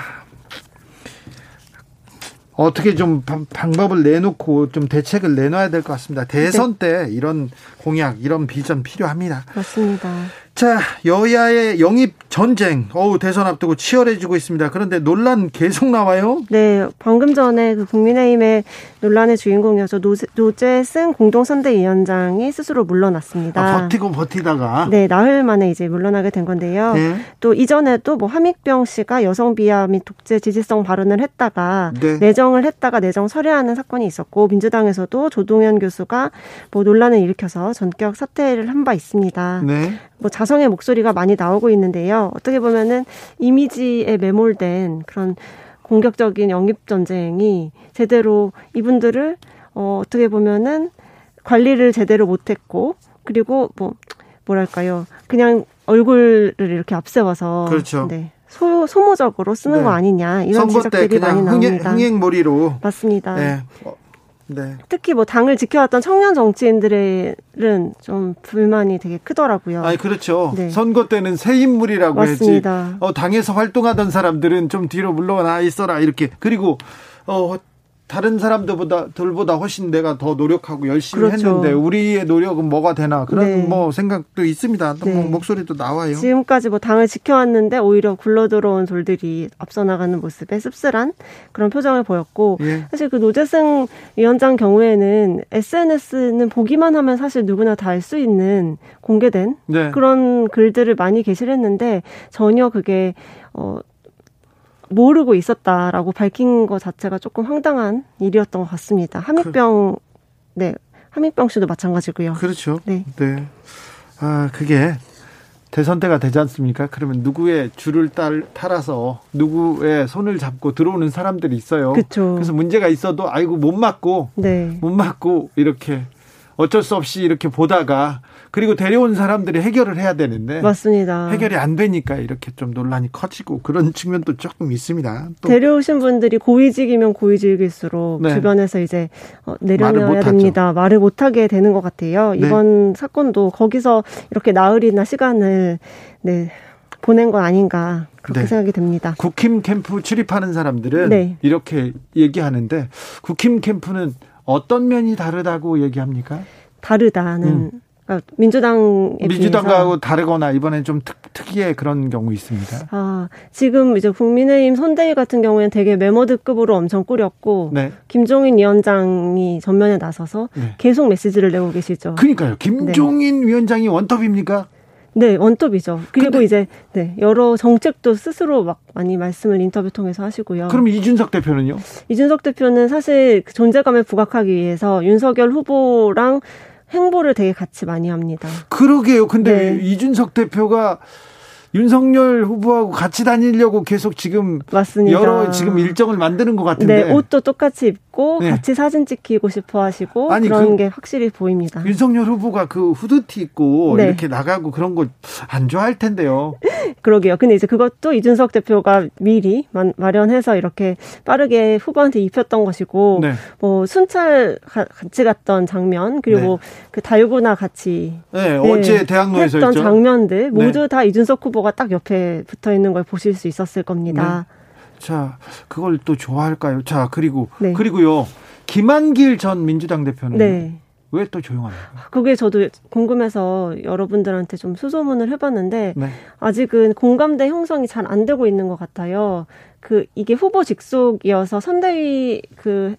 어떻게 좀 방- 방법을 내놓고 좀 대책을 내놔야 될 것 같습니다. 대선 때 이런 공약, 이런 비전 필요합니다. 맞습니다. 자, 여야의 영입 전쟁, 어우, 대선 앞두고 치열해지고 있습니다. 그런데 논란 계속 나와요? 네, 방금 전에 그 국민의힘의 논란의 주인공이어서 노재- 노재승 공동선대위원장이 스스로 물러났습니다. 아, 버티고 버티다가. 네, 나흘 만에 이제 물러나게 된 건데요. 네. 또 이전에도 뭐 함익병 씨가 여성 비하 및 독재 지지성 발언을 했다가 네. 내정을 했다가 내정 철회하는 사건이 있었고 민주당에서도 조동현 교수가 뭐 논란을 일으켜서 전격 사퇴를 한 바 있습니다. 네. 뭐 자성의 목소리가 많이 나오고 있는데요. 어떻게 보면은 이미지에 매몰된 그런 공격적인 영입 전쟁이 제대로 이분들을 어 어떻게 보면은 관리를 제대로 못했고 그리고 뭐 뭐랄까요 그냥 얼굴을 이렇게 앞세워서 그렇죠. 네. 소, 소모적으로 쓰는 네. 거 아니냐 이런 지적들이 많이 그냥 흥행, 나옵니다. 흥행몰이로. 맞습니다. 네. 어, 네. 특히 뭐 당을 지켜왔던 청년 정치인들은 좀 불만이 되게 크더라고요. 아니, 그렇죠. 네. 선거 때는 새 인물이라고 했지. 맞습니다. 어, 당에서 활동하던 사람들은 좀 뒤로 물러나 있어라, 이렇게. 그리고, 어, 다른 사람들보다, 들보다 훨씬 내가 더 노력하고 열심히 그렇죠. 했는데, 우리의 노력은 뭐가 되나. 그런 네. 뭐 생각도 있습니다. 또뭐 네. 목소리도 나와요. 지금까지 뭐 당을 지켜왔는데 오히려 굴러 들어온 돌들이 앞서 나가는 모습에 씁쓸한 그런 표정을 보였고 예. 사실 그 노재승 위원장 경우에는 SNS는 보기만 하면 사실 누구나 다 알 수 있는 공개된 네. 그런 글들을 많이 게시했는데 전혀 그게 어 모르고 있었다라고 밝힌 것 자체가 조금 황당한 일이었던 것 같습니다. 함익병 네 함익병 씨도 마찬가지고요. 그렇죠. 네. 네. 아, 그게 대선 때가 되지 않습니까? 그러면 누구의 줄을 딸, 따라서 누구의 손을 잡고 들어오는 사람들이 있어요. 그쵸. 그래서 문제가 있어도 아이고 못 맞고 네. 못 맞고 이렇게 어쩔 수 없이 이렇게 보다가 그리고 데려온 사람들이 해결을 해야 되는데 맞습니다. 해결이 안 되니까 이렇게 좀 논란이 커지고 그런 측면도 조금 있습니다. 또 데려오신 분들이 고위직이면 고위직일수록 네. 주변에서 이제 어, 내려놔야. 됩니다. 말을 못하게 되는 것 같아요. 네. 이번 사건도 거기서 이렇게 나흘이나 시간을 네, 보낸 건 아닌가 그렇게 네. 생각이 됩니다. 국힘 캠프 출입하는 사람들은 네. 이렇게 얘기하는데 국힘 캠프는 어떤 면이 다르다고 얘기합니까? 다르다는 음. 그러니까 민주당에 민주당하고 다르거나 이번엔 좀 특, 특이의 그런 경우 있습니다. 아, 지금 이제 국민의힘 선대위 같은 경우에는 되게 메모드급으로 엄청 꾸렸고 네. 김종인 위원장이 전면에 나서서 네. 계속 메시지를 내고 계시죠. 그러니까요. 김종인 위원장이 원톱입니까? 네, 원톱이죠. 그리고 이제 네, 여러 정책도 스스로 막 많이 말씀을 인터뷰 통해서 하시고요. 그럼 이준석 대표는요? 이준석 대표는 사실 그 존재감을 부각하기 위해서 윤석열 후보랑 행보를 되게 같이 많이 합니다. 그러게요. 근데 네. 이준석 대표가 윤석열 후보하고 같이 다니려고 계속 지금 맞습니다. 여러 지금 일정을 만드는 것 같은데 네, 옷도 똑같이 입고 네. 같이 사진 찍히고 싶어 하시고 아니, 그런 그- 게 확실히 보입니다. 윤석열 후보가 그 후드티 입고 네. 이렇게 나가고 그런 거 안 좋아할 텐데요. 그러게요. 근데 이제 그것도 이준석 대표가 미리 마, 마련해서 이렇게 빠르게 후보한테 입혔던 것이고 네. 뭐 순찰 가- 같이 갔던 장면 그리고 그 달고나 같이 네, 네, 어제 대학로에서 했던 했죠. 장면들 모두 네. 다 이준석 후보가 딱 옆에 붙어 있는 걸 보실 수 있었을 겁니다. 자, 그걸 또 좋아할까요? 자, 그리고 네. 그리고요. 김한길 전 민주당 대표는 네. 왜또 조용합니까? 그게 저도 궁금해서 여러분들한테 좀 수소문을 해봤는데 네. 아직은 공감대 형성이 잘 안 되고 있는 것 같아요. 그 이게 후보 직속이어서 선대위 그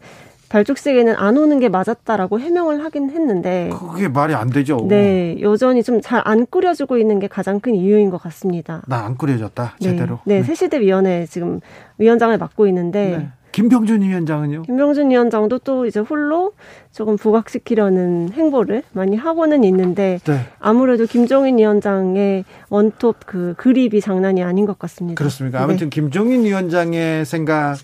발족식에는 안 오는 게 맞았다라고 해명을 하긴 했는데 그게 말이 안 되죠. 네 여전히 좀 잘 안 꾸려지고 있는 게 가장 큰 이유인 것 같습니다. 나 안 꾸려졌다. 네, 제대로. 네, 새시대 위원회 지금 위원장을 맡고 있는데 네. 김병준 위원장은요? 김병준 위원장도 또 이제 홀로 조금 부각시키려는 행보를 많이 하고는 있는데 네. 아무래도 김종인 위원장의 원톱 그 그립이 장난이 아닌 것 같습니다. 그렇습니까? 네. 아무튼 김종인 위원장의 생각,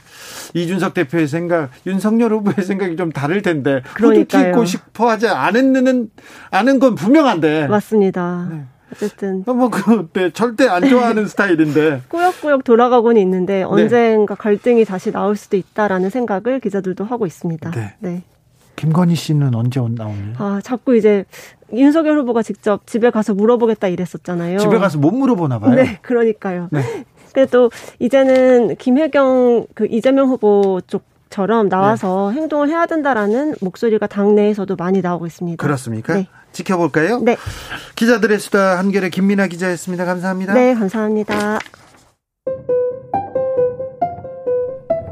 이준석 대표의 생각, 윤석열 후보의 생각이 좀 다를 텐데 그러니까요. 입고 싶어 하지 않는 않은 건 분명한데. 맞습니다. 네. 어쨌든 뭐그 네, 절대 안 좋아하는 스타일인데. 꾸역꾸역 돌아가고는 네. 있는데 언젠가 갈등이 다시 나올 수도 있다라는 생각을 기자들도 하고 있습니다. 네. 김건희 씨는 언제 나오니? 아 자꾸 이제 윤석열 후보가 직접 집에 가서 물어보겠다 이랬었잖아요. 집에 가서 못 물어보나 봐요. 네, 그러니까요. 네. 그래도 이제는 김혜경 그 이재명 후보 쪽 처럼 나와서 네. 행동을 해야 된다라는 목소리가 당내에서도 많이 나오고 있습니다. 그렇습니까? 네. 지켜볼까요? 네, 기자들의 수다 한결의 김민아 기자였습니다. 감사합니다. 네, 감사합니다.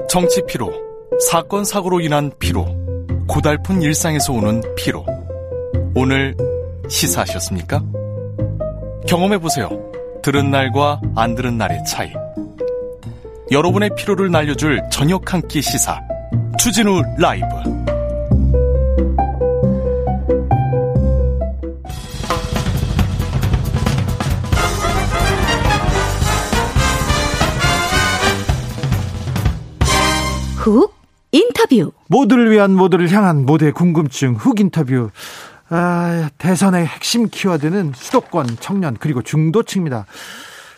정치 피로, 사건 사고로 인한 피로, 고달픈 일상에서 오는 피로. 오늘 시사하셨습니까? 경험해 보세요. 들은 날과 안 들은 날의 차이. 여러분의 피로를 날려줄 저녁 한 끼 시사. 추진우 라이브. 훅 인터뷰. 모두를 위한 모두를 향한 모두의 궁금증 훅 인터뷰. 아, 대선의 핵심 키워드는 수도권, 청년, 그리고 중도층입니다.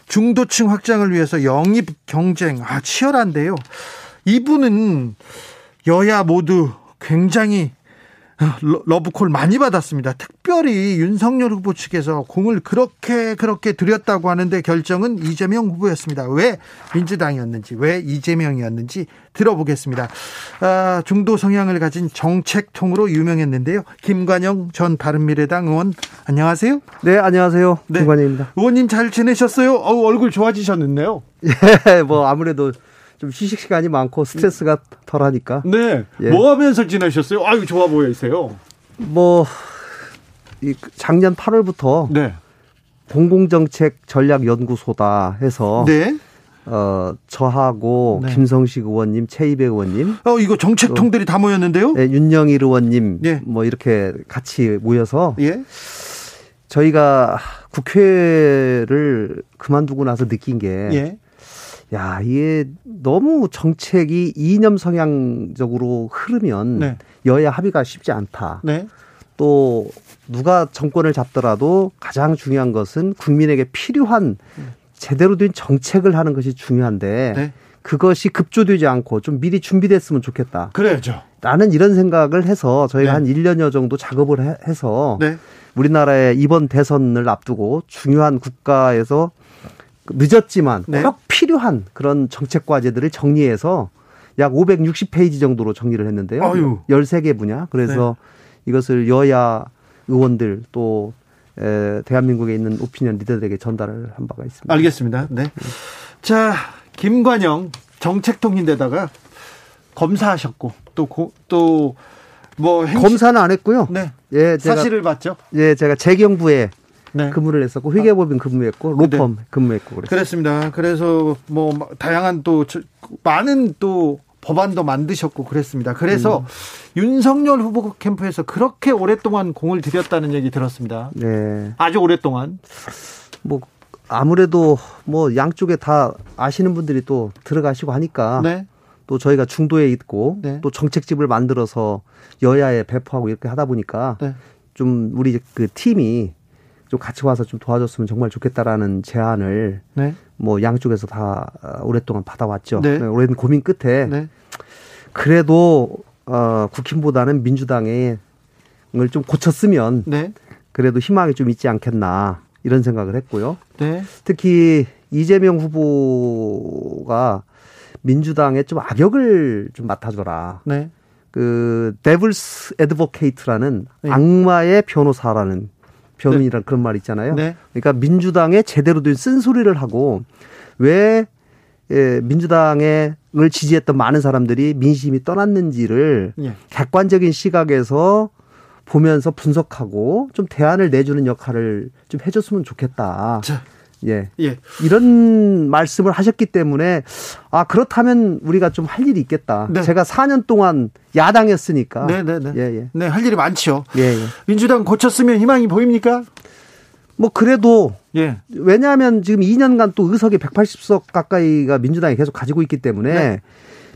중도층 확장을 위해서 영입 경쟁, 아, 치열한데요. 이분은 여야 모두 굉장히 아, 러- 러브콜 많이 받았습니다. 특별히 윤석열 후보 측에서 공을 그렇게 그렇게 들였다고 하는데 결정은 이재명 후보였습니다. 왜 민주당이었는지, 왜 이재명이었는지 들어보겠습니다. 아, 중도 성향을 가진 정책통으로 유명했는데요. 김관영 전 바른미래당 의원 안녕하세요. 네, 안녕하세요. 네. 김관입니다. 의원님 잘 지내셨어요? 어우, 얼굴 좋아지셨는데요. 예, 뭐 아무래도 좀 휴식 시간이 많고 스트레스가 덜하니까 네. 예. 뭐 하면서 지내셨어요? 아유, 좋아 보이세요. 뭐이 작년 8월부터 네. 공공정책 전략연구소다 해서 네. 어 저하고 네. 김성식 의원님, 최이배 의원님, 어, 이거 정책 통들이 다 모였는데요? 네, 윤영일 의원님 예. 뭐 이렇게 같이 모여서 예. 저희가 국회를 그만두고 나서 느낀 게 예. 야, 이게 너무 정책이 이념 성향적으로 흐르면 네. 여야 합의가 쉽지 않다. 네. 또 누가 정권을 잡더라도 가장 중요한 것은 국민에게 필요한 제대로 된 정책을 하는 것이 중요한데 네. 그것이 급조되지 않고 좀 미리 준비됐으면 좋겠다. 그래야죠. 나는 이런 생각을 해서 저희가 네. 한 1년여 정도 작업을 해- 해서 네. 우리나라의 이번 대선을 앞두고 중요한 국가에서 늦었지만 네. 꼭 필요한 그런 정책 과제들을 정리해서 약 560페이지 정도로 정리를 했는데요. 아유. 네. 13개 분야. 그래서 이것을 여야 의원들 또 에, 대한민국에 있는 오피니언 리더들에게 전달을 한 바가 있습니다. 알겠습니다. 네. 자, 김관영 정책통인데다가 검사하셨고 또 또뭐 검사는 안 했고요. 네. 예, 제가 사실을 봤죠. 예, 제가 재경부에 네. 근무를 했었고 회계법인 근무했고 로펌 근무했고 그랬어요. 그랬습니다. 그래서 뭐 다양한 또 저- 많은 또 법안도 만드셨고 그랬습니다. 그래서 음. 윤석열 후보 캠프에서 그렇게 오랫동안 공을 들였다는 얘기 들었습니다. 네. 아주 오랫동안. 뭐 아무래도 뭐 양쪽에 다 아시는 분들이 또 들어가시고 하니까 네. 또 저희가 중도에 있고 네. 또 정책집을 만들어서 여야에 배포하고 이렇게 하다 보니까 네. 좀 우리 그 팀이 좀 같이 와서 좀 도와줬으면 정말 좋겠다라는 제안을 네. 뭐 양쪽에서 다 어, 오랫동안 받아왔죠. 네. 오랜 고민 끝에 네. 그래도 어 국힘보다는 민주당의 을좀 고쳤으면 네. 그래도 희망이 좀 있지 않겠나 이런 생각을 했고요. 네. 특히 이재명 후보가 민주당에 좀 악역을 좀 맡아줘라. 네. 그 devil's advocate라는 네. 악마의 변호사라는 변호인이라는 그런 말 있잖아요. 네. 그러니까 민주당에 제대로 된 쓴소리를 하고 왜 예, 민주당을 지지했던 많은 사람들이 민심이 떠났는지를 예. 객관적인 시각에서 보면서 분석하고 좀 대안을 내주는 역할을 좀 해줬으면 좋겠다. 자. 예. 예. 이런 말씀을 하셨기 때문에 아 그렇다면 우리가 좀 할 일이 있겠다. 네. 제가 4년 동안 야당이었으니까. 네, 네, 네. 예, 예. 네, 할 일이 많죠. 예, 예. 민주당 고쳤으면 희망이 보입니까? 뭐 그래도 예. 왜냐하면 지금 2년간 또 의석이 180석 가까이가 민주당이 계속 가지고 있기 때문에 네.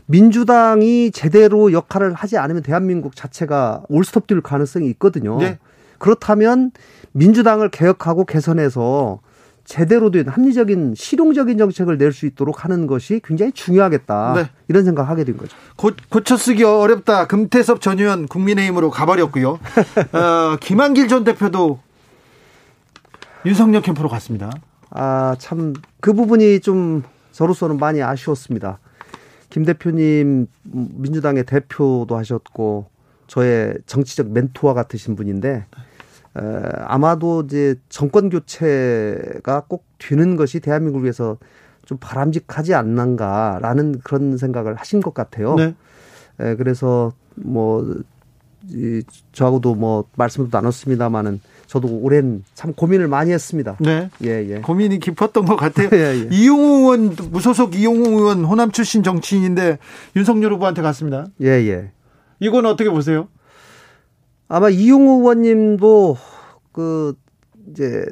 민주당이 제대로 역할을 하지 않으면 대한민국 자체가 올스톱 뛸 가능성이 있거든요. 네. 그렇다면 민주당을 개혁하고 개선해서 제대로 된 합리적인 실용적인 정책을 낼 수 있도록 하는 것이 굉장히 중요하겠다. 네. 이런 생각을 하게 된 거죠. 고, 고쳐쓰기 어렵다. 금태섭 전 의원 국민의힘으로 가버렸고요. 어, 김한길 전 대표도 윤석열 캠프로 갔습니다. 아, 참, 그 부분이 좀 저로서는 많이 아쉬웠습니다. 김 대표님, 음, 민주당의 대표도 하셨고, 저의 정치적 멘토와 같으신 분인데, 에, 아마도 이제 정권 교체가 꼭 되는 것이 대한민국을 위해서 좀 바람직하지 않는가라는 그런 생각을 하신 것 같아요. 네. 에, 그래서 뭐, 이, 저하고도 뭐 말씀도 나눴습니다마는 저도 오랜 참 고민을 많이 했습니다. 네. 예, 예. 고민이 깊었던 것 같아요. 예, 예. 이용우 의원, 무소속 이용우 의원, 호남 출신 정치인인데 윤석열 후보한테 갔습니다. 예, 예. 이건 어떻게 보세요? 아마 이용우 의원님도 그 이제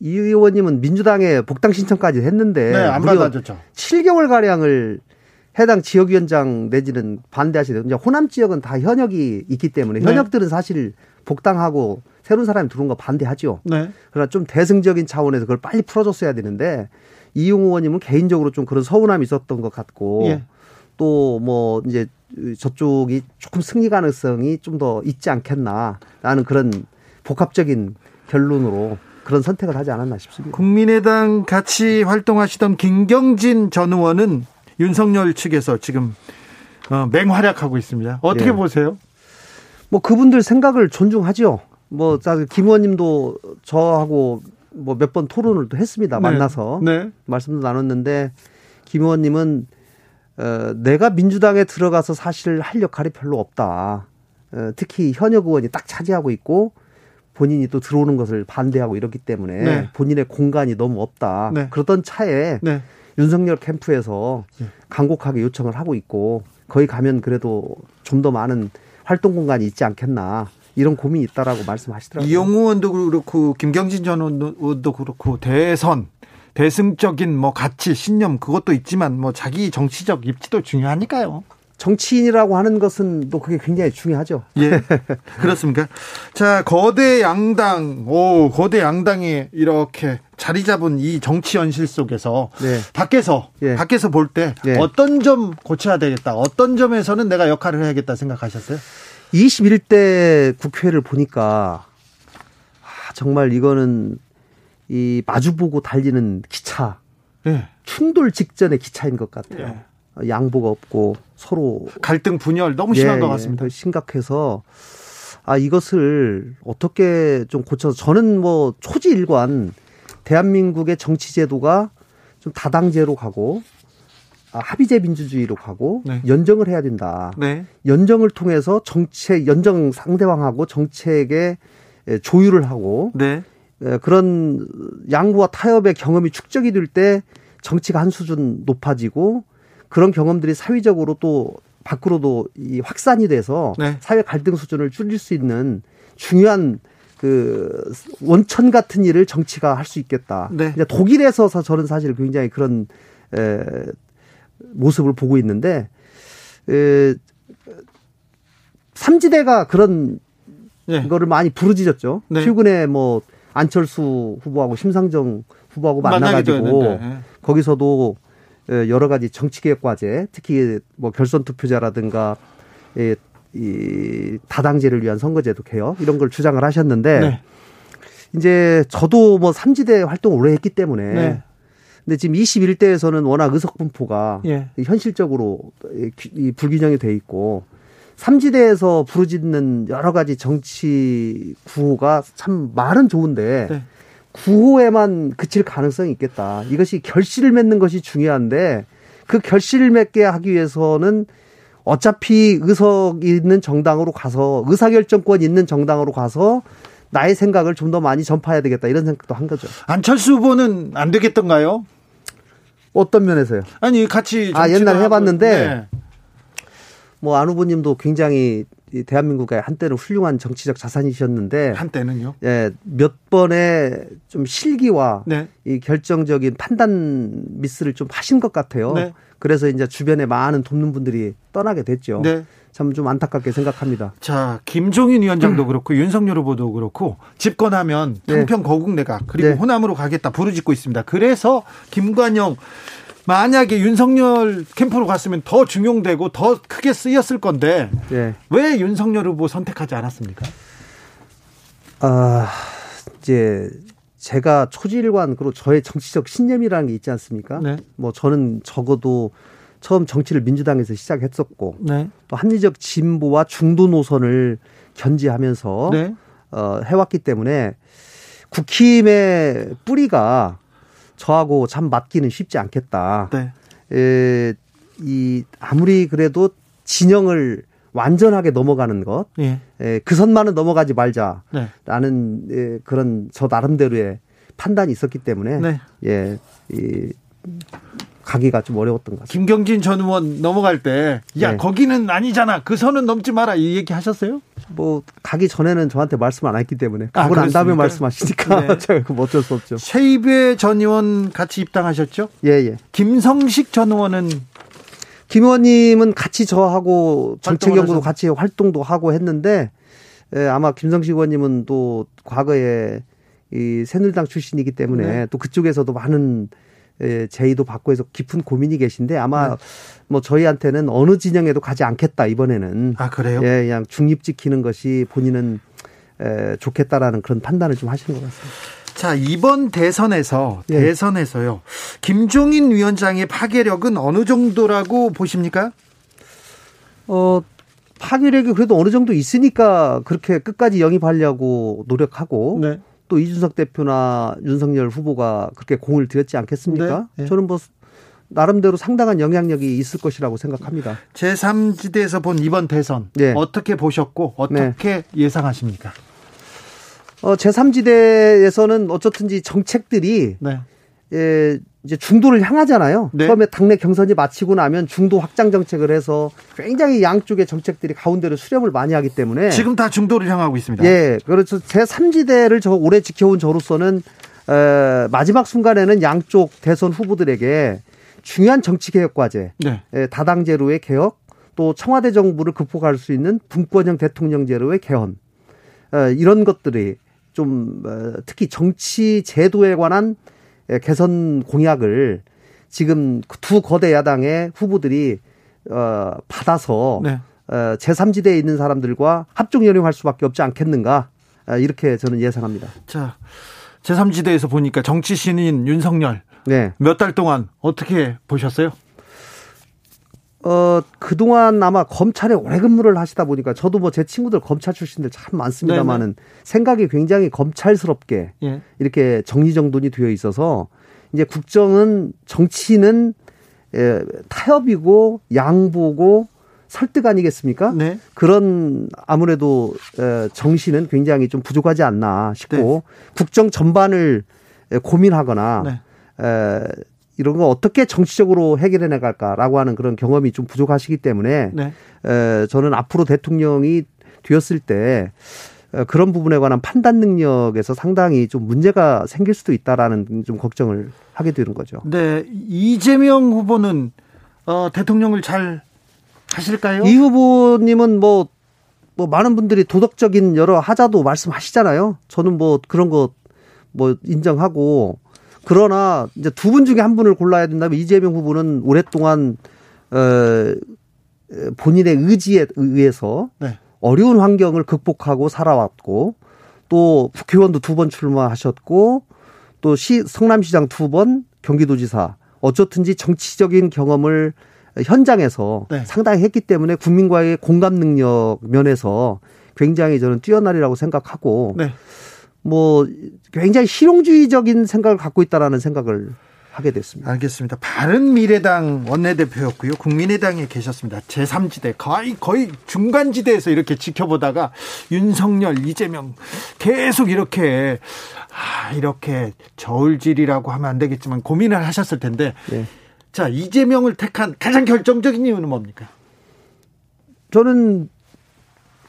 이 의원님은 민주당에 복당 신청까지 했는데 네, 안 받아줬죠. 7개월 가량을 해당 지역위원장 내지는 반대하시대요. 이제 호남 지역은 다 현역이 있기 때문에 네. 현역들은 사실 복당하고 새로운 사람이 들어온 거 반대하죠. 네. 그러나 좀 대승적인 차원에서 그걸 빨리 풀어줬어야 되는데 이용우 의원님은 개인적으로 좀 그런 서운함이 있었던 것 같고 예. 또뭐 이제 저쪽이 조금 승리 가능성이 좀 더 있지 않겠나 라는 그런 복합적인 결론으로 그런 선택을 하지 않았나 싶습니다. 국민의당 같이 활동하시던 김경진 전 의원은 윤석열 측에서 지금 어, 맹활약하고 있습니다. 어떻게 예. 보세요? 뭐 그분들 생각을 존중하죠. 뭐 사실 김 의원님도 저하고 뭐 몇 번 토론을 또 했습니다. 만나서 네. 말씀도 나눴는데 김 의원님은 어, 내가 민주당에 들어가서 사실 할 역할이 별로 없다. 어, 특히 현역 의원이 딱 차지하고 있고 본인이 또 들어오는 것을 반대하고 이렇기 때문에 네. 본인의 공간이 너무 없다. 네. 그러던 차에 네. 윤석열 캠프에서 예. 간곡하게 요청을 하고 있고 거기 가면 그래도 좀 더 많은 활동 공간이 있지 않겠나 이런 고민이 있다라고 말씀하시더라고요. 이용우 의원도 그렇고 김경진 전 의원도 그렇고 대선 대승적인 뭐 가치 신념 그것도 있지만 뭐 자기 정치적 입지도 중요하니까요. 정치인이라고 하는 것은 또 그게 굉장히 중요하죠. 예. 그렇습니까? 자, 거대 양당, 오, 거대 양당이 이렇게 자리 잡은 이 정치 현실 속에서 네. 밖에서, 예. 밖에서 볼때 예. 어떤 점 고쳐야 되겠다. 어떤 점에서는 내가 역할을 해야겠다 생각하셨어요? 21대 국회를 보니까 아, 정말 이거는 이 마주보고 달리는 기차 예. 충돌 직전의 기차인 것 같아요. 양보가 없고 서로 갈등 분열 너무 심한 예, 것 예, 같습니다. 심각해서 아 이것을 어떻게 좀 고쳐서 저는 뭐 초지일관 대한민국의 정치 제도가 좀 다당제로 가고 아, 합의제 민주주의로 가고 네. 연정을 해야 된다. 네. 연정을 통해서 정책 연정 상대방하고 정책의 에, 조율을 하고 네. 에, 그런 양보와 타협의 경험이 축적이 될 때 정치가 한 수준 높아지고 그런 경험들이 사회적으로 또 밖으로도 이 확산이 돼서 네. 사회 갈등 수준을 줄일 수 있는 중요한 그 원천 같은 일을 정치가 할 수 있겠다. 네. 독일에서 사- 저는 사실 굉장히 그런 에, 모습을 보고 있는데 에, 삼지대가 그런 예. 거를 많이 부르짖었죠. 네. 최근에 뭐 안철수 후보하고 심상정 후보하고 만나가지고. 예. 거기서도 에, 여러 가지 정치개혁 과제, 특히 뭐 결선 투표자라든가 에, 이 다당제를 위한 선거제도 개혁 이런 걸 주장을 하셨는데 네. 이제 저도 뭐 삼지대 활동을 오래 했기 때문에 네. 근데 지금 21대에서는 워낙 의석 분포가 예. 현실적으로 이 불균형이 돼 있고 삼지대에서 부르짖는 여러 가지 정치 구호가 참 말은 좋은데 네. 구호에만 그칠 가능성이 있겠다. 이것이 결실을 맺는 것이 중요한데 그 결실을 맺게 하기 위해서는 어차피 의석 있는 정당으로 가서 의사결정권 있는 정당으로 가서 나의 생각을 좀 더 많이 전파해야 되겠다 이런 생각도 한 거죠. 안철수 후보는 안 되겠던가요? 어떤 면에서요? 아니 같이 아, 하고, 해봤는데 네. 뭐안 후보님도 굉장히 이 대한민국의 한때는 훌륭한 정치적 자산이셨는데 한때는요. 예, 몇 번의 좀 실기와 네. 이 결정적인 판단 미스를 좀 하신 것 같아요. 네. 그래서 이제 주변에 많은 돕는 분들이 떠나게 됐죠. 네. 참좀 안타깝게 생각합니다. 자, 김종인 위원장도 그렇고 윤석열 후보도 그렇고 집권하면 네. 평평 거국 내각 그리고 네. 호남으로 가겠다 부르짖고 있습니다. 그래서 김관영 만약에 윤석열 캠프로 갔으면 더 중용되고 더 크게 쓰였을 건데 예. 왜 윤석열 후보 선택하지 않았습니까? 아, 이제 제가 초지일관 그리고 저의 정치적 신념이라는 게 있지 않습니까? 네. 뭐 저는 적어도 처음 정치를 민주당에서 시작했었고 네. 또 합리적 진보와 중도 노선을 견지하면서 네. 어, 해왔기 때문에 국힘의 뿌리가 저하고 참 맞기는 쉽지 않겠다. 네. 에, 이 아무리 그래도 진영을 완전하게 넘어가는 것, 예. 에, 그 선만은 넘어가지 말자라는 네. 에, 그런 저 나름대로의 판단이 있었기 때문에 네. 예, 이 가기가 좀 어려웠던 것 같습니다. 김경진 전 의원 넘어갈 때 야, 네. 거기는 아니잖아. 그 선은 넘지 마라. 이 얘기 하셨어요? 뭐 가기 전에는 저한테 말씀 안 했기 때문에 아, 가고 난 다음에? 말씀하시니까 네. 제가 그거 어쩔 수 없죠. 최입의 전 의원 같이 입당하셨죠? 예, 예. 김성식 전 의원은 김 의원님은 같이 저하고 정책 연구도 하셔서- 같이 활동도 하고 했는데 예, 아마 김성식 의원님은 또 과거에 이 새누리당 출신이기 때문에 네. 또 그쪽에서도 많은 예, 제의도 받고 해서 깊은 고민이 계신데 아마 네. 뭐 저희한테는 어느 진영에도 가지 않겠다 이번에는 아 그래요? 예, 그냥 중립 지키는 것이 본인은 에, 좋겠다라는 그런 판단을 좀 하시는 것 같습니다. 자 이번 대선에서 예. 대선에서요 김종인 위원장의 파괴력은 어느 정도라고 보십니까? 어, 파괴력이 그래도 어느 정도 있으니까 그렇게 끝까지 영입하려고 노력하고 네. 또 이준석 대표나 윤석열 후보가 그렇게 공을 들였지 않겠습니까? 네, 네. 저는 뭐 나름대로 상당한 영향력이 있을 것이라고 생각합니다. 제3지대에서 본 이번 대선 네. 어떻게 보셨고 어떻게 예상하십니까? 어, 제3지대에서는 어쨌든지 정책들이 네. 예, 이제 중도를 향하잖아요. 네. 처음에 당내 경선이 마치고 나면 중도 확장 정책을 해서 굉장히 양쪽의 정책들이 가운데로 수렴을 많이 하기 때문에 지금 다 중도를 향하고 있습니다. 예, 그래서 제 3지대를 저 오래 지켜온 저로서는 에, 마지막 순간에는 양쪽 대선 후보들에게 중요한 정치 개혁 과제, 네. 에, 다당제로의 개혁, 또 청와대 정부를 극복할 수 있는 분권형 대통령제로의 개헌, 에, 이런 것들이 좀 어, 특히 정치 제도에 관한 에, 개선 공약을 지금 그두 거대 야당의 후보들이 어, 받아서 네. 어, 제3지대에 있는 사람들과 합종 연용할 수밖에 없지 않겠는가 아, 이렇게 저는 예상합니다. 자, 제3지대에서 보니까 정치 신인 윤석열 네. 몇 달 동안 어떻게 보셨어요? 어, 그동안 아마 검찰에 오래 근무를 하시다 보니까 저도 뭐 제 친구들 검찰 출신들 참 많습니다만은 생각이 굉장히 검찰스럽게 예. 이렇게 정리정돈이 되어 있어서 이제 국정은 정치는 에, 타협이고 양보고 설득 아니겠습니까? 네. 그런 아무래도 에, 정신은 굉장히 좀 부족하지 않나 싶고 네. 국정 전반을 에, 고민하거나 네. 에, 이런 거 어떻게 정치적으로 해결해 나갈까라고 하는 그런 경험이 좀 부족하시기 때문에 네. 에, 저는 앞으로 대통령이 되었을 때 에, 그런 부분에 관한 판단 능력에서 상당히 좀 문제가 생길 수도 있다라는 좀 걱정을 하게 되는 거죠. 네. 이재명 후보는 어, 대통령을 잘 하실까요? 이 후보님은 뭐, 뭐 많은 분들이 도덕적인 여러 하자도 말씀하시잖아요. 저는 뭐 그런 거 뭐 인정하고 그러나 이제 두 분 중에 한 분을 골라야 된다면 이재명 후보는 오랫동안 어 본인의 의지에 의해서 네. 어려운 환경을 극복하고 살아왔고 또 국회의원도 두 번 출마하셨고 또 시 성남시장 두 번 경기도지사 어쩌든지 정치적인 경험을 현장에서 네. 상당히 했기 때문에 국민과의 공감 능력 면에서 굉장히 저는 뛰어나리라고 생각하고 네. 뭐 굉장히 실용주의적인 생각을 갖고 있다라는 생각을 하게 됐습니다. 알겠습니다. 바른 미래당 원내대표였고요. 국민의당에 계셨습니다. 제3지대 거의 거의 중간 지대에서 이렇게 지켜보다가 윤석열, 이재명 계속 이렇게 아, 이렇게 저울질이라고 하면 안 되겠지만 고민을 하셨을 텐데 네. 자 이재명을 택한 가장 결정적인 이유는 뭡니까? 저는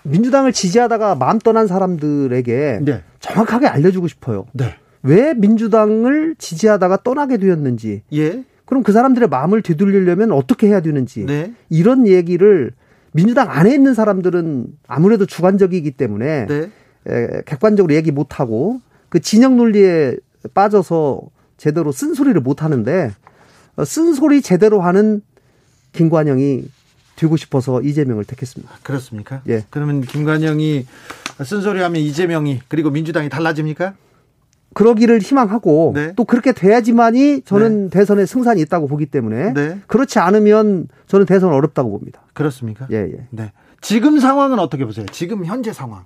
민주당을 지지하다가 마음 떠난 사람들에게 네, 정확하게 알려주고 싶어요. 네, 왜 민주당을 지지하다가 떠나게 되었는지, 예, 그럼 그 사람들의 마음을 되돌리려면 어떻게 해야 되는지, 네, 이런 얘기를 민주당 안에 있는 사람들은 아무래도 주관적이기 때문에 네, 에, 객관적으로 얘기 못 하고 그 진영 논리에 빠져서 제대로 쓴소리를 못 하는데 어, 쓴소리 제대로 하는 김관영이 되고 싶어서 이재명을 택했습니다. 그렇습니까? 예. 그러면 김관영이 쓴소리하면 이재명이 그리고 민주당이 달라집니까? 그러기를 희망하고 네. 또 그렇게 돼야지만이 저는 대선에 승산이 있다고 보기 때문에 네. 그렇지 않으면 저는 대선 어렵다고 봅니다. 그렇습니까? 예, 예. 네. 지금 상황은 어떻게 보세요? 지금 현재 상황.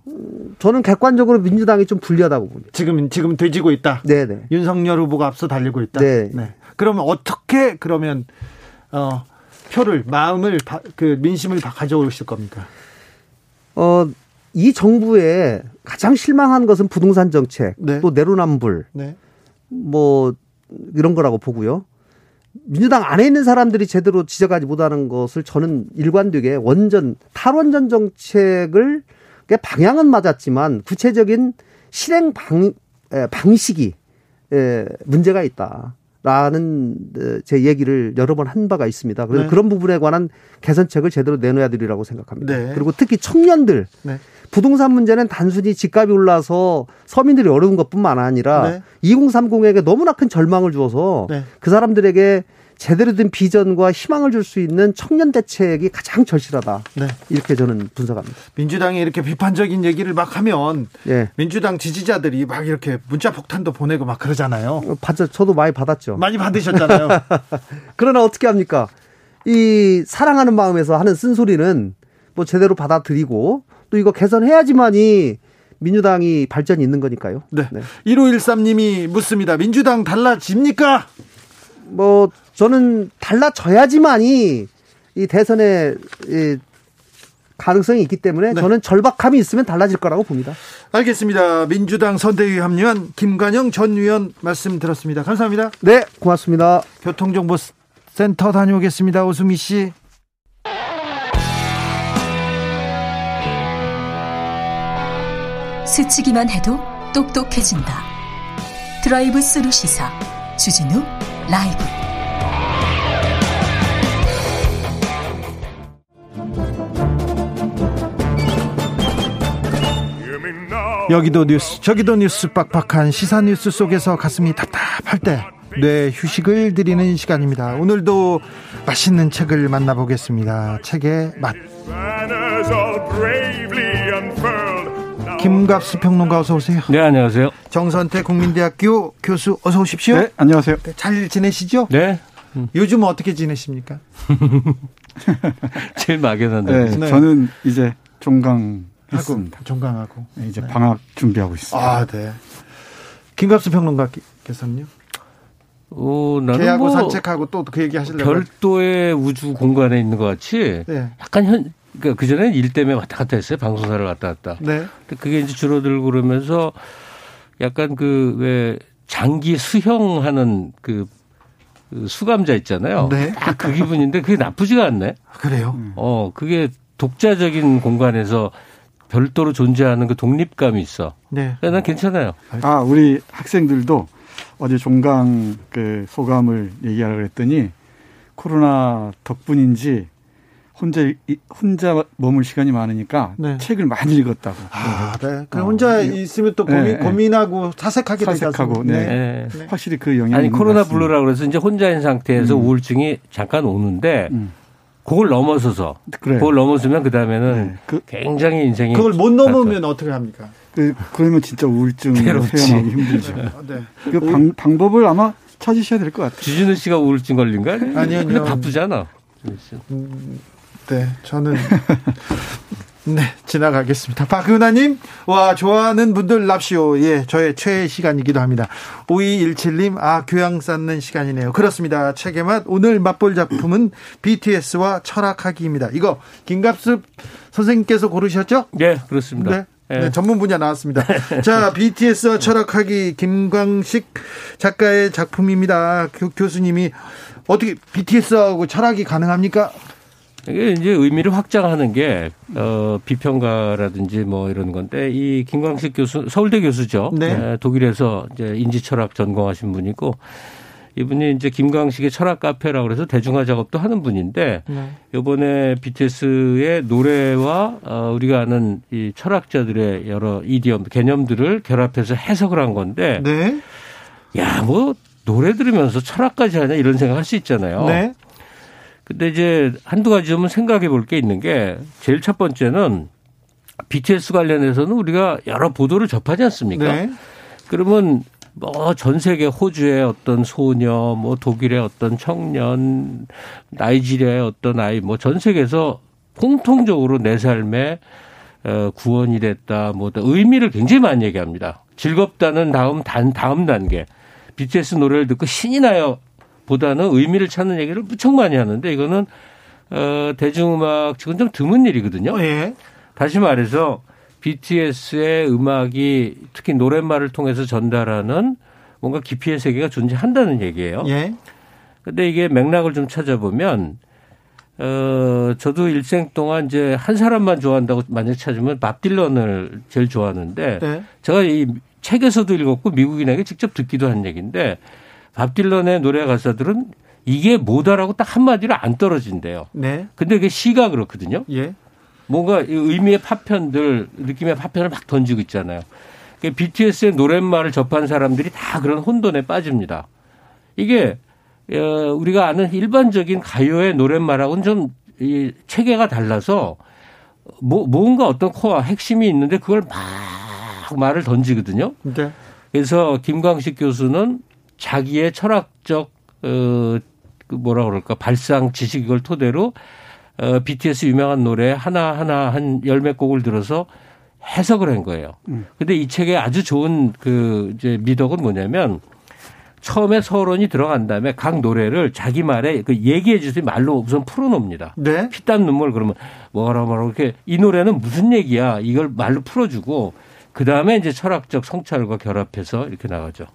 저는 객관적으로 민주당이 좀 불리하다고 봅니다. 지금 지금 돼지고 있다. 네, 네. 윤석열 후보가 앞서 달리고 있다. 네. 그러면 어떻게 그러면 어 표를 마음을 바- 그 민심을 바- 가져오실 겁니까? 어, 이 정부에 가장 실망한 것은 부동산 정책, 네. 또 내로남불, 네. 뭐 이런 거라고 보고요. 민주당 안에 있는 사람들이 제대로 지적하지 못하는 것을 저는 일관되게 원전 탈원전 정책을 그 방향은 맞았지만 구체적인 실행 방 에, 방식이 에, 문제가 있다 라는 에, 제 얘기를 여러 번 한 바가 있습니다. 그래서 네. 그런 부분에 관한 개선책을 제대로 내놓아야 되리라고 생각합니다. 네. 그리고 특히 청년들 네. 부동산 문제는 단순히 집값이 올라서 서민들이 어려운 것뿐만 아니라 네. 2030에게 너무나 큰 절망을 주어서 네. 그 사람들에게 제대로 된 비전과 희망을 줄 수 있는 청년 대책이 가장 절실하다. 네. 이렇게 저는 분석합니다. 민주당이 이렇게 비판적인 얘기를 막 하면 예. 민주당 지지자들이 막 이렇게 문자 폭탄도 보내고 막 그러잖아요. 어, 받죠. 저도 많이 받았죠. 많이 받으셨잖아요. 그러나 어떻게 합니까? 이 사랑하는 마음에서 하는 쓴소리는 뭐 제대로 받아들이고 또 이거 개선해야지만이 민주당이 발전이 있는 거니까요. 네. 1513님이 묻습니다. 민주당 달라집니까? 뭐 저는 달라져야지만이 이 대선에 이 가능성이 있기 때문에 네. 저는 절박함이 있으면 달라질 거라고 봅니다. 알겠습니다. 민주당 선대위 합류한 김관영 전 의원 말씀 들었습니다. 감사합니다. 네, 고맙습니다. 교통정보센터 다녀오겠습니다. 오수미 씨. 스치기만 해도 똑똑해진다. 드라이브 스루 시사 주진우 라이브. 여기도 뉴스 저기도 뉴스 빡빡한 시사 뉴스 속에서 가슴이 답답할 때 뇌 휴식을 드리는 시간입니다. 오늘도 맛있는 책을 만나보겠습니다. 책의 맛. 김갑수 평론가 어서 오세요. 네, 안녕하세요. 정선태 국민대학교 교수 어서 오십시오. 네, 안녕하세요. 잘 지내시죠? 네. 요즘 어떻게 지내십니까? 제일 막연한데. 네, 네. 저는 이제 종강 했습니다. 종강하고 네, 이제 방학 준비하고 있습니다. 아, 네. 김갑수 평론가께서는요? 어, 나는 개하고 뭐 산책하고 또 그 얘기 하시려고 별도의 우주 공간에 있는 것 같이 네. 약간 현, 그러니까 그 전에는 일 때문에 왔다 갔다 했어요. 방송사를 왔다 갔다. 네. 근데 그게 이제 줄어들고 그러면서 약간 그 왜 장기 수형하는 그, 그 수감자 있잖아요. 네. 딱 그 기분인데 그게 나쁘지가 않네. 그래요? 어, 그게 독자적인 공간에서 별도로 존재하는 그 독립감이 있어. 네. 난 괜찮아요. 아, 우리 학생들도 어제 종강 그 소감을 얘기하려고 그랬더니 코로나 덕분인지 혼자 이- 혼자 머물 시간이 많으니까 네. 책을 많이 읽었다고. 아, 네. 그 어, 혼자 있으면 또 고민, 네, 네. 고민하고 사색하게 되죠. 사색하고, 네. 네. 네. 확실히 그 영향이 아니 코로나. 블루라 그래서 이제 혼자인 상태에서 음. 우울증이 잠깐 오는데 음. 그걸 넘어서서 그래요. 그걸 넘어서면 그 다음에는 네. 그, 굉장히 인생이 그걸 못 넘으면 어떻게 합니까? 그 그러면 진짜 우울증 괴롭지. 헤어나기 힘들죠. 네. 그 방, 방법을 아마 찾으셔야 될 것 같아요. 주진우 씨가 우울증 걸린 거 아니에요? 아니요, 근데 아니요. 바쁘잖아. 네, 저는 네 지나가겠습니다. 박은하님, 와 좋아하는 분들 납시오. 예, 저의 최애 시간이기도 합니다. 5217님, 아 교양 쌓는 시간이네요. 그렇습니다. 책의 맛 오늘 맛볼 작품은 BTS와 철학하기입니다. 이거 김갑습 선생님께서 고르셨죠? 네, 그렇습니다. 네. 예. 네, 전문 분야 나왔습니다. 자, BTS와 철학하기 김광식 작가의 작품입니다. 교, 교수님이 어떻게 BTS하고 철학이 가능합니까? 이게 이제 의미를 확장하는 게, 어, 비평가라든지 뭐 이런 건데, 이 김광식 교수, 서울대 교수죠. 네. 에, 독일에서 이제 인지철학 전공하신 분이고, 이분이 이제 김광식의 철학 카페라고 그래서 대중화 작업도 하는 분인데, 네. 요번에 BTS의 노래와 어, 우리가 아는 이 철학자들의 여러 이디엄, 개념들을 결합해서 해석을 한 건데, 네. 야, 뭐, 노래 들으면서 철학까지 하냐 이런 생각 할 수 있잖아요. 네. 근데 이제 한두 가지 좀 생각해 볼 게 있는 게 제일 첫 번째는 BTS 관련해서는 우리가 여러 보도를 접하지 않습니까? 네. 그러면 뭐 전 세계 호주의 어떤 소녀, 뭐 독일의 어떤 청년, 나이지리아의 어떤 아이, 뭐 전 세계에서 공통적으로 내 삶에 어, 구원이 됐다, 뭐 의미를 굉장히 많이 얘기합니다. 즐겁다는 다음 단 다음 단계. BTS 노래를 듣고 신이 나요. 보다는 의미를 찾는 얘기를 무척 많이 하는데 이거는 어 대중음악 지금 좀 드문 일이거든요. 예. 다시 말해서 BTS의 음악이 특히 노랫말을 통해서 전달하는 뭔가 깊이의 세계가 존재한다는 얘기예요. 예. 근데 이게 맥락을 좀 찾아보면 어 저도 일생 동안 이제 한 사람만 좋아한다고 만약 찾으면 밥 딜런을 제일 좋아하는데 네. 제가 이 책에서도 읽었고 미국인에게 직접 듣기도 한 얘기인데 밥 딜런의 노래 가사들은 이게 뭐다라고 딱 한마디로 안 떨어진대요. 네. 근데 이게 시가 그렇거든요. 예. 뭔가 이 의미의 파편들, 느낌의 파편을 막 던지고 있잖아요. 그러니까 BTS의 노랫말을 접한 사람들이 다 그런 혼돈에 빠집니다. 이게 어, 우리가 아는 일반적인 가요의 노랫말하고는 좀 이 체계가 달라서 뭐, 뭔가 어떤 코어 핵심이 있는데 그걸 막 말을 던지거든요. 네. 그래서 김광식 교수는 자기의 철학적 어, 그 뭐라 그럴까 발상 지식 이걸 토대로 어, BTS 유명한 노래 하나 하나 한 열 몇 곡을 들어서 해석을 한 거예요. 음. 근데 이 책에 아주 좋은 그 이제 미덕은 뭐냐면 처음에 서론이 들어간 다음에 각 노래를 자기 말에 그 얘기해 주세요 말로 우선 풀어놓습니다. 네. 피땀 눈물 그러면 뭐라 뭐라 이렇게 이 노래는 무슨 얘기야 이걸 말로 풀어주고 그 다음에 이제 철학적 성찰과 결합해서 이렇게 나가죠.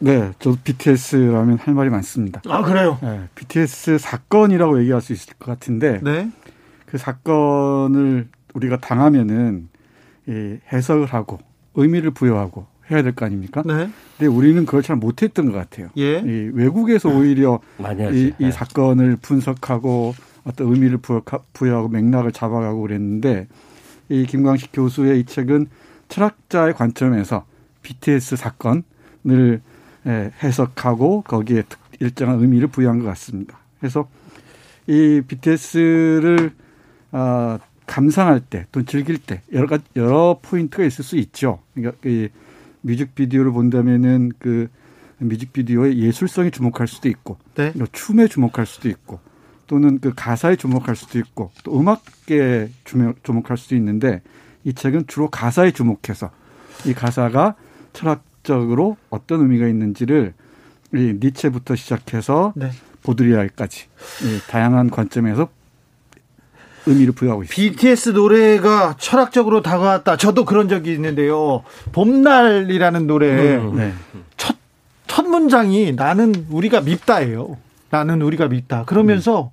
네, 저도 BTS라면 할 말이 많습니다. 아 그래요? 네, BTS 사건이라고 얘기할 수 있을 것 같은데 네. 그 사건을 우리가 당하면은 이 해석을 하고 의미를 부여하고 해야 될 거 아닙니까? 네. 근데 우리는 그걸 잘 못했던 것 같아요. 예. 이 외국에서 오히려. 이, 이 네. 사건을 분석하고 어떤 의미를 부여하- 부여하고 맥락을 잡아가고 그랬는데 이 김광식 교수의 이 책은 철학자의 관점에서 BTS 사건을 예, 해석하고 거기에 특- 일정한 의미를 부여한 것 같습니다. 그래서 이 BTS를 아, 감상할 때 또 즐길 때 여러 가지 여러 포인트가 있을 수 있죠. 그러니까 이 뮤직비디오를 본다면은 그 뮤직비디오의 예술성에 주목할 수도 있고 네. 또 춤에 주목할 수도 있고 또는 그 가사에 주목할 수도 있고 또 음악에 주목, 주목할 수도 있는데 이 책은 주로 가사에 주목해서 이 가사가 철학 적으로 어떤 의미가 있는지를 이 니체부터 시작해서 네. 보드리아까지 이 다양한 관점에서 의미를 부여하고 있습니다. BTS 노래가 철학적으로 다가왔다. 저도 그런 적이 있는데요. 봄날이라는 노래 음. 네. 첫, 첫 문장이 나는 우리가 밉다예요. 나는 우리가 밉다. 그러면서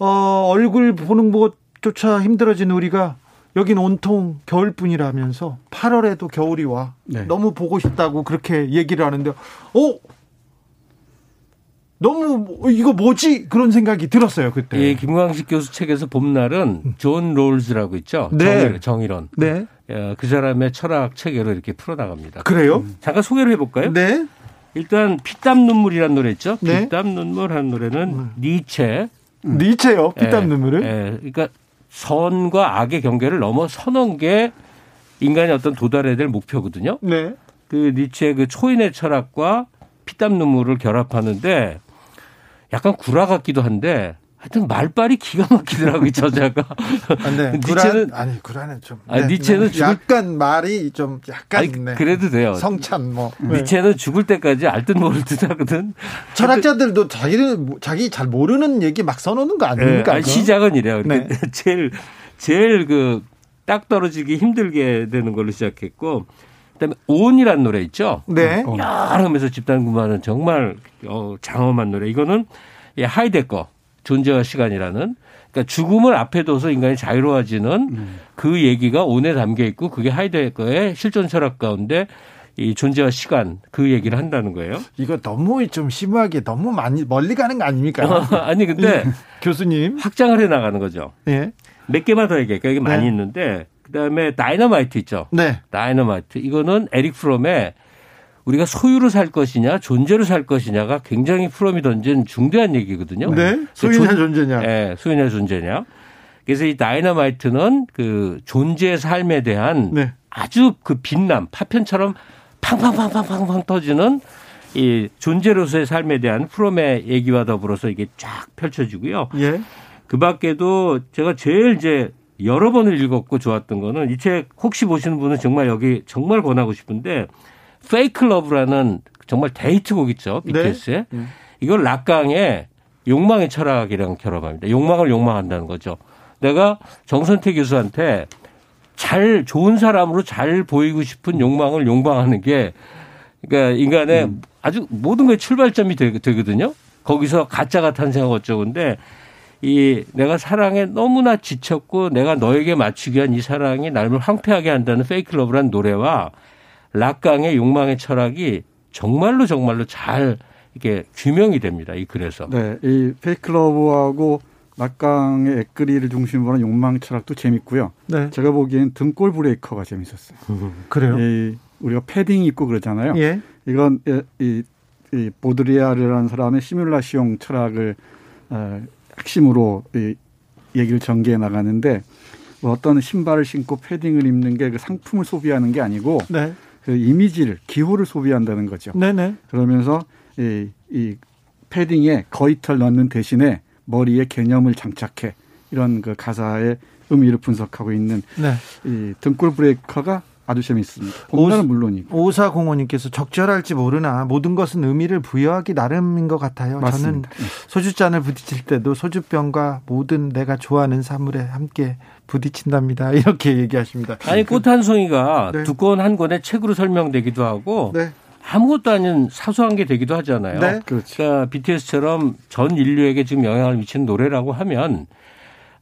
어, 얼굴 보는 것조차 힘들어진 우리가 여긴 온통 겨울뿐이라면서 8월에도 겨울이 와. 네. 너무 보고 싶다고 그렇게 얘기를 하는데 어? 너무 뭐, 이거 뭐지? 그런 생각이 들었어요, 그때. 이 김광식 교수 책에서 봄날은 존 롤즈라고 있죠. 네. 정의, 정의론. 네. 예, 그 사람의 철학 체계로 이렇게 풀어나갑니다. 그래요? 잠깐 소개를 해볼까요? 네. 일단 피땀 눈물이라는 노래 있죠. 네. 피땀 눈물한 노래는 니체. 니체요. 피땀 예, 눈물을. 예, 그러니까 선과 악의 경계를 넘어 서는 게 인간이 어떤 도달해야 될 목표거든요. 네. 그 니체의 그 초인의 철학과 피땀 눈물을 결합하는데 약간 구라 같기도 한데 하여튼 말빨이 기가 막히더라고요, 이 저자가. 아, 네. 니체는 아니 구라는 좀. 아니, 니체는 죽을- 약간 말이 좀 약간 아니, 네. 그래도 돼요. 성찬 뭐. 네. 니체는 죽을 때까지 알듯 모를 듯 하거든. 철학자들도 자기를 자기 잘 모르는 얘기 막 써놓는 거 아닙니까? 예, 아니? 시작은 이래요. 네. 근데 제일 제일 그 딱 떨어지기 힘들게 되는 걸로 시작했고 그다음에 온이라는 노래 있죠. 네. 어, 여러 하면서 집단 구마는 정말 어, 장엄한 노래. 이거는 예, 하이데 거 존재와 시간이라는 그러니까 죽음을 앞에 둬서 인간이 자유로워지는 그 얘기가 온에 담겨 있고 그게 하이데거의 실존 철학 가운데 이 존재와 시간 그 얘기를 한다는 거예요. 이거 너무 좀 심하게 너무 많이 멀리 가는 거 아닙니까? 아니 근데 교수님. 확장을 해 나가는 거죠. 예. 몇 개만 더 얘기할게요. 이게 많이 네. 있는데 그다음에 다이너마이트 있죠. 네. 다이너마이트 이거는 에릭 프롬의 우리가 소유로 살 것이냐 존재로 살 것이냐가 굉장히 프롬이 던진 중대한 얘기거든요. 네. 소유냐 존재냐. 예, 소유냐 존재냐. 그래서 이 다이너마이트는 그 존재의 삶에 대한 네. 아주 그 빛남 파편처럼 팡팡팡팡팡팡 터지는 이 존재로서의 삶에 대한 프롬의 얘기와 더불어서 이게 쫙 펼쳐지고요. 예. 그 밖에도 제가 제일 이제 여러 번을 읽었고 좋았던 거는 이 책 혹시 보시는 분은 정말 여기 정말 권하고 싶은데 Fake Love라는 정말 데이트곡 있죠. 네. BTS의. 이걸 라캉의 욕망의 철학이랑 결합합니다. 욕망을 욕망한다는 거죠. 내가 정선태 교수한테 잘 좋은 사람으로 잘 보이고 싶은 욕망을 욕망하는 게 그러니까 인간의 아주 모든 거의 출발점이 되, 되거든요. 거기서 가짜가 탄생하고 어쩌고인데 이 내가 사랑에 너무나 지쳤고 내가 너에게 맞추기 위한 이 사랑이 나를 황폐하게 한다는 페이크 러브란 노래와 락강의 욕망의 철학이 정말로 정말로 잘 이렇게 규명이 됩니다. 이 글에서. 네, 이 페이클러브하고 낙강의 액그리를 중심으로 하는 욕망 철학도 재밌고요. 네. 제가 보기엔 등골 브레이커가 재밌었어요. 그래요? 이 우리가 패딩 입고 그러잖아요. 예. 이건 이, 이, 이 보드리아르라는 사람의 시뮬라시옹 철학을 어, 핵심으로 이 얘기를 전개해 나가는데 뭐 어떤 신발을 신고 패딩을 입는 게 그 상품을 소비하는 게 아니고 네. 그 이미지를 기호를 소비한다는 거죠. 네네. 그러면서 이, 이 패딩에 거위털 넣는 대신에 머리에 개념을 장착해 이런 그 가사의 의미를 분석하고 있는 네. 이 등골 브레이커가 아주 재밌습니다. 봄날은 물론이고. 오사공호님께서 적절할지 모르나 모든 것은 의미를 부여하기 나름인 것 같아요. 맞습니다. 저는 소주잔을 부딪힐 때도 소주병과 모든 내가 좋아하는 사물에 함께 부딪힌답니다. 이렇게 얘기하십니다. 아니 꽃 한 송이가 네. 두꺼운 한 권의 책으로 설명되기도 하고 네. 아무것도 아닌 사소한 게 되기도 하잖아요. 네. 그렇죠. 그러니까 BTS처럼 전 인류에게 지금 영향을 미치는 노래라고 하면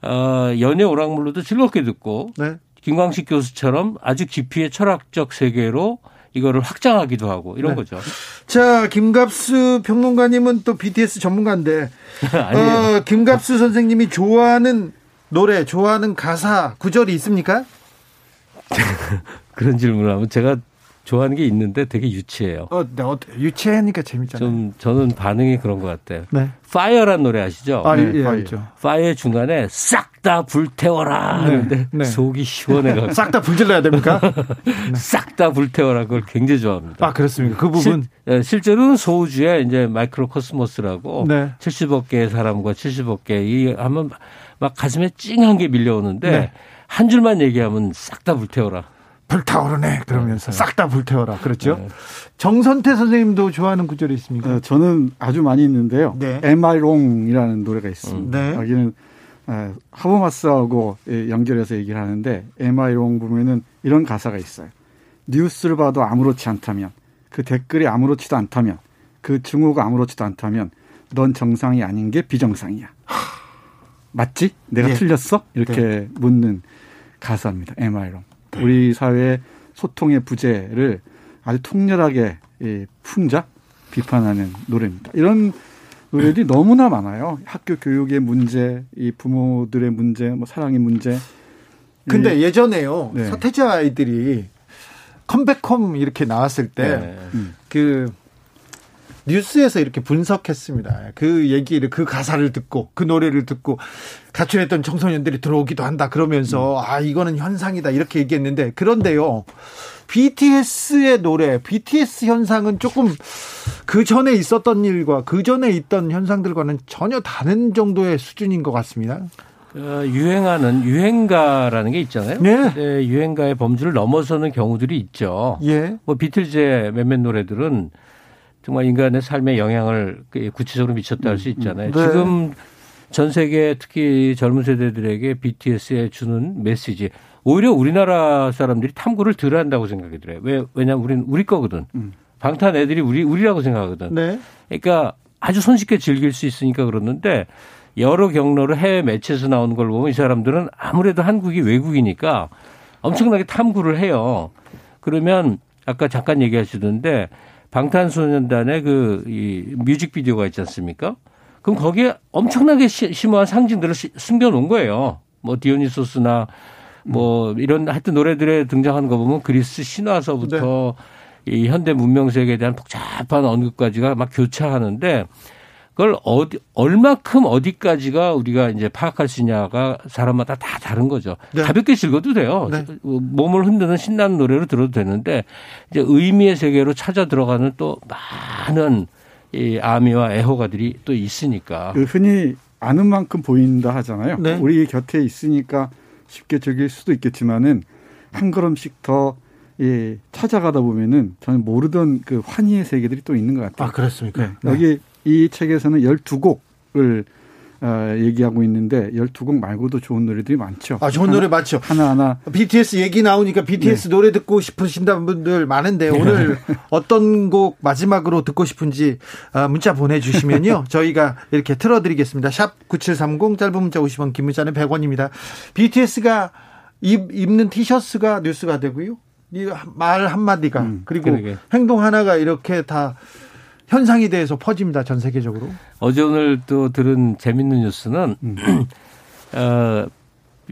어, 연애 오락물로도 즐겁게 듣고 네. 김광식 교수처럼 아주 깊이의 철학적 세계로 이거를 확장하기도 하고 이런 네. 거죠. 자, 김갑수 평론가님은 또 BTS 전문가인데. 어, 김갑수 선생님이 좋아하는 노래, 좋아하는 가사, 구절이 있습니까? 그런 질문을 하면 제가 좋아하는 게 있는데 되게 유치해요. 어, 네, 어, 유치하니까 재밌잖아요. 좀 저는 반응이 그런 것 같아요. 네. Fire란 노래 아시죠? 아, 네, 예, 파이어. 알죠. 파이어 중간에 싹 다 불태워라 하는데 네. 속이 시원해가지고 싹 다 불질러야 됩니까? 싹 다 불태워라 그걸 굉장히 좋아합니다. 아, 그렇습니까? 그 부분. 실, 예, 실제로는 소우주의 이제 Mikrokosmos라고 네. 70억 개의 사람과 70억 개이 하면 막 가슴에 찡한 게 밀려오는데 네. 한 줄만 얘기하면 싹 다 불태워라. 불타오르네. 그러면서 싹 다 불태워라. 그렇죠? 네. 정선태 선생님도 좋아하는 구절이 있습니까? 어, 저는 아주 많이 있는데요. 네. Am I Wrong이라는 노래가 있습니다. 네. 여기는 어, 하버마스하고 예, 연결해서 얘기를 하는데 Am I Wrong 보면은 이런 가사가 있어요. 뉴스를 봐도 아무렇지 않다면 그 댓글이 아무렇지도 않다면 그 증오가 아무렇지도 않다면 넌 정상이 아닌 게 비정상이야. 맞지? 내가 예. 틀렸어? 이렇게 묻는 가사입니다. Am I Wrong. 우리 사회의 소통의 부재를 아주 통렬하게 이 풍자 비판하는 노래입니다. 이런 노래들이 너무나 많아요. 학교 교육의 문제, 이 부모들의 문제, 뭐 사랑의 문제. 근데 이- 예전에요. 네. 서태지 아이들이 컴백홈 이렇게 나왔을 때 네. 그 뉴스에서 이렇게 분석했습니다. 그 얘기를 그 가사를 듣고 그 노래를 듣고 가출했던 청소년들이 들어오기도 한다 그러면서 아 이거는 현상이다 이렇게 얘기했는데 그런데요. BTS의 노래, BTS 현상은 조금 그 전에 있었던 일과 그 전에 있던 현상들과는 전혀 다른 정도의 수준인 것 같습니다. 어, 유행하는 유행가라는 게 있잖아요. 네. 근데 유행가의 범주를 넘어서는 경우들이 있죠. 예. 뭐 비틀즈의 몇몇 노래들은 정말 인간의 삶에 영향을 구체적으로 미쳤다 할 수 있잖아요. 네. 지금 전 세계 특히 젊은 세대들에게 BTS에 주는 메시지 오히려 우리나라 사람들이 탐구를 덜 한다고 생각이 들어요. 왜 왜냐면 우리는 우리 거거든. 방탄 애들이 우리 우리라고 생각하거든. 네. 그러니까 아주 손쉽게 즐길 수 있으니까 그러는데 여러 경로로 해외 매체에서 나오는 걸 보면 이 사람들은 아무래도 한국이 외국이니까 엄청나게 탐구를 해요. 그러면 아까 잠깐 얘기하시던데 방탄소년단의 그 이 뮤직비디오가 있지 않습니까? 그럼 거기에 엄청나게 시- 심오한 상징들을 시- 숨겨놓은 거예요. 뭐 디오니소스나 뭐 이런 하여튼 노래들에 등장하는 거 보면 그리스 신화서부터 이 현대 문명 세계에 대한 복잡한 언급까지가 막 교차하는데 그걸 어디 얼마큼 어디까지가 우리가 이제 파악할 수 있냐가 사람마다 다 다른 거죠. 네. 가볍게 즐겨도 돼요. 네. 몸을 흔드는 신나는 노래로 들어도 되는데 이제 의미의 세계로 찾아 들어가는 또 많은 이 아미와 애호가들이 또 있으니까. 그 흔히 아는 만큼 보인다 하잖아요. 네. 우리 곁에 있으니까 쉽게 즐길 수도 있겠지만은 한 걸음씩 더 예, 찾아가다 보면은 저는 모르던 그 환희의 세계들이 또 있는 것 같아요. 아, 그렇습니까? 네. 여기 이 책에서는 12곡을 어, 얘기하고 있는데 12곡 말고도 좋은 노래들이 많죠. 아, 좋은 노래 많죠. 하나하나 BTS 얘기 나오니까 BTS 노래 듣고 싶으신다는 분들 많은데 오늘 어떤 곡 마지막으로 듣고 싶은지 아, 문자 보내주시면요 저희가 이렇게 틀어드리겠습니다. 샵 9730 짧은 문자 50원 긴 문자는 100원입니다. BTS가 입, 입는 티셔츠가 뉴스가 되고요. 이말 한마디가 음, 그리고 그러게. 행동 하나가 이렇게 다 현상이 돼서 퍼집니다. 전 세계적으로. 어제 오늘 또 들은 재밌는 뉴스는 음. 어,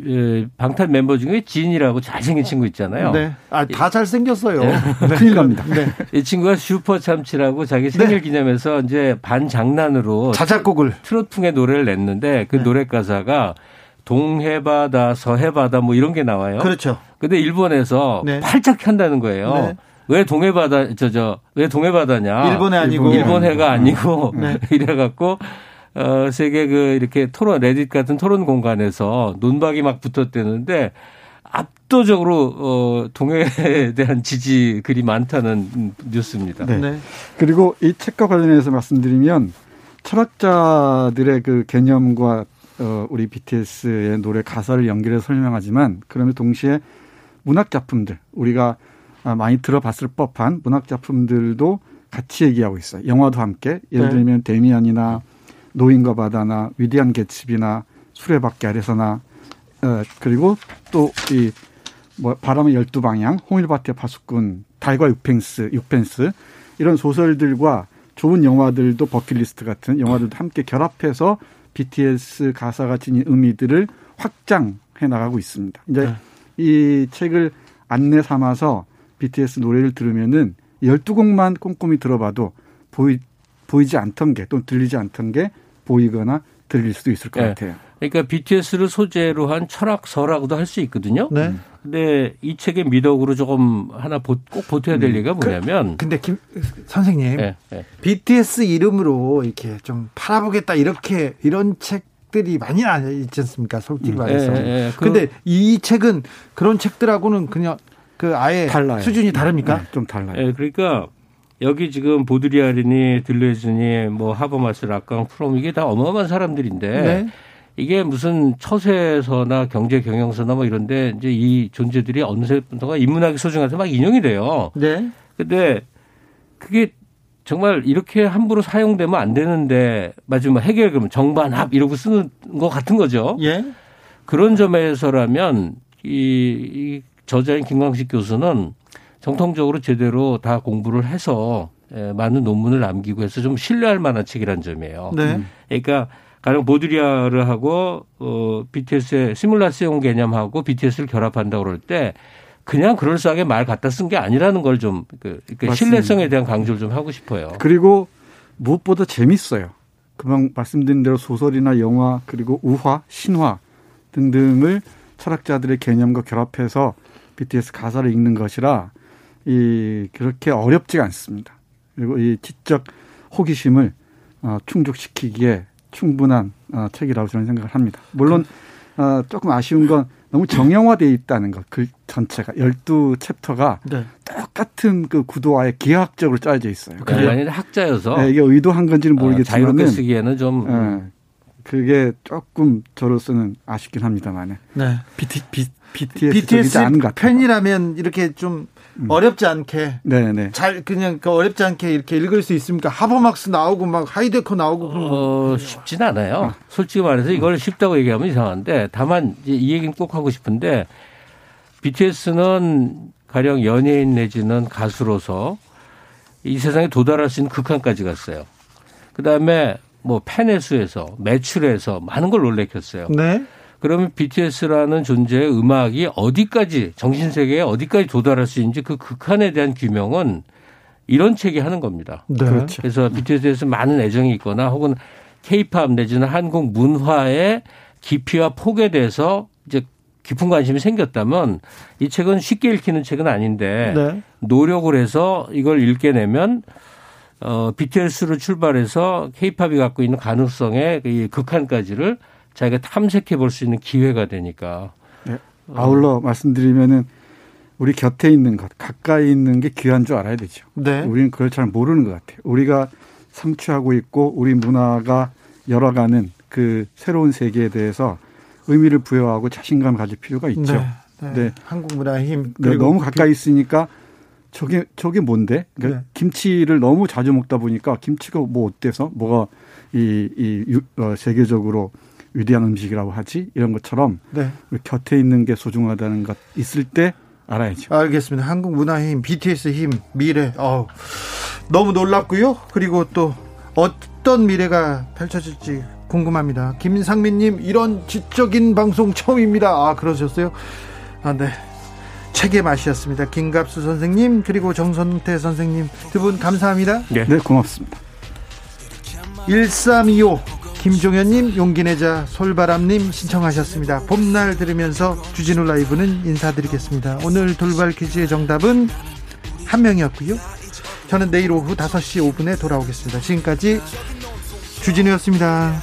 에, 방탄 멤버 중에 진이라고 잘생긴 친구 있잖아요. 네. 아, 다 잘생겼어요. 큰일 납니다. 네. 이 친구가 슈퍼 참치라고 자기 생일 기념해서 이제 반 장난으로 자작곡을 트로트풍의 노래를 냈는데 그 네. 노래 가사가 동해바다, 서해바다 뭐 이런 게 나와요. 그렇죠. 근데 일본에서 네. 팔짝 한다는 거예요. 네. 왜 동해바다 저 저 왜 동해바다냐? 일본해 아니고 일본 해가 아니고 네. 이래갖고 어 세계 그 이렇게 토론 레딧 같은 토론 공간에서 논박이 막 붙었대는데 압도적으로 어, 동해에 대한 지지 글이 많다는 뉴스입니다. 네. 네. 그리고 이 책과 관련해서 말씀드리면 철학자들의 그 개념과 어, 우리 BTS의 노래 가사를 연결해서 설명하지만 그러면 동시에 문학 작품들 우리가 많이 들어봤을 법한 문학 작품들도 같이 얘기하고 있어요. 영화도 함께 예를 네. 들면 데미안이나 노인과 바다나 위대한 개츠비나 수레바퀴 아래서나 어, 그리고 또 이 뭐 바람의 열두 방향, 홍일바티의 파수꾼, 달과 육펜스, 육펜스 이런 소설들과 좋은 영화들도 버킷리스트 같은 영화들도 함께 결합해서 BTS 가사가 지닌 의미들을 확장해 나가고 있습니다. 이제 네. 이 책을 안내 삼아서 BTS 노래를 들으면은 12곡만 꼼꼼히 들어봐도 보이, 보이지 않던 게또 들리지 않던 게 보이거나 들릴 수도 있을 것 네. 같아요. 그러니까 BTS를 소재로 한 철학서라고도 할 수 있거든요. 네. 근데 이 책의 미덕으로 조금 하나 꼭 보태야 될 음. 얘기가 그 뭐냐면. 그, 근데 김 선생님, 네, 네. BTS 이름으로 이렇게 좀 팔아보겠다 이렇게 이런 책 들이 많이 있지 않습니까? 솔직히 음. 말해서. 네, 네. 그 근데 이 책은 그런 책들하고는 그냥 그 아예 달라요. 수준이 다릅니까? 네, 좀 달라요. 네, 그러니까 여기 지금 보드리아린이 들레즈니 뭐 하버마스 락강 프롬 이게 다 어마어마한 사람들인데 네. 이게 무슨 처세서나 경제 경영서나 뭐 이런데 이제 이 존재들이 어느새부터가 인문학이 소중해서 막 인용이 돼요. 네. 근데 그게 정말 이렇게 함부로 사용되면 안 되는데 마지막 해결 그러면 정반합 이러고 쓰는 것 같은 거죠. 예. 그런 점에서라면 이, 이 저자인 김광식 교수는 정통적으로 제대로 다 공부를 해서 예, 많은 논문을 남기고 해서 좀 신뢰할 만한 책이란 점이에요. 네. 그러니까 가령 보드리아를 하고 어 BTS의 시뮬라시온 개념하고 BTS를 결합한다고 그럴 때 그냥 그럴싸하게 말 갖다 쓴 게 아니라는 걸 좀 그, 그 신뢰성에 대한 강조를 좀 하고 싶어요. 그리고 무엇보다 재밌어요. 금방 말씀드린 대로 소설이나 영화 그리고 우화, 신화 등등을 철학자들의 개념과 결합해서 BTS 가사를 읽는 것이라 이 그렇게 어렵지가 않습니다. 그리고 이 지적 호기심을 어, 충족시키기에 충분한 어, 책이라고 저는 생각을 합니다. 물론 어, 조금 아쉬운 건 너무 정형화되어 있다는 것, 그 전체가 열두 챕터가 네. 똑같은 그 구도와의 기하학적으로 짜여져 있어요. 그게 아니라 학자여서 네, 이게 의도한 건지는 모르겠지만 어, 자유롭게 쓰기에는 좀 네, 그게 조금 저로서는 아쉽긴 합니다만. 네. BT, BTS, BTS 팬이라면 이렇게 좀 음. 어렵지 않게 네네. 네. 잘 그냥 그 어렵지 않게 이렇게 읽을 수 있습니까? 하버막스 나오고 막 하이데커 나오고 어, 쉽진 않아요. 아. 솔직히 말해서 이걸 쉽다고 얘기하면 이상한데 다만 이 얘기는 꼭 하고 싶은데 BTS는 가령 연예인 내지는 가수로서 이 세상에 도달할 수 있는 극한까지 갔어요. 그다음에 뭐 팬의 수에서 매출에서 많은 걸 놀래켰어요. 네. 그러면 BTS라는 존재의 음악이 어디까지 정신 세계에 어디까지 도달할 수 있는지 그 극한에 대한 규명은 이런 책이 하는 겁니다. 네. 그렇죠. 그래서 BTS에서 많은 애정이 있거나 혹은 케이팝 내지는 한국 문화의 깊이와 폭에 대해서 이제 깊은 관심이 생겼다면 이 책은 쉽게 읽히는 책은 아닌데 네. 노력을 해서 이걸 읽게 되면 어 BTS로 출발해서 케이팝이 갖고 있는 가능성의 이 극한까지를 자기가 탐색해 볼 수 있는 기회가 되니까. 네. 아울러 어. 말씀드리면은 우리 곁에 있는 것, 가까이 있는 게 귀한 줄 알아야 되죠. 네. 우리는 그걸 잘 모르는 것 같아요. 우리가 성취하고 있고 우리 문화가 열어가는 그 새로운 세계에 대해서 의미를 부여하고 자신감을 가질 필요가 있죠. 네. 네. 네. 한국 문화의 힘. 네, 너무 가까이 있으니까 저게 저게 뭔데? 그러니까 네. 김치를 너무 자주 먹다 보니까 김치가 뭐 어때서 뭐가 이, 이 어, 세계적으로 위대한 음식이라고 하지 이런 것처럼 네. 곁에 있는 게 소중하다는 것 있을 때 알아야죠. 알겠습니다. 한국 문화의 힘, BTS 힘, 미래. 어 너무 놀랍고요. 그리고 또 어떤 미래가 펼쳐질지 궁금합니다. 김상민님 이런 지적인 방송 처음입니다. 아 그러셨어요? 아 네. 책의 맛이었습니다. 김갑수 선생님 그리고 정선태 선생님 두 분 감사합니다. 네, 네 고맙습니다. 1325 김종현님, 용기내자 솔바람님 신청하셨습니다. 봄날 들으면서 주진우 라이브는 인사드리겠습니다. 오늘 돌발 퀴즈의 정답은 한 명이었고요. 저는 내일 오후 5시 5분에 돌아오겠습니다. 지금까지 주진우였습니다.